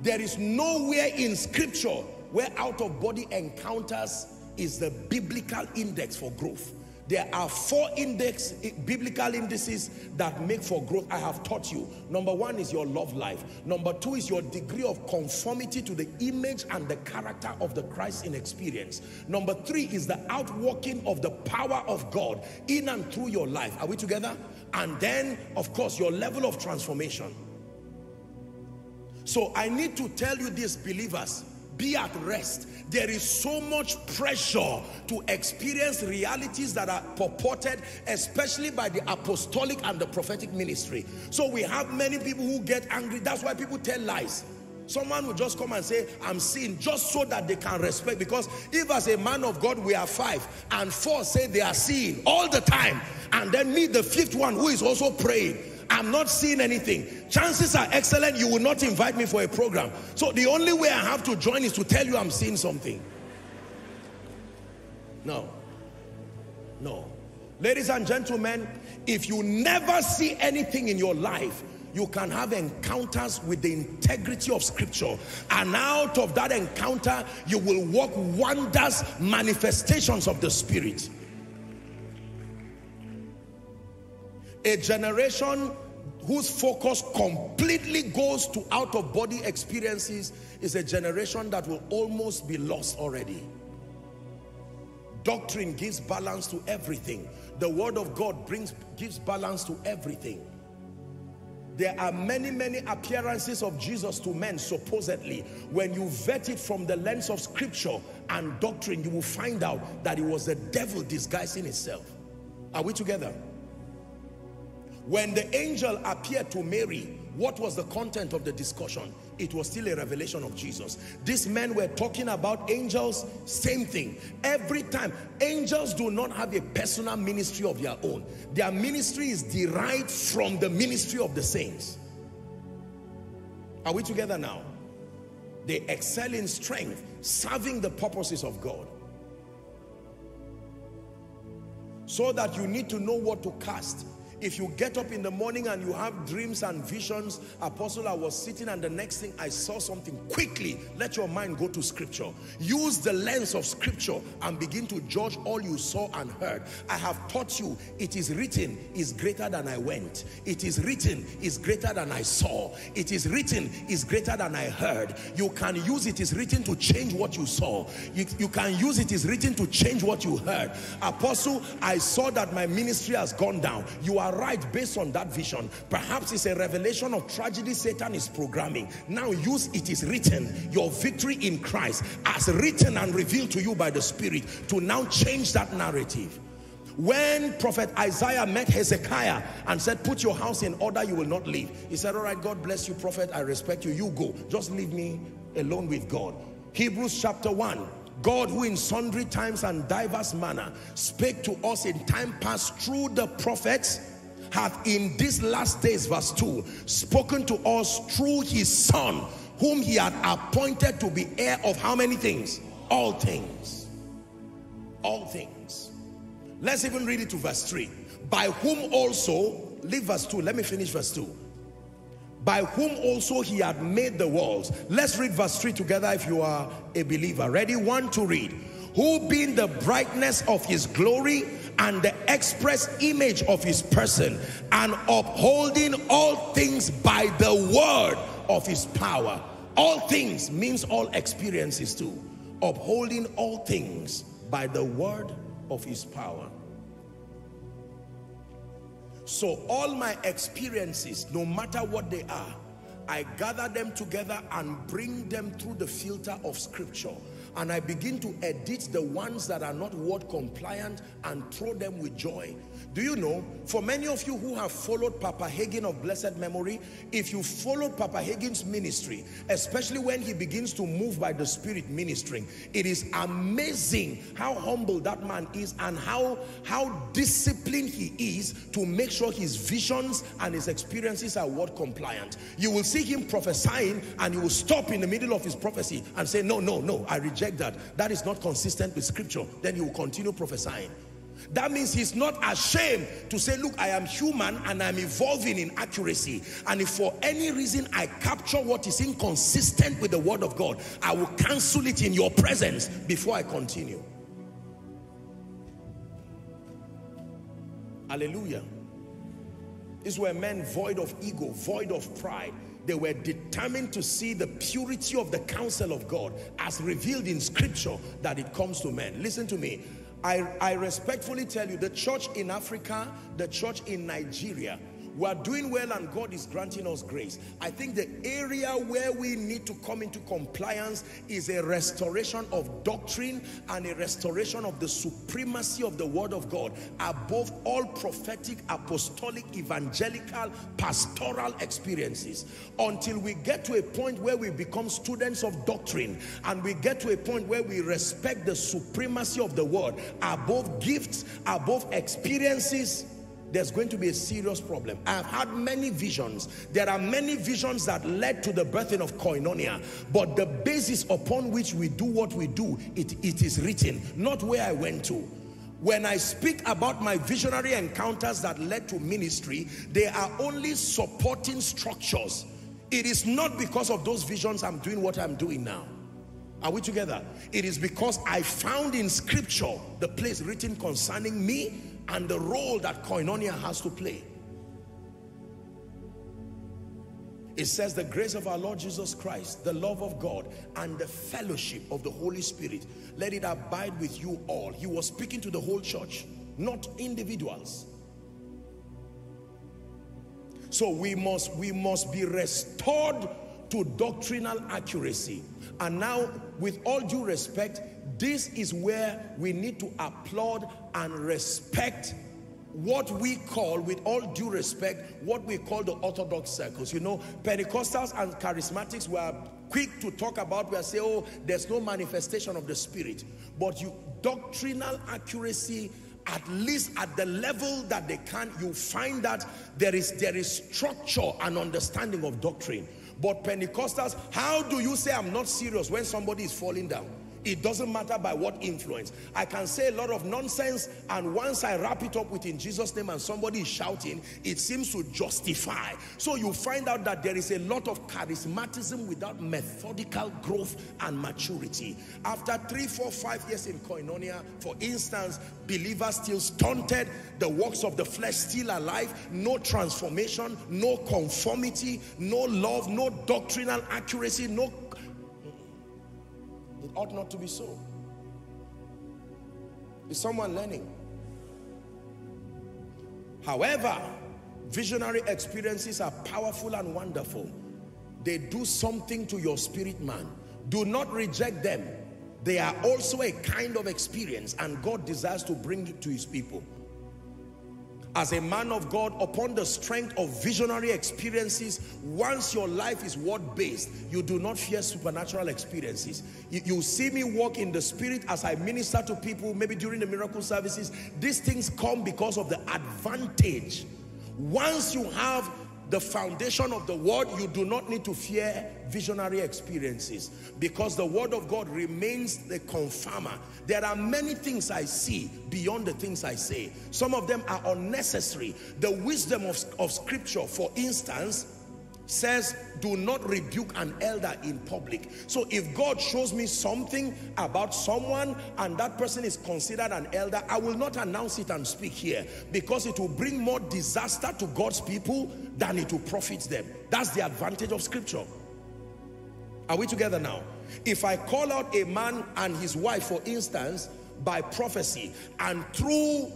There is nowhere in scripture where out of body encounters is the biblical index for growth. There are four index, eh, biblical indices that make for growth. I have taught you. Number one is your love life. Number two is your degree of conformity to the image and the character of the Christ in experience. Number three is the outworking of the power of God in and through your life. Are we together? And then, of course, your level of transformation. So I need to tell you this, believers, be at rest. There is so much pressure to experience realities that are purported, especially by the apostolic and the prophetic ministry. So we have many people who get angry. That's why people tell lies. Someone will just come and say, I'm seeing, just so that they can respect. Because if as a man of God, we are five, and four say they are seeing all the time, and then meet the fifth one, who is also praying, I'm not seeing anything. Chances are excellent you will not invite me for a program. So the only way I have to join is to tell you I'm seeing something. No. No. Ladies and gentlemen, if you never see anything in your life, you can have encounters with the integrity of scripture and out of that encounter you will work wonders manifestations of the spirit a generation whose focus completely goes to out-of-body experiences is a generation that will almost be lost already. Doctrine gives balance to everything. The word of God brings gives balance to everything. There are many, many appearances of Jesus to men, supposedly. When you vet it from the lens of scripture and doctrine, you will find out that it was the devil disguising itself. Are we together? When the angel appeared to Mary, what was the content of the discussion? It was still a revelation of Jesus. These men were talking about angels, same thing. Every time, angels do not have a personal ministry of their own. Their ministry is derived from the ministry of the saints. Are we together now? They excel in strength, serving the purposes of God. So that you need to know what to cast if you get up in the morning and you have dreams and visions, apostle, I was sitting and the next thing I saw something quickly, let your mind go to scripture. Use the lens of scripture and begin to judge all you saw and heard. I have taught you, it is written is greater than I went. It is written is greater than I saw. It is written is greater than I heard. You can use it is written to change what you saw. You, you can use it is written to change what you heard. Apostle, I saw that my ministry has gone down. You are right based on that vision. Perhaps it's a revelation of tragedy Satan is programming. Now use it is written, your victory in Christ as written and revealed to you by the Spirit to now change that narrative. When prophet Isaiah met Hezekiah and said, put your house in order, you will not leave. He said, all right, God bless you, prophet. I respect you. You go. Just leave me alone with God. Hebrews chapter 1. God who in sundry times and diverse manner spake to us in time past through the prophets hath in these last days, verse 2, spoken to us through his son, whom he had appointed to be heir of how many things? All things. All things. Let's even read it to verse 3. By whom also, leave verse 2, let me finish verse 2. By whom also he had made the worlds. Let's read verse 3 together if you are a believer. Ready? One to read. Who being the brightness of his glory and the express image of his person and upholding all things by the word of his power. All things means all experiences too. Upholding all things by the word of his power. So all my experiences, no matter what they are, I gather them together and bring them through the filter of scripture. And I begin to edit the ones that are not word compliant and throw them with joy. Do you know, for many of you who have followed Papa Hagin of blessed memory, if you followed Papa Hagin's ministry, especially when he begins to move by the Spirit ministering, it is amazing how humble that man is and how, how disciplined he is to make sure his visions and his experiences are word compliant. You will see him prophesying and you will stop in the middle of his prophecy and say, no, no, no, I reject that. That is not consistent with scripture. Then he will continue prophesying. That means he's not ashamed to say, look, I am human and I'm evolving in accuracy. And if for any reason I capture what is inconsistent with the word of God, I will cancel it in your presence before I continue. Hallelujah. These were men void of ego, void of pride. They were determined to see the purity of the counsel of God as revealed in scripture that it comes to men. Listen to me. I, I respectfully tell you, the church in Africa, the church in Nigeria, we are doing well and God is granting us grace. I think the area where we need to come into compliance is a restoration of doctrine and a restoration of the supremacy of the word of God above all prophetic, apostolic, evangelical, pastoral experiences. Until we get to a point where we become students of doctrine and we get to a point where we respect the supremacy of the word above gifts, above experiences, there's going to be a serious problem. I've had many visions. There are many visions that led to the birthing of koinonia. But the basis upon which we do what we do, it, it is written, not where I went to. When I speak about my visionary encounters that led to ministry, they are only supporting structures. It is not because of those visions I'm doing what I'm doing now. Are we together? It is because I found in scripture the place written concerning me and the role that koinonia has to play. It says the grace of our Lord Jesus Christ, the love of God, and the fellowship of the Holy Spirit, let it abide with you all. He was speaking to the whole church, not individuals. So we must, we must be restored to doctrinal accuracy. And now, with all due respect, this is where we need to applaud and respect what we call, with all due respect, what we call the orthodox circles. You know, Pentecostals and charismatics were quick to talk about, we say, oh, there's no manifestation of the Spirit. But you doctrinal accuracy at least at the level that they can, you find that there is, there is structure and understanding of doctrine. But Pentecostals, how do you say I'm not serious when somebody is falling down? It doesn't matter by what influence. I can say a lot of nonsense and once I wrap it up with in Jesus name and somebody is shouting, it seems to justify. So you find out that there is a lot of charismatism without methodical growth and maturity. After three, four, five years in koinonia, for instance, believers still stunted, the works of the flesh still alive, no transformation, no conformity, no love, no doctrinal accuracy, no it ought not to be so. Is someone learning? However, visionary experiences are powerful and wonderful. They do something to your spirit man. Do not reject them. They are also a kind of experience and God desires to bring it to his people. As a man of God, upon the strength of visionary experiences, once your life is word-based, you do not fear supernatural experiences. You, you, see me walk in the spirit as I minister to people, maybe during the miracle services. These things come because of the advantage. Once you have the foundation of the word, you do not need to fear visionary experiences because the word of God remains the confirmer. There are many things I see beyond the things I say. Some of them are unnecessary. The wisdom of, of scripture, for instance, says do not rebuke an elder in public. So if God shows me something about someone and that person is considered an elder I will not announce it and speak here because it will bring more disaster to God's people than it will profit them. That's the advantage of scripture. Are we together now? If I call out a man and his wife for instance by prophecy and through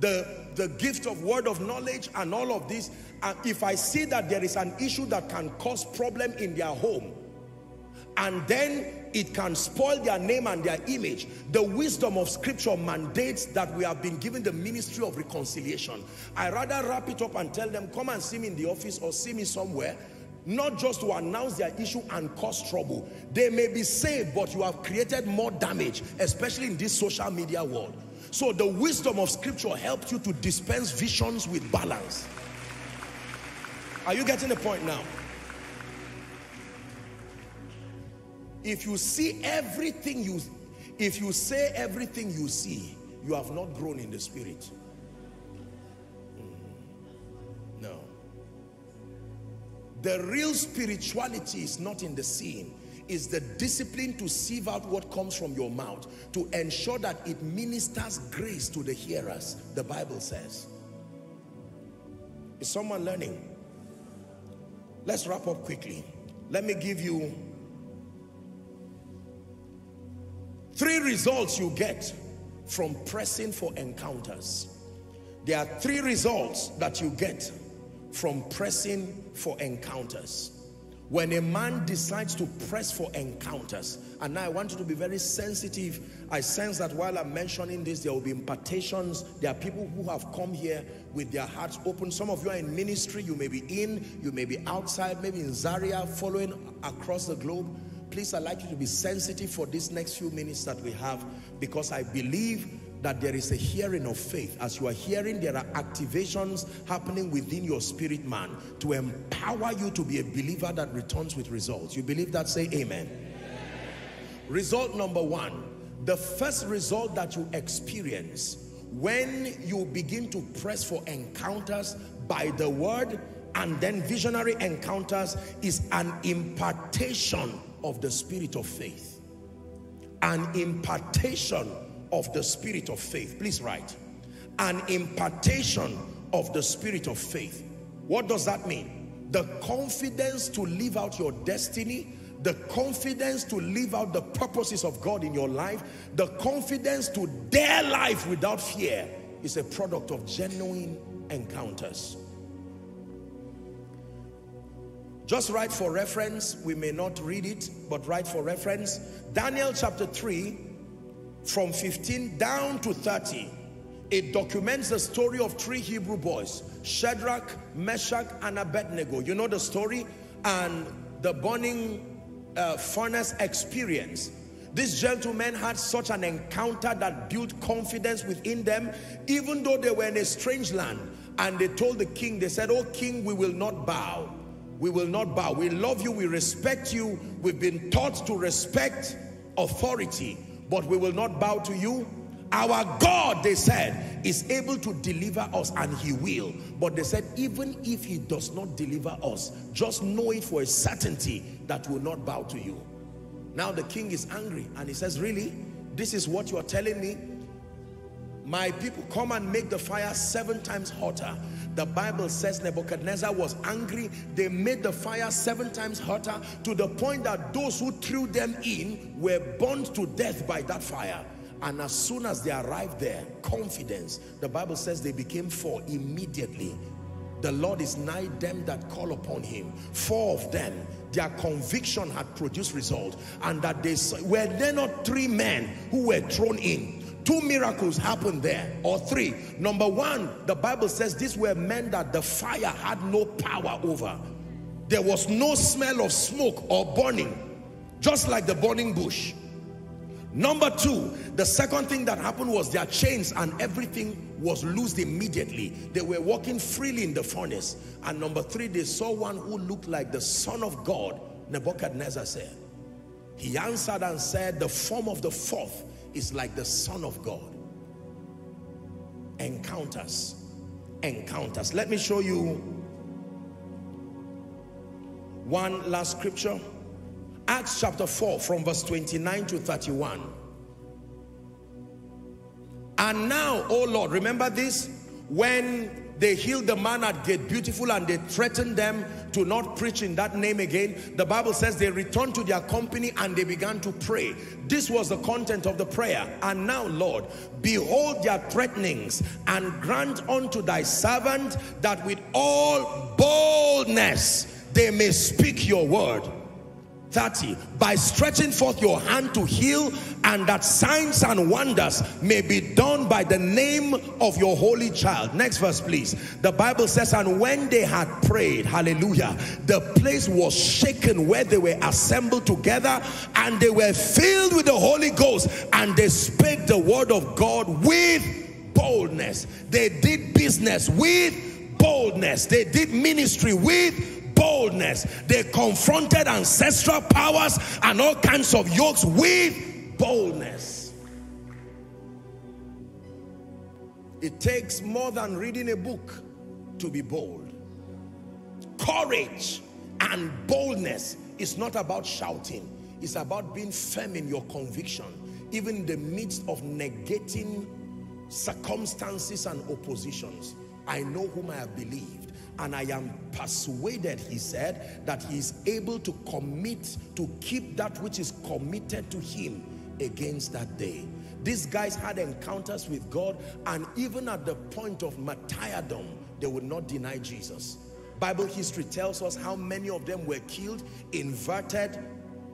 the the gift of word of knowledge and all of this and if I see that there is an issue that can cause problem in their home and then it can spoil their name and their image the wisdom of scripture mandates that we have been given the ministry of reconciliation. I rather wrap it up and tell them come and see me in the office or see me somewhere. Not just to announce their issue and cause trouble. They may be saved but you have created more damage especially in this social media world. So the wisdom of scripture helps you to dispense visions with balance. Are you getting the point now? If you see everything you, if you say everything you see, you have not grown in the spirit. Mm. No. The real spirituality is not in the seeing is the discipline to sieve out what comes from your mouth to ensure that it ministers grace to the hearers the bible says is someone learning let's wrap up quickly. Let me give you three results you get from pressing for encounters. There are three results that you get from pressing for encounters when a man decides to press for encounters, and now I want you to be very sensitive. I sense that while I'm mentioning this, there will be impartations. There are people who have come here with their hearts open. Some of you are in ministry, you may be in, you may be outside, maybe in Zaria, following across the globe. Please, I'd like you to be sensitive for these next few minutes that we have because I believe that there is a hearing of faith. As you are hearing, there are activations happening within your spirit man to empower you to be a believer that returns with results. You believe that? Say amen. amen. Result number one, the first result that you experience when you begin to press for encounters by the word and then visionary encounters is an impartation of the spirit of faith. An impartation of the spirit of faith. Please write. An impartation of the spirit of faith. What does that mean? The confidence to live out your destiny, the confidence to live out the purposes of God in your life, the confidence to dare life without fear is a product of genuine encounters. Just write for reference. We may not read it, but write for reference. Daniel chapter 3, from 15 down to 30 it documents the story of three Hebrew boys Shadrach, Meshach and Abednego. You know the story? And the burning uh, furnace experience. These gentlemen had such an encounter that built confidence within them even though they were in a strange land. And they told the king they said oh king we will not bow. We will not bow. We love you. We respect you. We've been taught to respect authority but we will not bow to you. Our God, they said, is able to deliver us and he will. But they said, even if he does not deliver us, just know it for a certainty that will not bow to you. Now the king is angry and he says, really? This is what you are telling me? My people come and make the fire seven times hotter the Bible says Nebuchadnezzar was angry. They made the fire seven times hotter to the point that those who threw them in were burned to death by that fire. And as soon as they arrived there, confidence, the Bible says they became four immediately. The Lord is nigh them that call upon him. Four of them, their conviction had produced result. And that they were there not three men who were thrown in Two miracles happened there, or three. Number one, the Bible says these were men that the fire had no power over. There was no smell of smoke or burning, just like the burning bush. Number two, the second thing that happened was their chains and everything was loosed immediately. They were walking freely in the furnace. And number three, they saw one who looked like the Son of God, Nebuchadnezzar said. He answered and said, the form of the fourth is like the Son of God. Encounters. Encounters. Let me show you one last scripture. Acts chapter 4 from verse 29 to 31. And now, oh Lord, remember this? When they healed the man at Gate Beautiful and they threatened them to not preach in that name again. The Bible says they returned to their company and they began to pray. This was the content of the prayer. And now, Lord, behold their threatenings and grant unto thy servant that with all boldness they may speak your word 30 by stretching forth your hand to heal and that signs and wonders may be done by the name of your holy child. Next verse please. The bible says and when they had prayed hallelujah the place was shaken where they were assembled together and they were filled with the holy ghost and they spake the word of god with boldness. They did business with boldness. They did ministry with boldness. They confronted ancestral powers and all kinds of yokes with boldness. It takes more than reading a book to be bold. Courage and boldness is not about shouting. It's about being firm in your conviction, even in the midst of negating circumstances and oppositions. I know whom I have believed and I am persuaded, he said, that he is able to commit, to keep that which is committed to him against that day. These guys had encounters with God and even at the point of martyrdom, they would not deny Jesus. Bible history tells us how many of them were killed, inverted,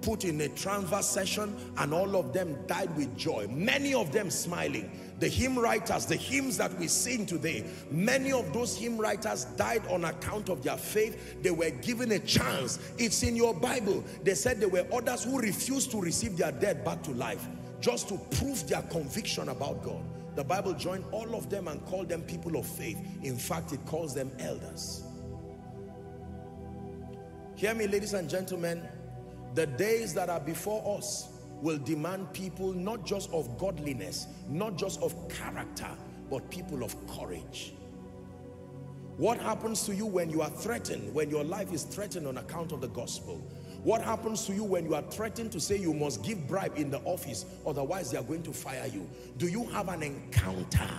put in a transverse session and all of them died with joy. Many of them smiling the hymn writers, the hymns that we sing today, many of those hymn writers died on account of their faith. They were given a chance. It's in your Bible. They said there were others who refused to receive their dead back to life just to prove their conviction about God. The Bible joined all of them and called them people of faith. In fact, it calls them elders. Hear me, ladies and gentlemen. The days that are before us will demand people not just of godliness, not just of character, but people of courage. What happens to you when you are threatened, when your life is threatened on account of the gospel? What happens to you when you are threatened to say you must give bribe in the office, otherwise they are going to fire you? Do you have an encounter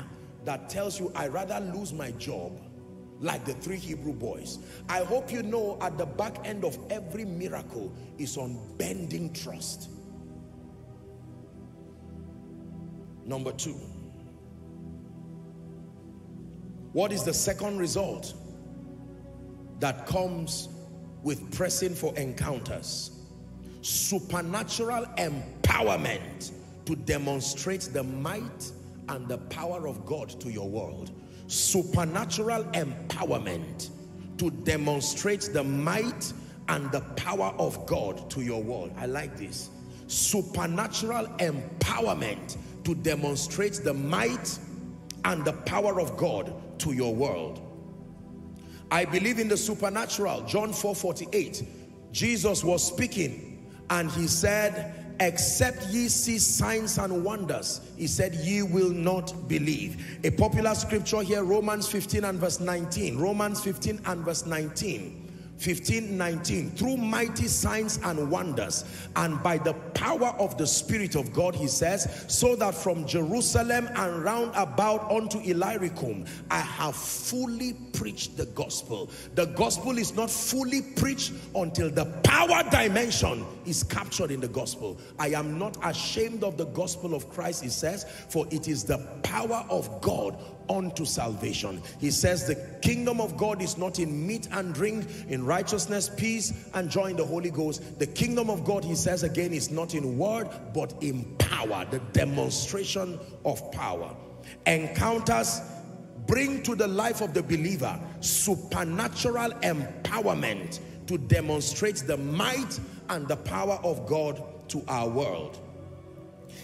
that tells you, I rather lose my job like the three Hebrew boys. I hope you know at the back end of every miracle is unbending trust. Number two. What is the second result that comes with pressing for encounters? Supernatural empowerment to demonstrate the might and the power of God to your world. Supernatural empowerment to demonstrate the might and the power of God to your world. I like this. Supernatural empowerment to demonstrate the might and the power of God to your world. I believe in the supernatural. John 4 48. Jesus was speaking and he said, Except ye see signs and wonders, he said, ye will not believe. A popular scripture here, Romans 15 and verse 19. Romans 15 and verse 19. 15 19 through mighty signs and wonders and by the power of the spirit of god he says so that from jerusalem and round about unto illyricum i have fully preach the gospel. The gospel is not fully preached until the power dimension is captured in the gospel. I am not ashamed of the gospel of Christ, he says, for it is the power of God unto salvation. He says the kingdom of God is not in meat and drink, in righteousness, peace, and joy in the Holy Ghost. The kingdom of God, he says again, is not in word, but in power, the demonstration of power. Encounters bring to the life of the believer supernatural empowerment to demonstrate the might and the power of God to our world.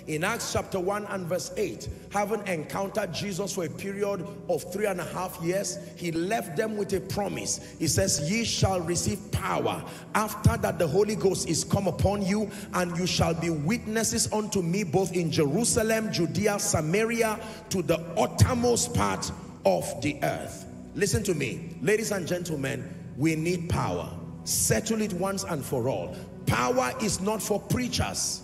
In Acts chapter 1 and verse 8, having encountered Jesus for a period of three and a half years, he left them with a promise. He says, ye shall receive power after that the Holy Ghost is come upon you and you shall be witnesses unto me both in Jerusalem, Judea, Samaria, to the uttermost part of the earth. Listen to me, ladies and gentlemen, we need power. Settle it once and for all. Power is not for preachers.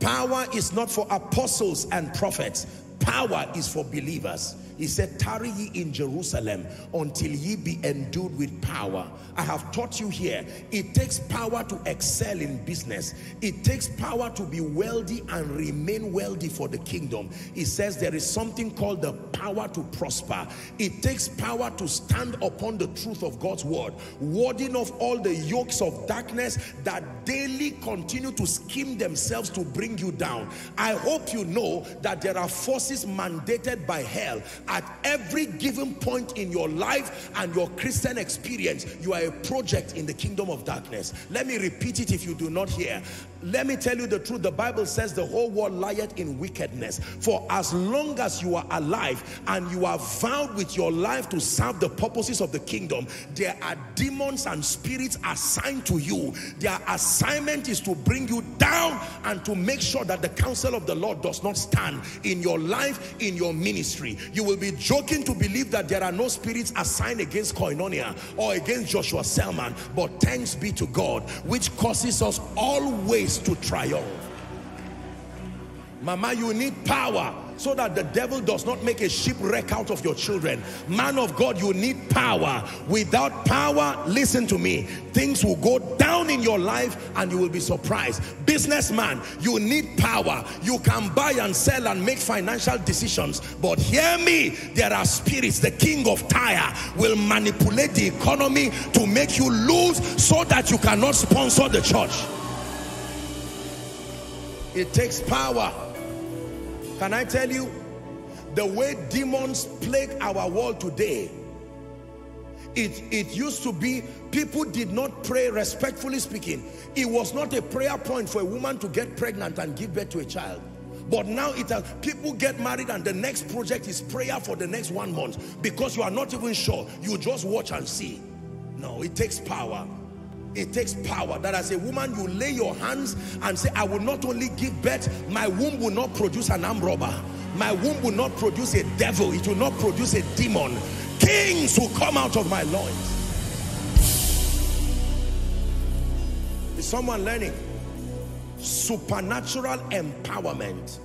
Power is not for apostles and prophets. Power is for believers. He said, tarry ye in Jerusalem until ye be endued with power. I have taught you here, it takes power to excel in business. It takes power to be wealthy and remain wealthy for the kingdom. He says there is something called the power to prosper. It takes power to stand upon the truth of God's word, warding off all the yokes of darkness that daily continue to scheme themselves to bring you down. I hope you know that there are forces mandated by hell at every given point in your life and your Christian experience, you are a project in the kingdom of darkness. Let me repeat it if you do not hear. Let me tell you the truth. The Bible says the whole world lieth in wickedness. For as long as you are alive and you are vowed with your life to serve the purposes of the kingdom, there are demons and spirits assigned to you. Their assignment is to bring you down and to make sure that the counsel of the Lord does not stand in your life, in your ministry. You will be joking to believe that there are no spirits assigned against Koinonia or against Joshua Selman, but thanks be to God, which causes us always to triumph. Mama, you need power so that the devil does not make a shipwreck out of your children. Man of God, you need power. Without power, listen to me, things will go down in your life and you will be surprised. Businessman, you need power. You can buy and sell and make financial decisions. But hear me, there are spirits. The king of Tyre will manipulate the economy to make you lose so that you cannot sponsor the church. It takes power. Can I tell you, the way demons plague our world today, it, it used to be people did not pray respectfully speaking. It was not a prayer point for a woman to get pregnant and give birth to a child. But now it has, people get married and the next project is prayer for the next one month because you are not even sure. You just watch and see. No, it takes power. It takes power that as a woman you lay your hands and say, I will not only give birth, my womb will not produce an arm robber. My womb will not produce a devil. It will not produce a demon. Kings will come out of my loins. Is someone learning? Supernatural empowerment.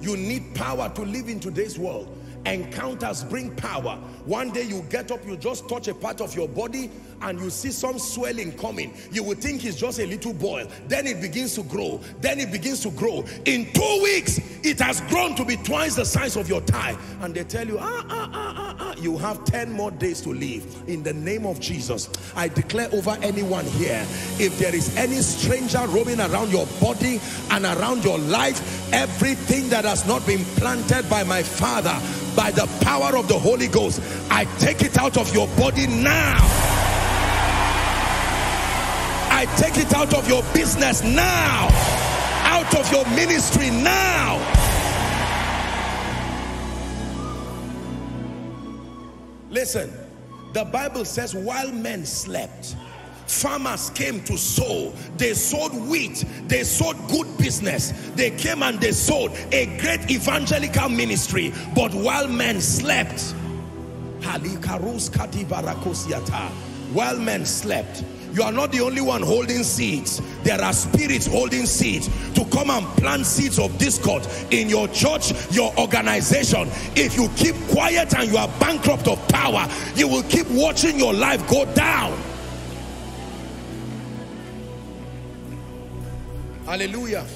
You need power to live in today's world. Encounters bring power. One day you get up, you just touch a part of your body and you see some swelling coming. You would think it's just a little boil. Then it begins to grow. Then it begins to grow. In two weeks, it has grown to be twice the size of your thigh. And they tell you, ah, ah, ah, ah, ah, you have 10 more days to live. In the name of Jesus, I declare over anyone here, if there is any stranger roaming around your body and around your life, everything that has not been planted by my Father, by the power of the Holy Ghost, I take it out of your body now. I take it out of your business now. Out of your ministry now. Listen, the Bible says while men slept, farmers came to sow. They sowed wheat. They sowed good business. They came and they sowed a great evangelical ministry. But while men slept, while men slept, You are not the only one holding seeds. There are spirits holding seeds to come and plant seeds of discord in your church, your organization. If you keep quiet and you are bankrupt of power, you will keep watching your life go down. Hallelujah.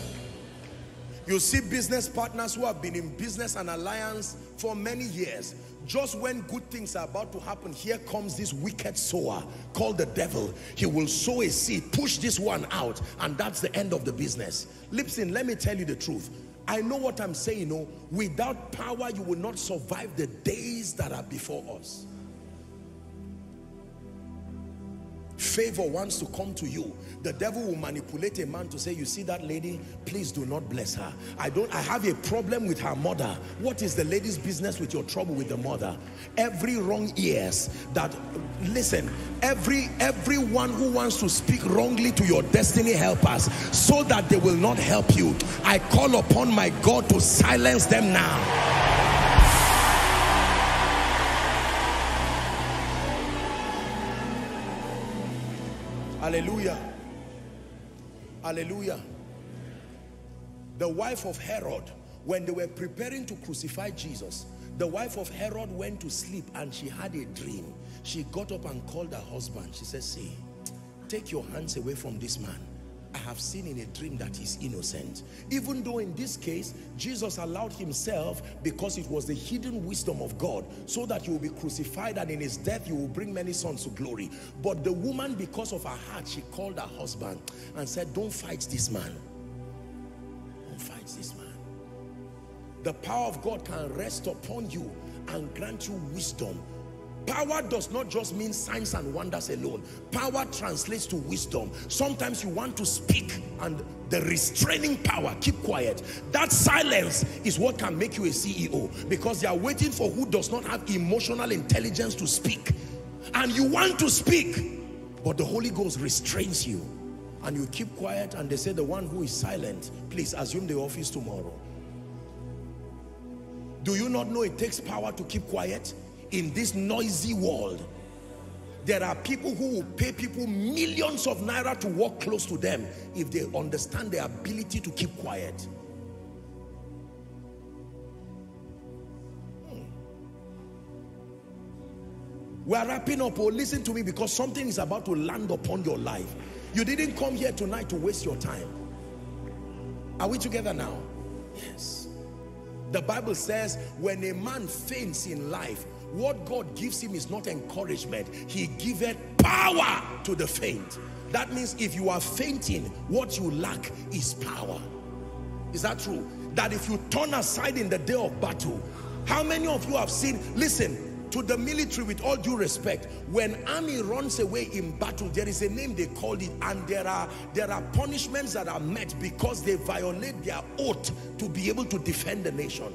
You see business partners who have been in business and alliance for many years. Just when good things are about to happen, here comes this wicked sower called the devil. He will sow a seed, push this one out, and that's the end of the business. Lipson, let me tell you the truth. I know what I'm saying. Know, without power, you will not survive the days that are before us. Favor wants to come to you the devil will manipulate a man to say you see that lady? Please do not bless her. I don't i have a problem with her mother. What is the lady's business with your trouble with the mother? Every wrong ears that listen every everyone who wants to speak wrongly to your destiny helpers so that they will not help you i call upon my god to silence them now Hallelujah. Hallelujah. The wife of Herod, when they were preparing to crucify Jesus, the wife of Herod went to sleep and she had a dream. She got up and called her husband. She said, see, take your hands away from this man. I have seen in a dream that he's innocent. Even though in this case, Jesus allowed himself because it was the hidden wisdom of God so that he will be crucified and in his death he will bring many sons to glory. But the woman, because of her heart, she called her husband and said, don't fight this man. Don't fight this man. The power of God can rest upon you and grant you wisdom Power does not just mean signs and wonders alone. Power translates to wisdom. Sometimes you want to speak and the restraining power, keep quiet. That silence is what can make you a CEO because they are waiting for who does not have emotional intelligence to speak. And you want to speak, but the Holy Ghost restrains you. And you keep quiet and they say the one who is silent, please assume the office tomorrow. Do you not know it takes power to keep quiet? In this noisy world there are people who will pay people millions of naira to walk close to them if they understand their ability to keep quiet. Hmm. we are wrapping up oh listen to me because something is about to land upon your life. You didn't come here tonight to waste your time. Are we together now? Yes. The bible says when a man faints in life what God gives him is not encouragement. He giveth power to the faint. That means if you are fainting, what you lack is power. Is that true? That if you turn aside in the day of battle, how many of you have seen, listen, to the military with all due respect when army runs away in battle there is a name they call it and there are there are punishments that are met because they violate their oath to be able to defend the nation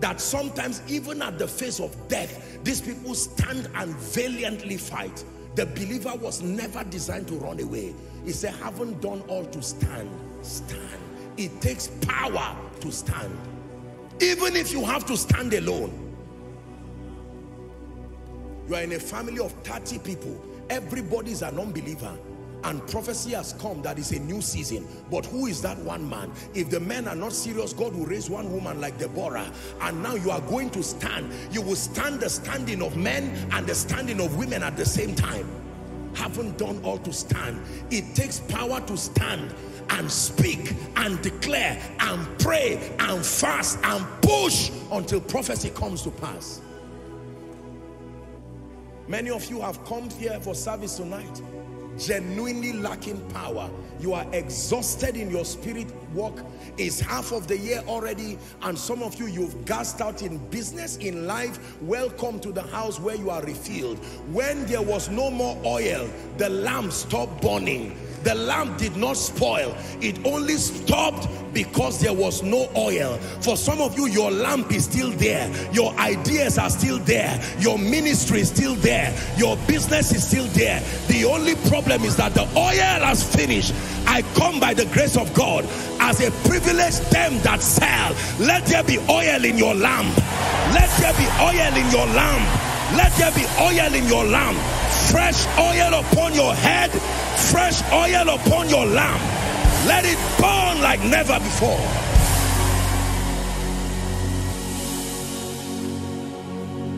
that sometimes even at the face of death, these people stand and valiantly fight. The believer was never designed to run away. He said, haven't done all to stand, stand. It takes power to stand. Even if you have to stand alone. You are in a family of 30 people. Everybody is an unbeliever and prophecy has come that is a new season. But who is that one man? If the men are not serious God will raise one woman like Deborah. And now you are going to stand. You will stand the standing of men and the standing of women at the same time. Haven't done all to stand. It takes power to stand and speak and declare and pray and fast and push until prophecy comes to pass. Many of you have come here for service tonight genuinely lacking power. You are exhausted in your spirit work is half of the year already and some of you you've gassed out in business in life. Welcome to the house where you are refilled. When there was no more oil the lamp stopped burning the lamp did not spoil. It only stopped because there was no oil. For some of you your lamp is still there. Your ideas are still there. Your ministry is still there. Your business is still there. The only problem is that the oil has finished. I come by the grace of God as a privileged them that sell. Let there be oil in your lamp. Let there be oil in your lamp. Let there be oil in your lamp Fresh oil upon your head, fresh oil upon your lamp. Let it burn like never before.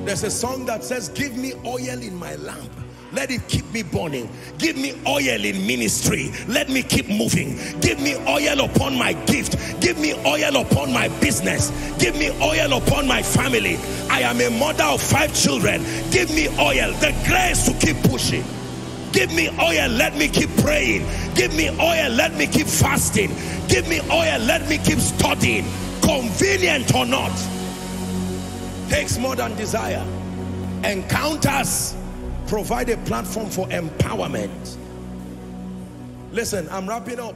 There's a song that says, Give me oil in my lamp. Let it keep me burning. Give me oil in ministry. Let me keep moving. Give me oil upon my gift. Give me oil upon my business. Give me oil upon my family. I am a mother of five children. Give me oil, the grace to keep pushing. Give me oil, let me keep praying. Give me oil, let me keep fasting. Give me oil, let me keep studying. Convenient or not takes more than desire. Encounters provide a platform for empowerment. Listen, I'm wrapping up.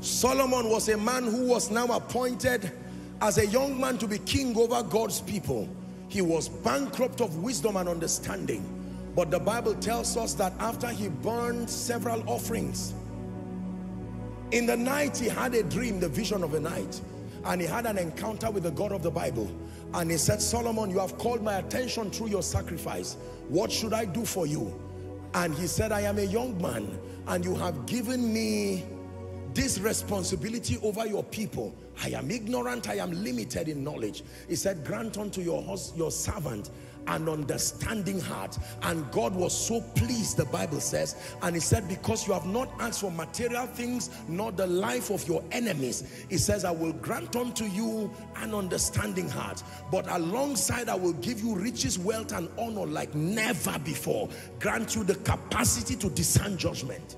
Solomon was a man who was now appointed as a young man to be king over God's people. He was bankrupt of wisdom and understanding. But the Bible tells us that after he burned several offerings, in the night he had a dream, the vision of a night, and he had an encounter with the God of the Bible. And he said, Solomon, you have called my attention through your sacrifice. What should I do for you? And he said, I am a young man and you have given me this responsibility over your people. I am ignorant, I am limited in knowledge. He said, grant unto your, your servant an understanding heart. And God was so pleased, the Bible says, and he said, because you have not asked for material things, nor the life of your enemies, he says, I will grant unto you an understanding heart. But alongside, I will give you riches, wealth, and honor like never before. Grant you the capacity to discern judgment.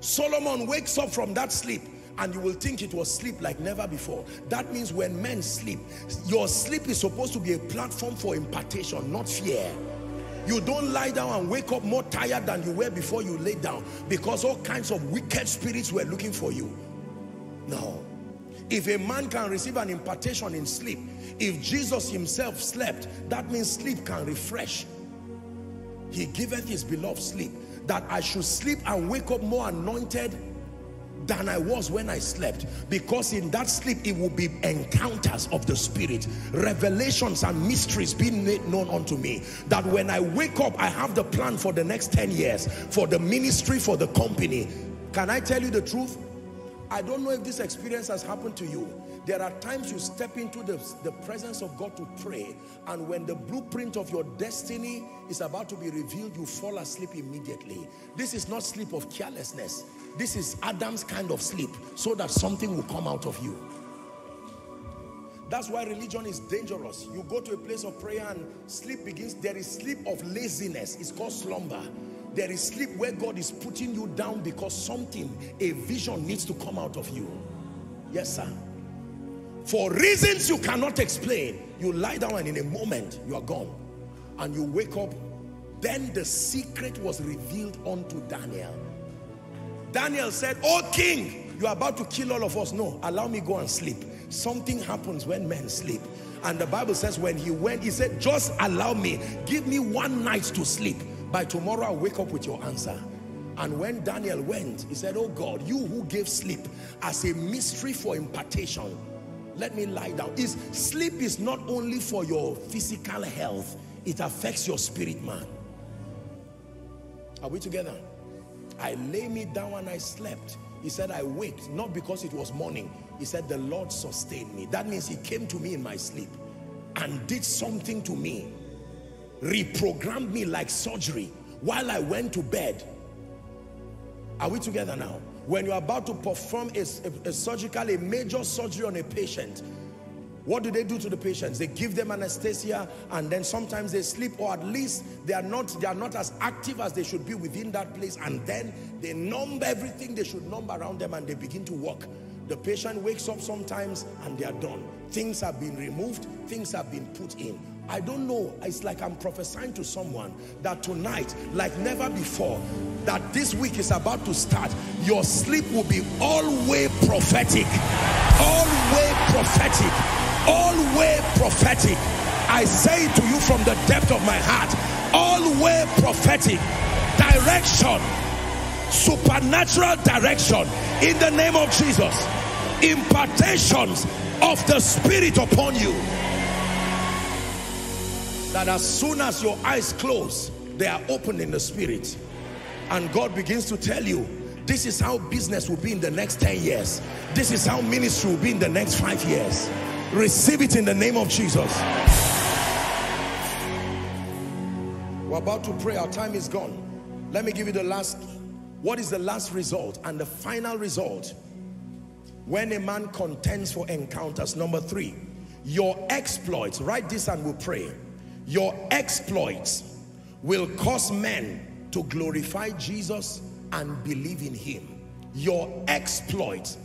Solomon wakes up from that sleep and you will think it was sleep like never before. That means when men sleep, your sleep is supposed to be a platform for impartation, not fear. You don't lie down and wake up more tired than you were before you lay down because all kinds of wicked spirits were looking for you. No. If a man can receive an impartation in sleep, if Jesus himself slept, that means sleep can refresh. He giveth his beloved sleep that I should sleep and wake up more anointed than I was when I slept because in that sleep it will be encounters of the spirit revelations and mysteries being made known unto me that when I wake up I have the plan for the next 10 years for the ministry for the company can I tell you the truth I don't know if this experience has happened to you there are times you step into the, the presence of God to pray and when the blueprint of your destiny is about to be revealed, you fall asleep immediately. This is not sleep of carelessness. This is Adam's kind of sleep so that something will come out of you. That's why religion is dangerous. You go to a place of prayer and sleep begins. There is sleep of laziness. It's called slumber. There is sleep where God is putting you down because something, a vision needs to come out of you. Yes, sir. For reasons you cannot explain, you lie down and in a moment you are gone. And you wake up. Then the secret was revealed unto Daniel. Daniel said, Oh king, you are about to kill all of us. No, allow me go and sleep. Something happens when men sleep. And the Bible says when he went, he said, just allow me. Give me one night to sleep. By tomorrow I'll wake up with your answer. And when Daniel went, he said, oh God, you who gave sleep as a mystery for impartation, let me lie down. Is sleep is not only for your physical health, it affects your spirit man. Are we together? I lay me down and I slept. He said, I waked, not because it was morning. He said, the Lord sustained me. That means he came to me in my sleep and did something to me. Reprogrammed me like surgery while I went to bed. Are we together now? When you're about to perform a, a, a surgical, a major surgery on a patient, what do they do to the patients? They give them anesthesia and then sometimes they sleep or at least they are not they are not as active as they should be within that place and then they numb everything they should numb around them and they begin to work. The patient wakes up sometimes and they are done. Things have been removed, things have been put in. I don't know, it's like I'm prophesying to someone that tonight, like never before, that this week is about to start, your sleep will be all way prophetic, all way prophetic, all way prophetic. I say to you from the depth of my heart, all way prophetic, direction, supernatural direction. In the name of Jesus, impartations of the Spirit upon you that as soon as your eyes close they are open in the spirit. And God begins to tell you, this is how business will be in the next 10 years. This is how ministry will be in the next five years. Receive it in the name of Jesus. We're about to pray. Our time is gone. Let me give you the last. What is the last result and the final result? When a man contends for encounters. Number three, your exploits. Write this and we'll pray. Your exploits will cause men to glorify Jesus and believe in him. Your exploits.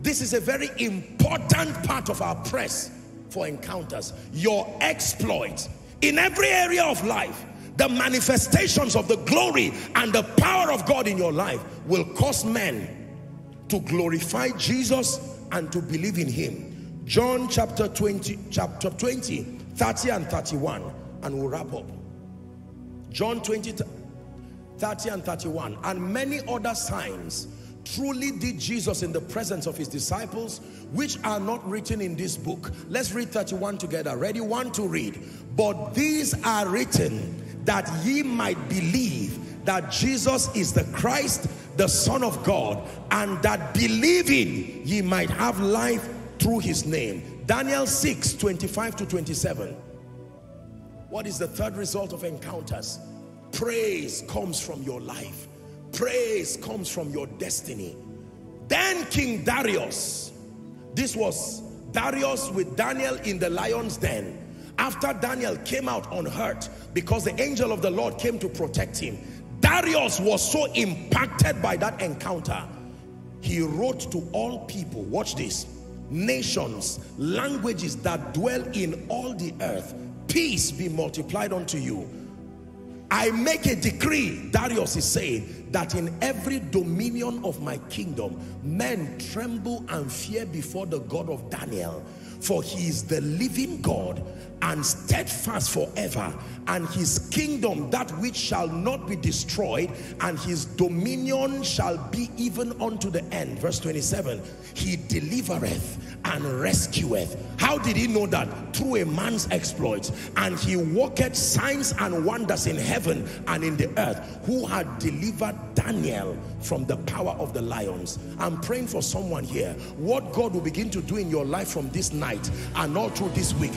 This is a very important part of our press for encounters. Your exploits in every area of life the manifestations of the glory and the power of God in your life will cause men to glorify Jesus and to believe in him. John chapter 20, chapter 20, 30 and 31, and we'll wrap up. John 20, 30 and 31, and many other signs truly did Jesus in the presence of his disciples, which are not written in this book. Let's read 31 together. Ready? One to read. But these are written that ye might believe that Jesus is the Christ, the Son of God, and that believing ye might have life through his name. Daniel 6, 25 to 27. What is the third result of encounters? Praise comes from your life. Praise comes from your destiny. Then King Darius, this was Darius with Daniel in the lion's den after Daniel came out unhurt because the angel of the Lord came to protect him, Darius was so impacted by that encounter. He wrote to all people, watch this, nations, languages that dwell in all the earth, peace be multiplied unto you. I make a decree, Darius is saying, that in every dominion of my kingdom, men tremble and fear before the God of Daniel. For he is the living God and steadfast forever and his kingdom that which shall not be destroyed and his dominion shall be even unto the end. Verse 27 he delivereth and rescueth. How did he know that? Through a man's exploits and he worketh signs and wonders in heaven and in the earth who had delivered Daniel from the power of the lions. I'm praying for someone here. What God will begin to do in your life from this night and all through this week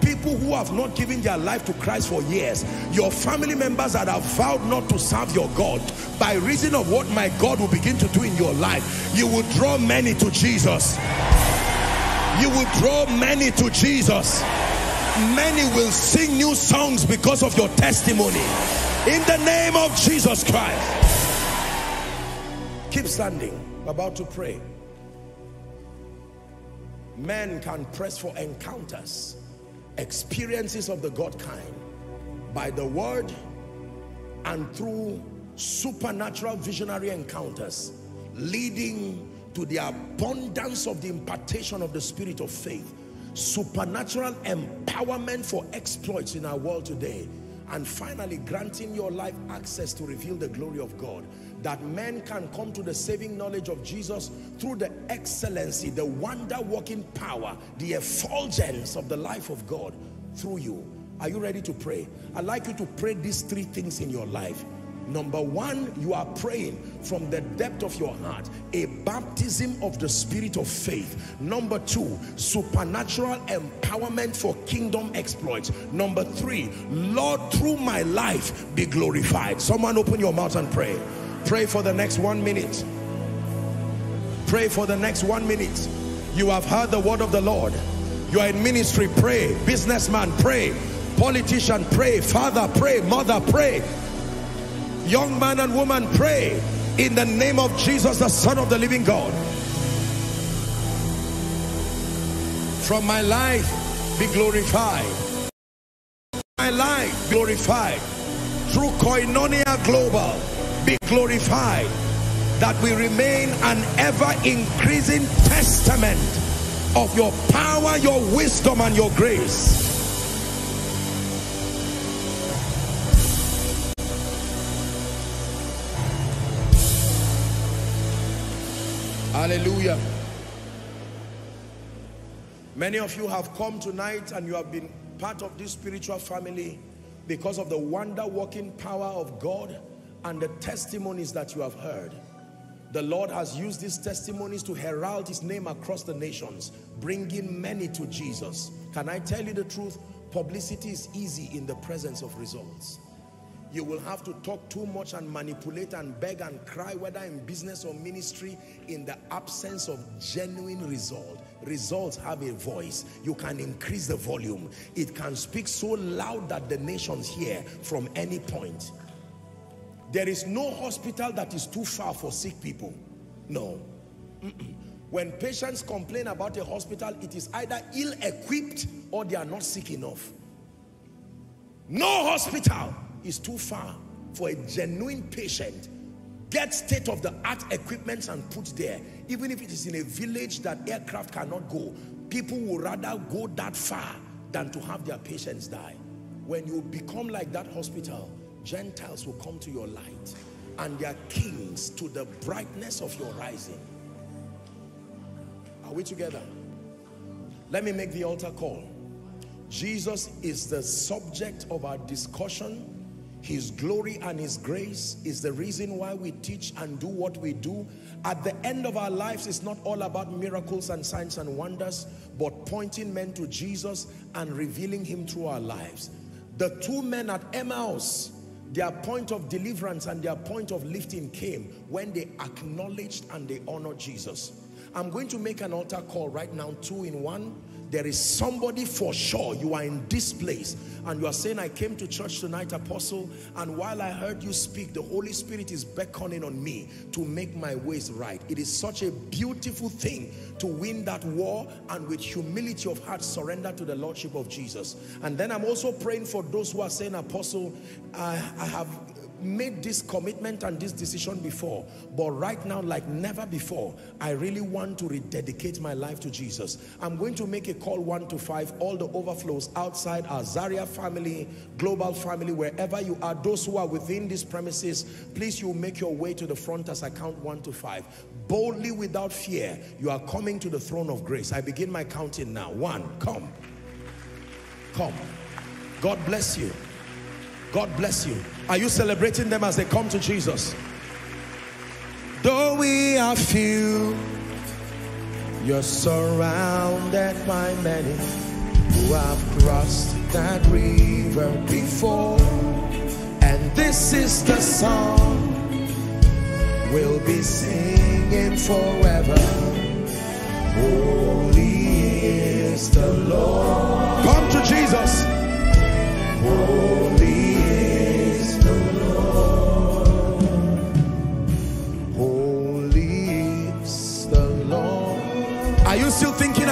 people who have not given their life to Christ for years, your family members that have vowed not to serve your God, by reason of what my God will begin to do in your life, you will draw many to Jesus. You will draw many to Jesus. Many will sing new songs because of your testimony. In the name of Jesus Christ. Keep standing. We're about to pray. Men can press for encounters experiences of the God kind by the word and through supernatural visionary encounters leading to the abundance of the impartation of the spirit of faith supernatural empowerment for exploits in our world today and finally granting your life access to reveal the glory of God that men can come to the saving knowledge of Jesus through the excellency, the wonder-working power, the effulgence of the life of God through you. Are you ready to pray? I'd like you to pray these three things in your life. Number one, you are praying from the depth of your heart, a baptism of the spirit of faith. Number two, supernatural empowerment for kingdom exploits. Number three, Lord, through my life, be glorified. Someone open your mouth and pray. Pray for the next one minute. Pray for the next one minute. You have heard the word of the Lord. You are in ministry, pray. Businessman, pray. Politician, pray. Father, pray. Mother, pray. Young man and woman, pray. In the name of Jesus, the Son of the living God. From my life, be glorified. My life, glorified. Through Koinonia Global, be glorified that we remain an ever increasing testament of your power, your wisdom, and your grace. Hallelujah. Many of you have come tonight and you have been part of this spiritual family because of the wonder working power of God and the testimonies that you have heard. The Lord has used these testimonies to herald his name across the nations, bringing many to Jesus. Can I tell you the truth? Publicity is easy in the presence of results. You will have to talk too much and manipulate and beg and cry, whether in business or ministry, in the absence of genuine result. Results have a voice. You can increase the volume. It can speak so loud that the nations hear from any point. There is no hospital that is too far for sick people. No. When patients complain about a hospital, it is either ill-equipped or they are not sick enough. No hospital is too far for a genuine patient. Get state-of-the-art equipment and put there. Even if it is in a village that aircraft cannot go, people will rather go that far than to have their patients die. When you become like that hospital, Gentiles will come to your light and their kings to the brightness of your rising. Are we together? Let me make the altar call. Jesus is the subject of our discussion. His glory and His grace is the reason why we teach and do what we do. At the end of our lives, it's not all about miracles and signs and wonders, but pointing men to Jesus and revealing Him through our lives. The two men at Emmaus, their point of deliverance and their point of lifting came when they acknowledged and they honored Jesus. I'm going to make an altar call right now, two in one. There is somebody for sure, you are in this place and you are saying, I came to church tonight, Apostle, and while I heard you speak, the Holy Spirit is beckoning on me to make my ways right. It is such a beautiful thing to win that war and with humility of heart surrender to the Lordship of Jesus. And then I'm also praying for those who are saying, Apostle, I, I have made this commitment and this decision before but right now like never before I really want to rededicate my life to Jesus. I'm going to make a call one to five all the overflows outside our Zaria family global family wherever you are those who are within these premises please you make your way to the front as I count one to five. Boldly without fear you are coming to the throne of grace. I begin my counting now. One come. Come. God bless you. God bless you. Are you celebrating them as they come to Jesus? Though we are few, you're surrounded by many who have crossed that river before. And this is the song we'll be singing forever. Holy is the Lord. Come to Jesus. Holy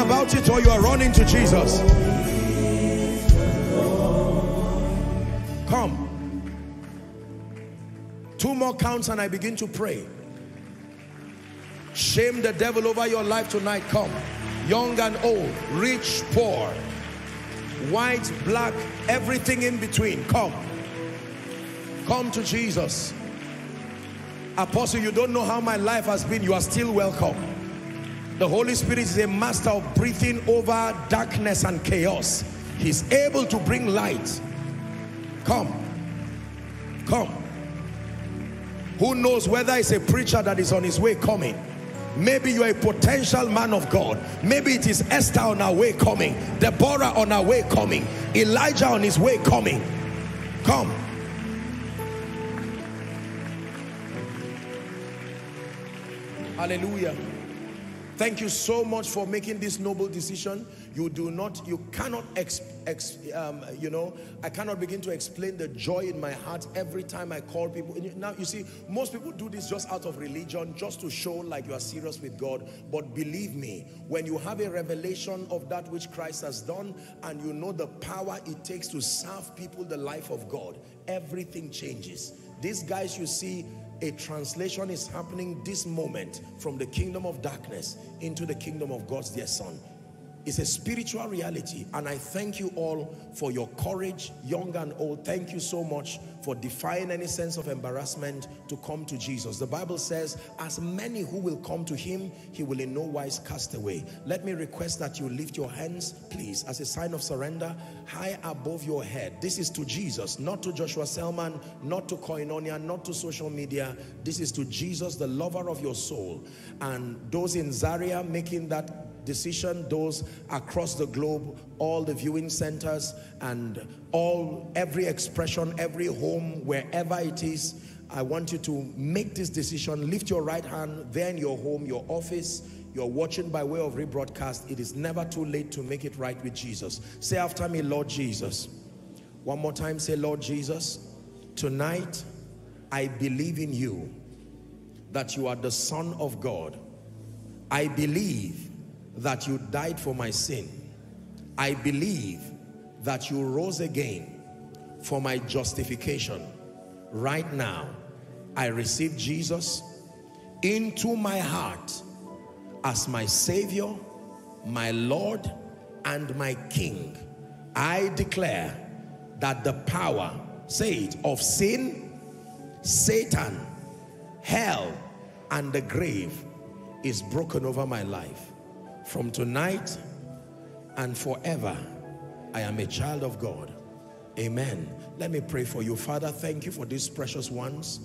about it or you are running to Jesus? Come. Two more counts and I begin to pray. Shame the devil over your life tonight. Come. Young and old, rich, poor white, black, everything in between. Come. Come to Jesus. Apostle, you don't know how my life has been. You are still welcome. The Holy Spirit is a master of breathing over darkness and chaos. He's able to bring light. Come. Come. Who knows whether it's a preacher that is on his way coming Maybe you're a potential man of God. Maybe it is Esther on her way coming. Deborah on her way coming. Elijah on his way coming. Come. Hallelujah. Thank you so much for making this noble decision. You do not, you cannot, ex, ex, um, you know, I cannot begin to explain the joy in my heart every time I call people. Now, you see, most people do this just out of religion, just to show like you are serious with God. But believe me, when you have a revelation of that which Christ has done and you know the power it takes to serve people the life of God, everything changes. These guys you see, a translation is happening this moment from the kingdom of darkness into the kingdom of God's dear son. It's a spiritual reality. And I thank you all for your courage, young and old. Thank you so much for defying any sense of embarrassment to come to Jesus. The Bible says, as many who will come to him, he will in no wise cast away. Let me request that you lift your hands, please, as a sign of surrender, high above your head. This is to Jesus, not to Joshua Selman, not to Koinonia, not to social media. This is to Jesus, the lover of your soul. And those in Zaria making that decision those across the globe all the viewing centers and all every expression every home wherever it is i want you to make this decision. Lift your right hand there in your home your office. You're watching by way of rebroadcast. It is never too late to make it right with jesus. Say after me lord jesus. One more time say lord jesus tonight i believe in you that you are the son of god. I believe that you died for my sin. I believe that you rose again for my justification. Right now, I receive Jesus into my heart as my Savior, my Lord, and my King. I declare that the power, say it, of sin, Satan, hell, and the grave is broken over my life. From tonight and forever, I am a child of God. Amen. Let me pray for you. Father, thank you for these precious ones.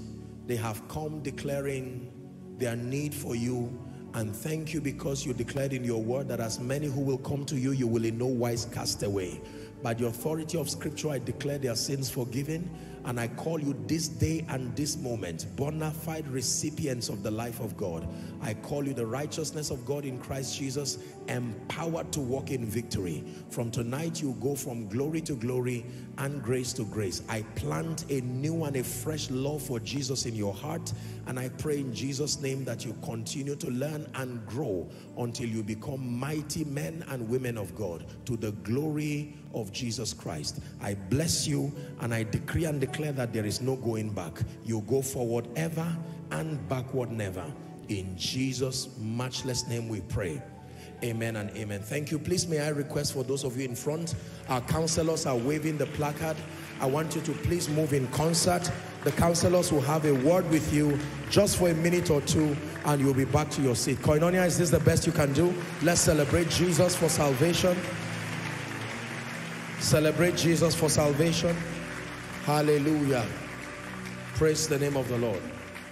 They have come declaring their need for you. And thank you because you declared in your word that as many who will come to you, you will in no wise cast away. By the authority of scripture, I declare their sins forgiven and I call you this day and this moment bona fide recipients of the life of God. I call you the righteousness of God in Christ Jesus, empowered to walk in victory. From tonight, you go from glory to glory and grace to grace. I plant a new and a fresh love for Jesus in your heart and I pray in Jesus' name that you continue to learn and grow until you become mighty men and women of God to the glory of Jesus Christ. I bless you and I decree and declare that there is no going back. You go forward ever and backward never. In Jesus' matchless name we pray. Amen and amen. Thank you. Please may I request for those of you in front, our counselors are waving the placard. I want you to please move in concert. The counselors will have a word with you just for a minute or two and you'll be back to your seat. Koinonia, is this the best you can do? Let's celebrate Jesus for salvation. Celebrate Jesus for salvation. Hallelujah. Praise the name of the Lord.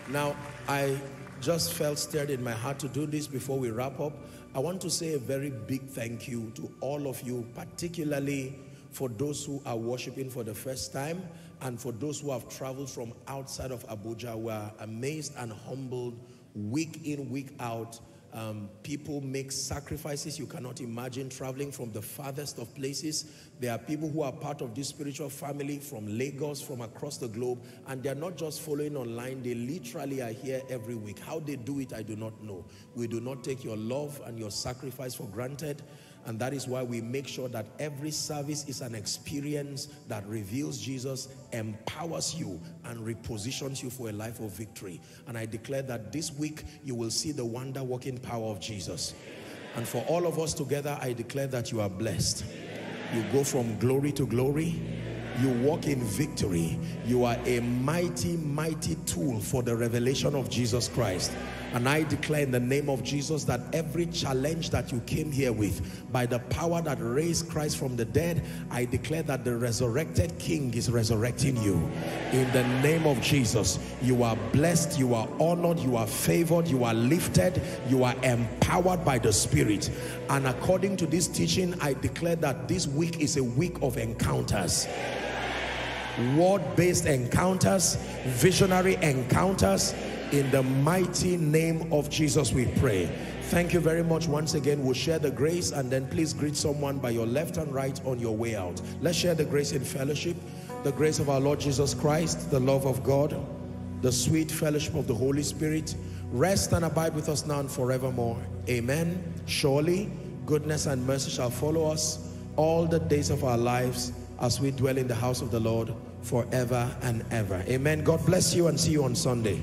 Now, I just felt stirred in my heart to do this before we wrap up. I want to say a very big thank you to all of you, particularly for those who are worshiping for the first time and for those who have traveled from outside of Abuja. We are amazed and humbled week in, week out um, people make sacrifices you cannot imagine traveling from the farthest of places. There are people who are part of this spiritual family from Lagos, from across the globe, and they're not just following online, they literally are here every week. How they do it, I do not know. We do not take your love and your sacrifice for granted. And that is why we make sure that every service is an experience that reveals Jesus, empowers you, and repositions you for a life of victory. And I declare that this week you will see the wonder working power of Jesus. And for all of us together, I declare that you are blessed. You go from glory to glory. You walk in victory. You are a mighty, mighty tool for the revelation of Jesus Christ. And I declare in the name of Jesus that every challenge that you came here with, by the power that raised Christ from the dead, I declare that the resurrected King is resurrecting you. In the name of Jesus, you are blessed, you are honored, you are favored, you are lifted, you are empowered by the Spirit. And according to this teaching, I declare that this week is a week of encounters word-based encounters visionary encounters in the mighty name of Jesus we pray thank you very much once again we'll share the grace and then please greet someone by your left and right on your way out let's share the grace in fellowship the grace of our Lord Jesus Christ the love of God the sweet fellowship of the Holy Spirit rest and abide with us now and forevermore amen surely goodness and mercy shall follow us all the days of our lives as we dwell in the house of the Lord forever and ever. Amen. God bless you and see you on Sunday.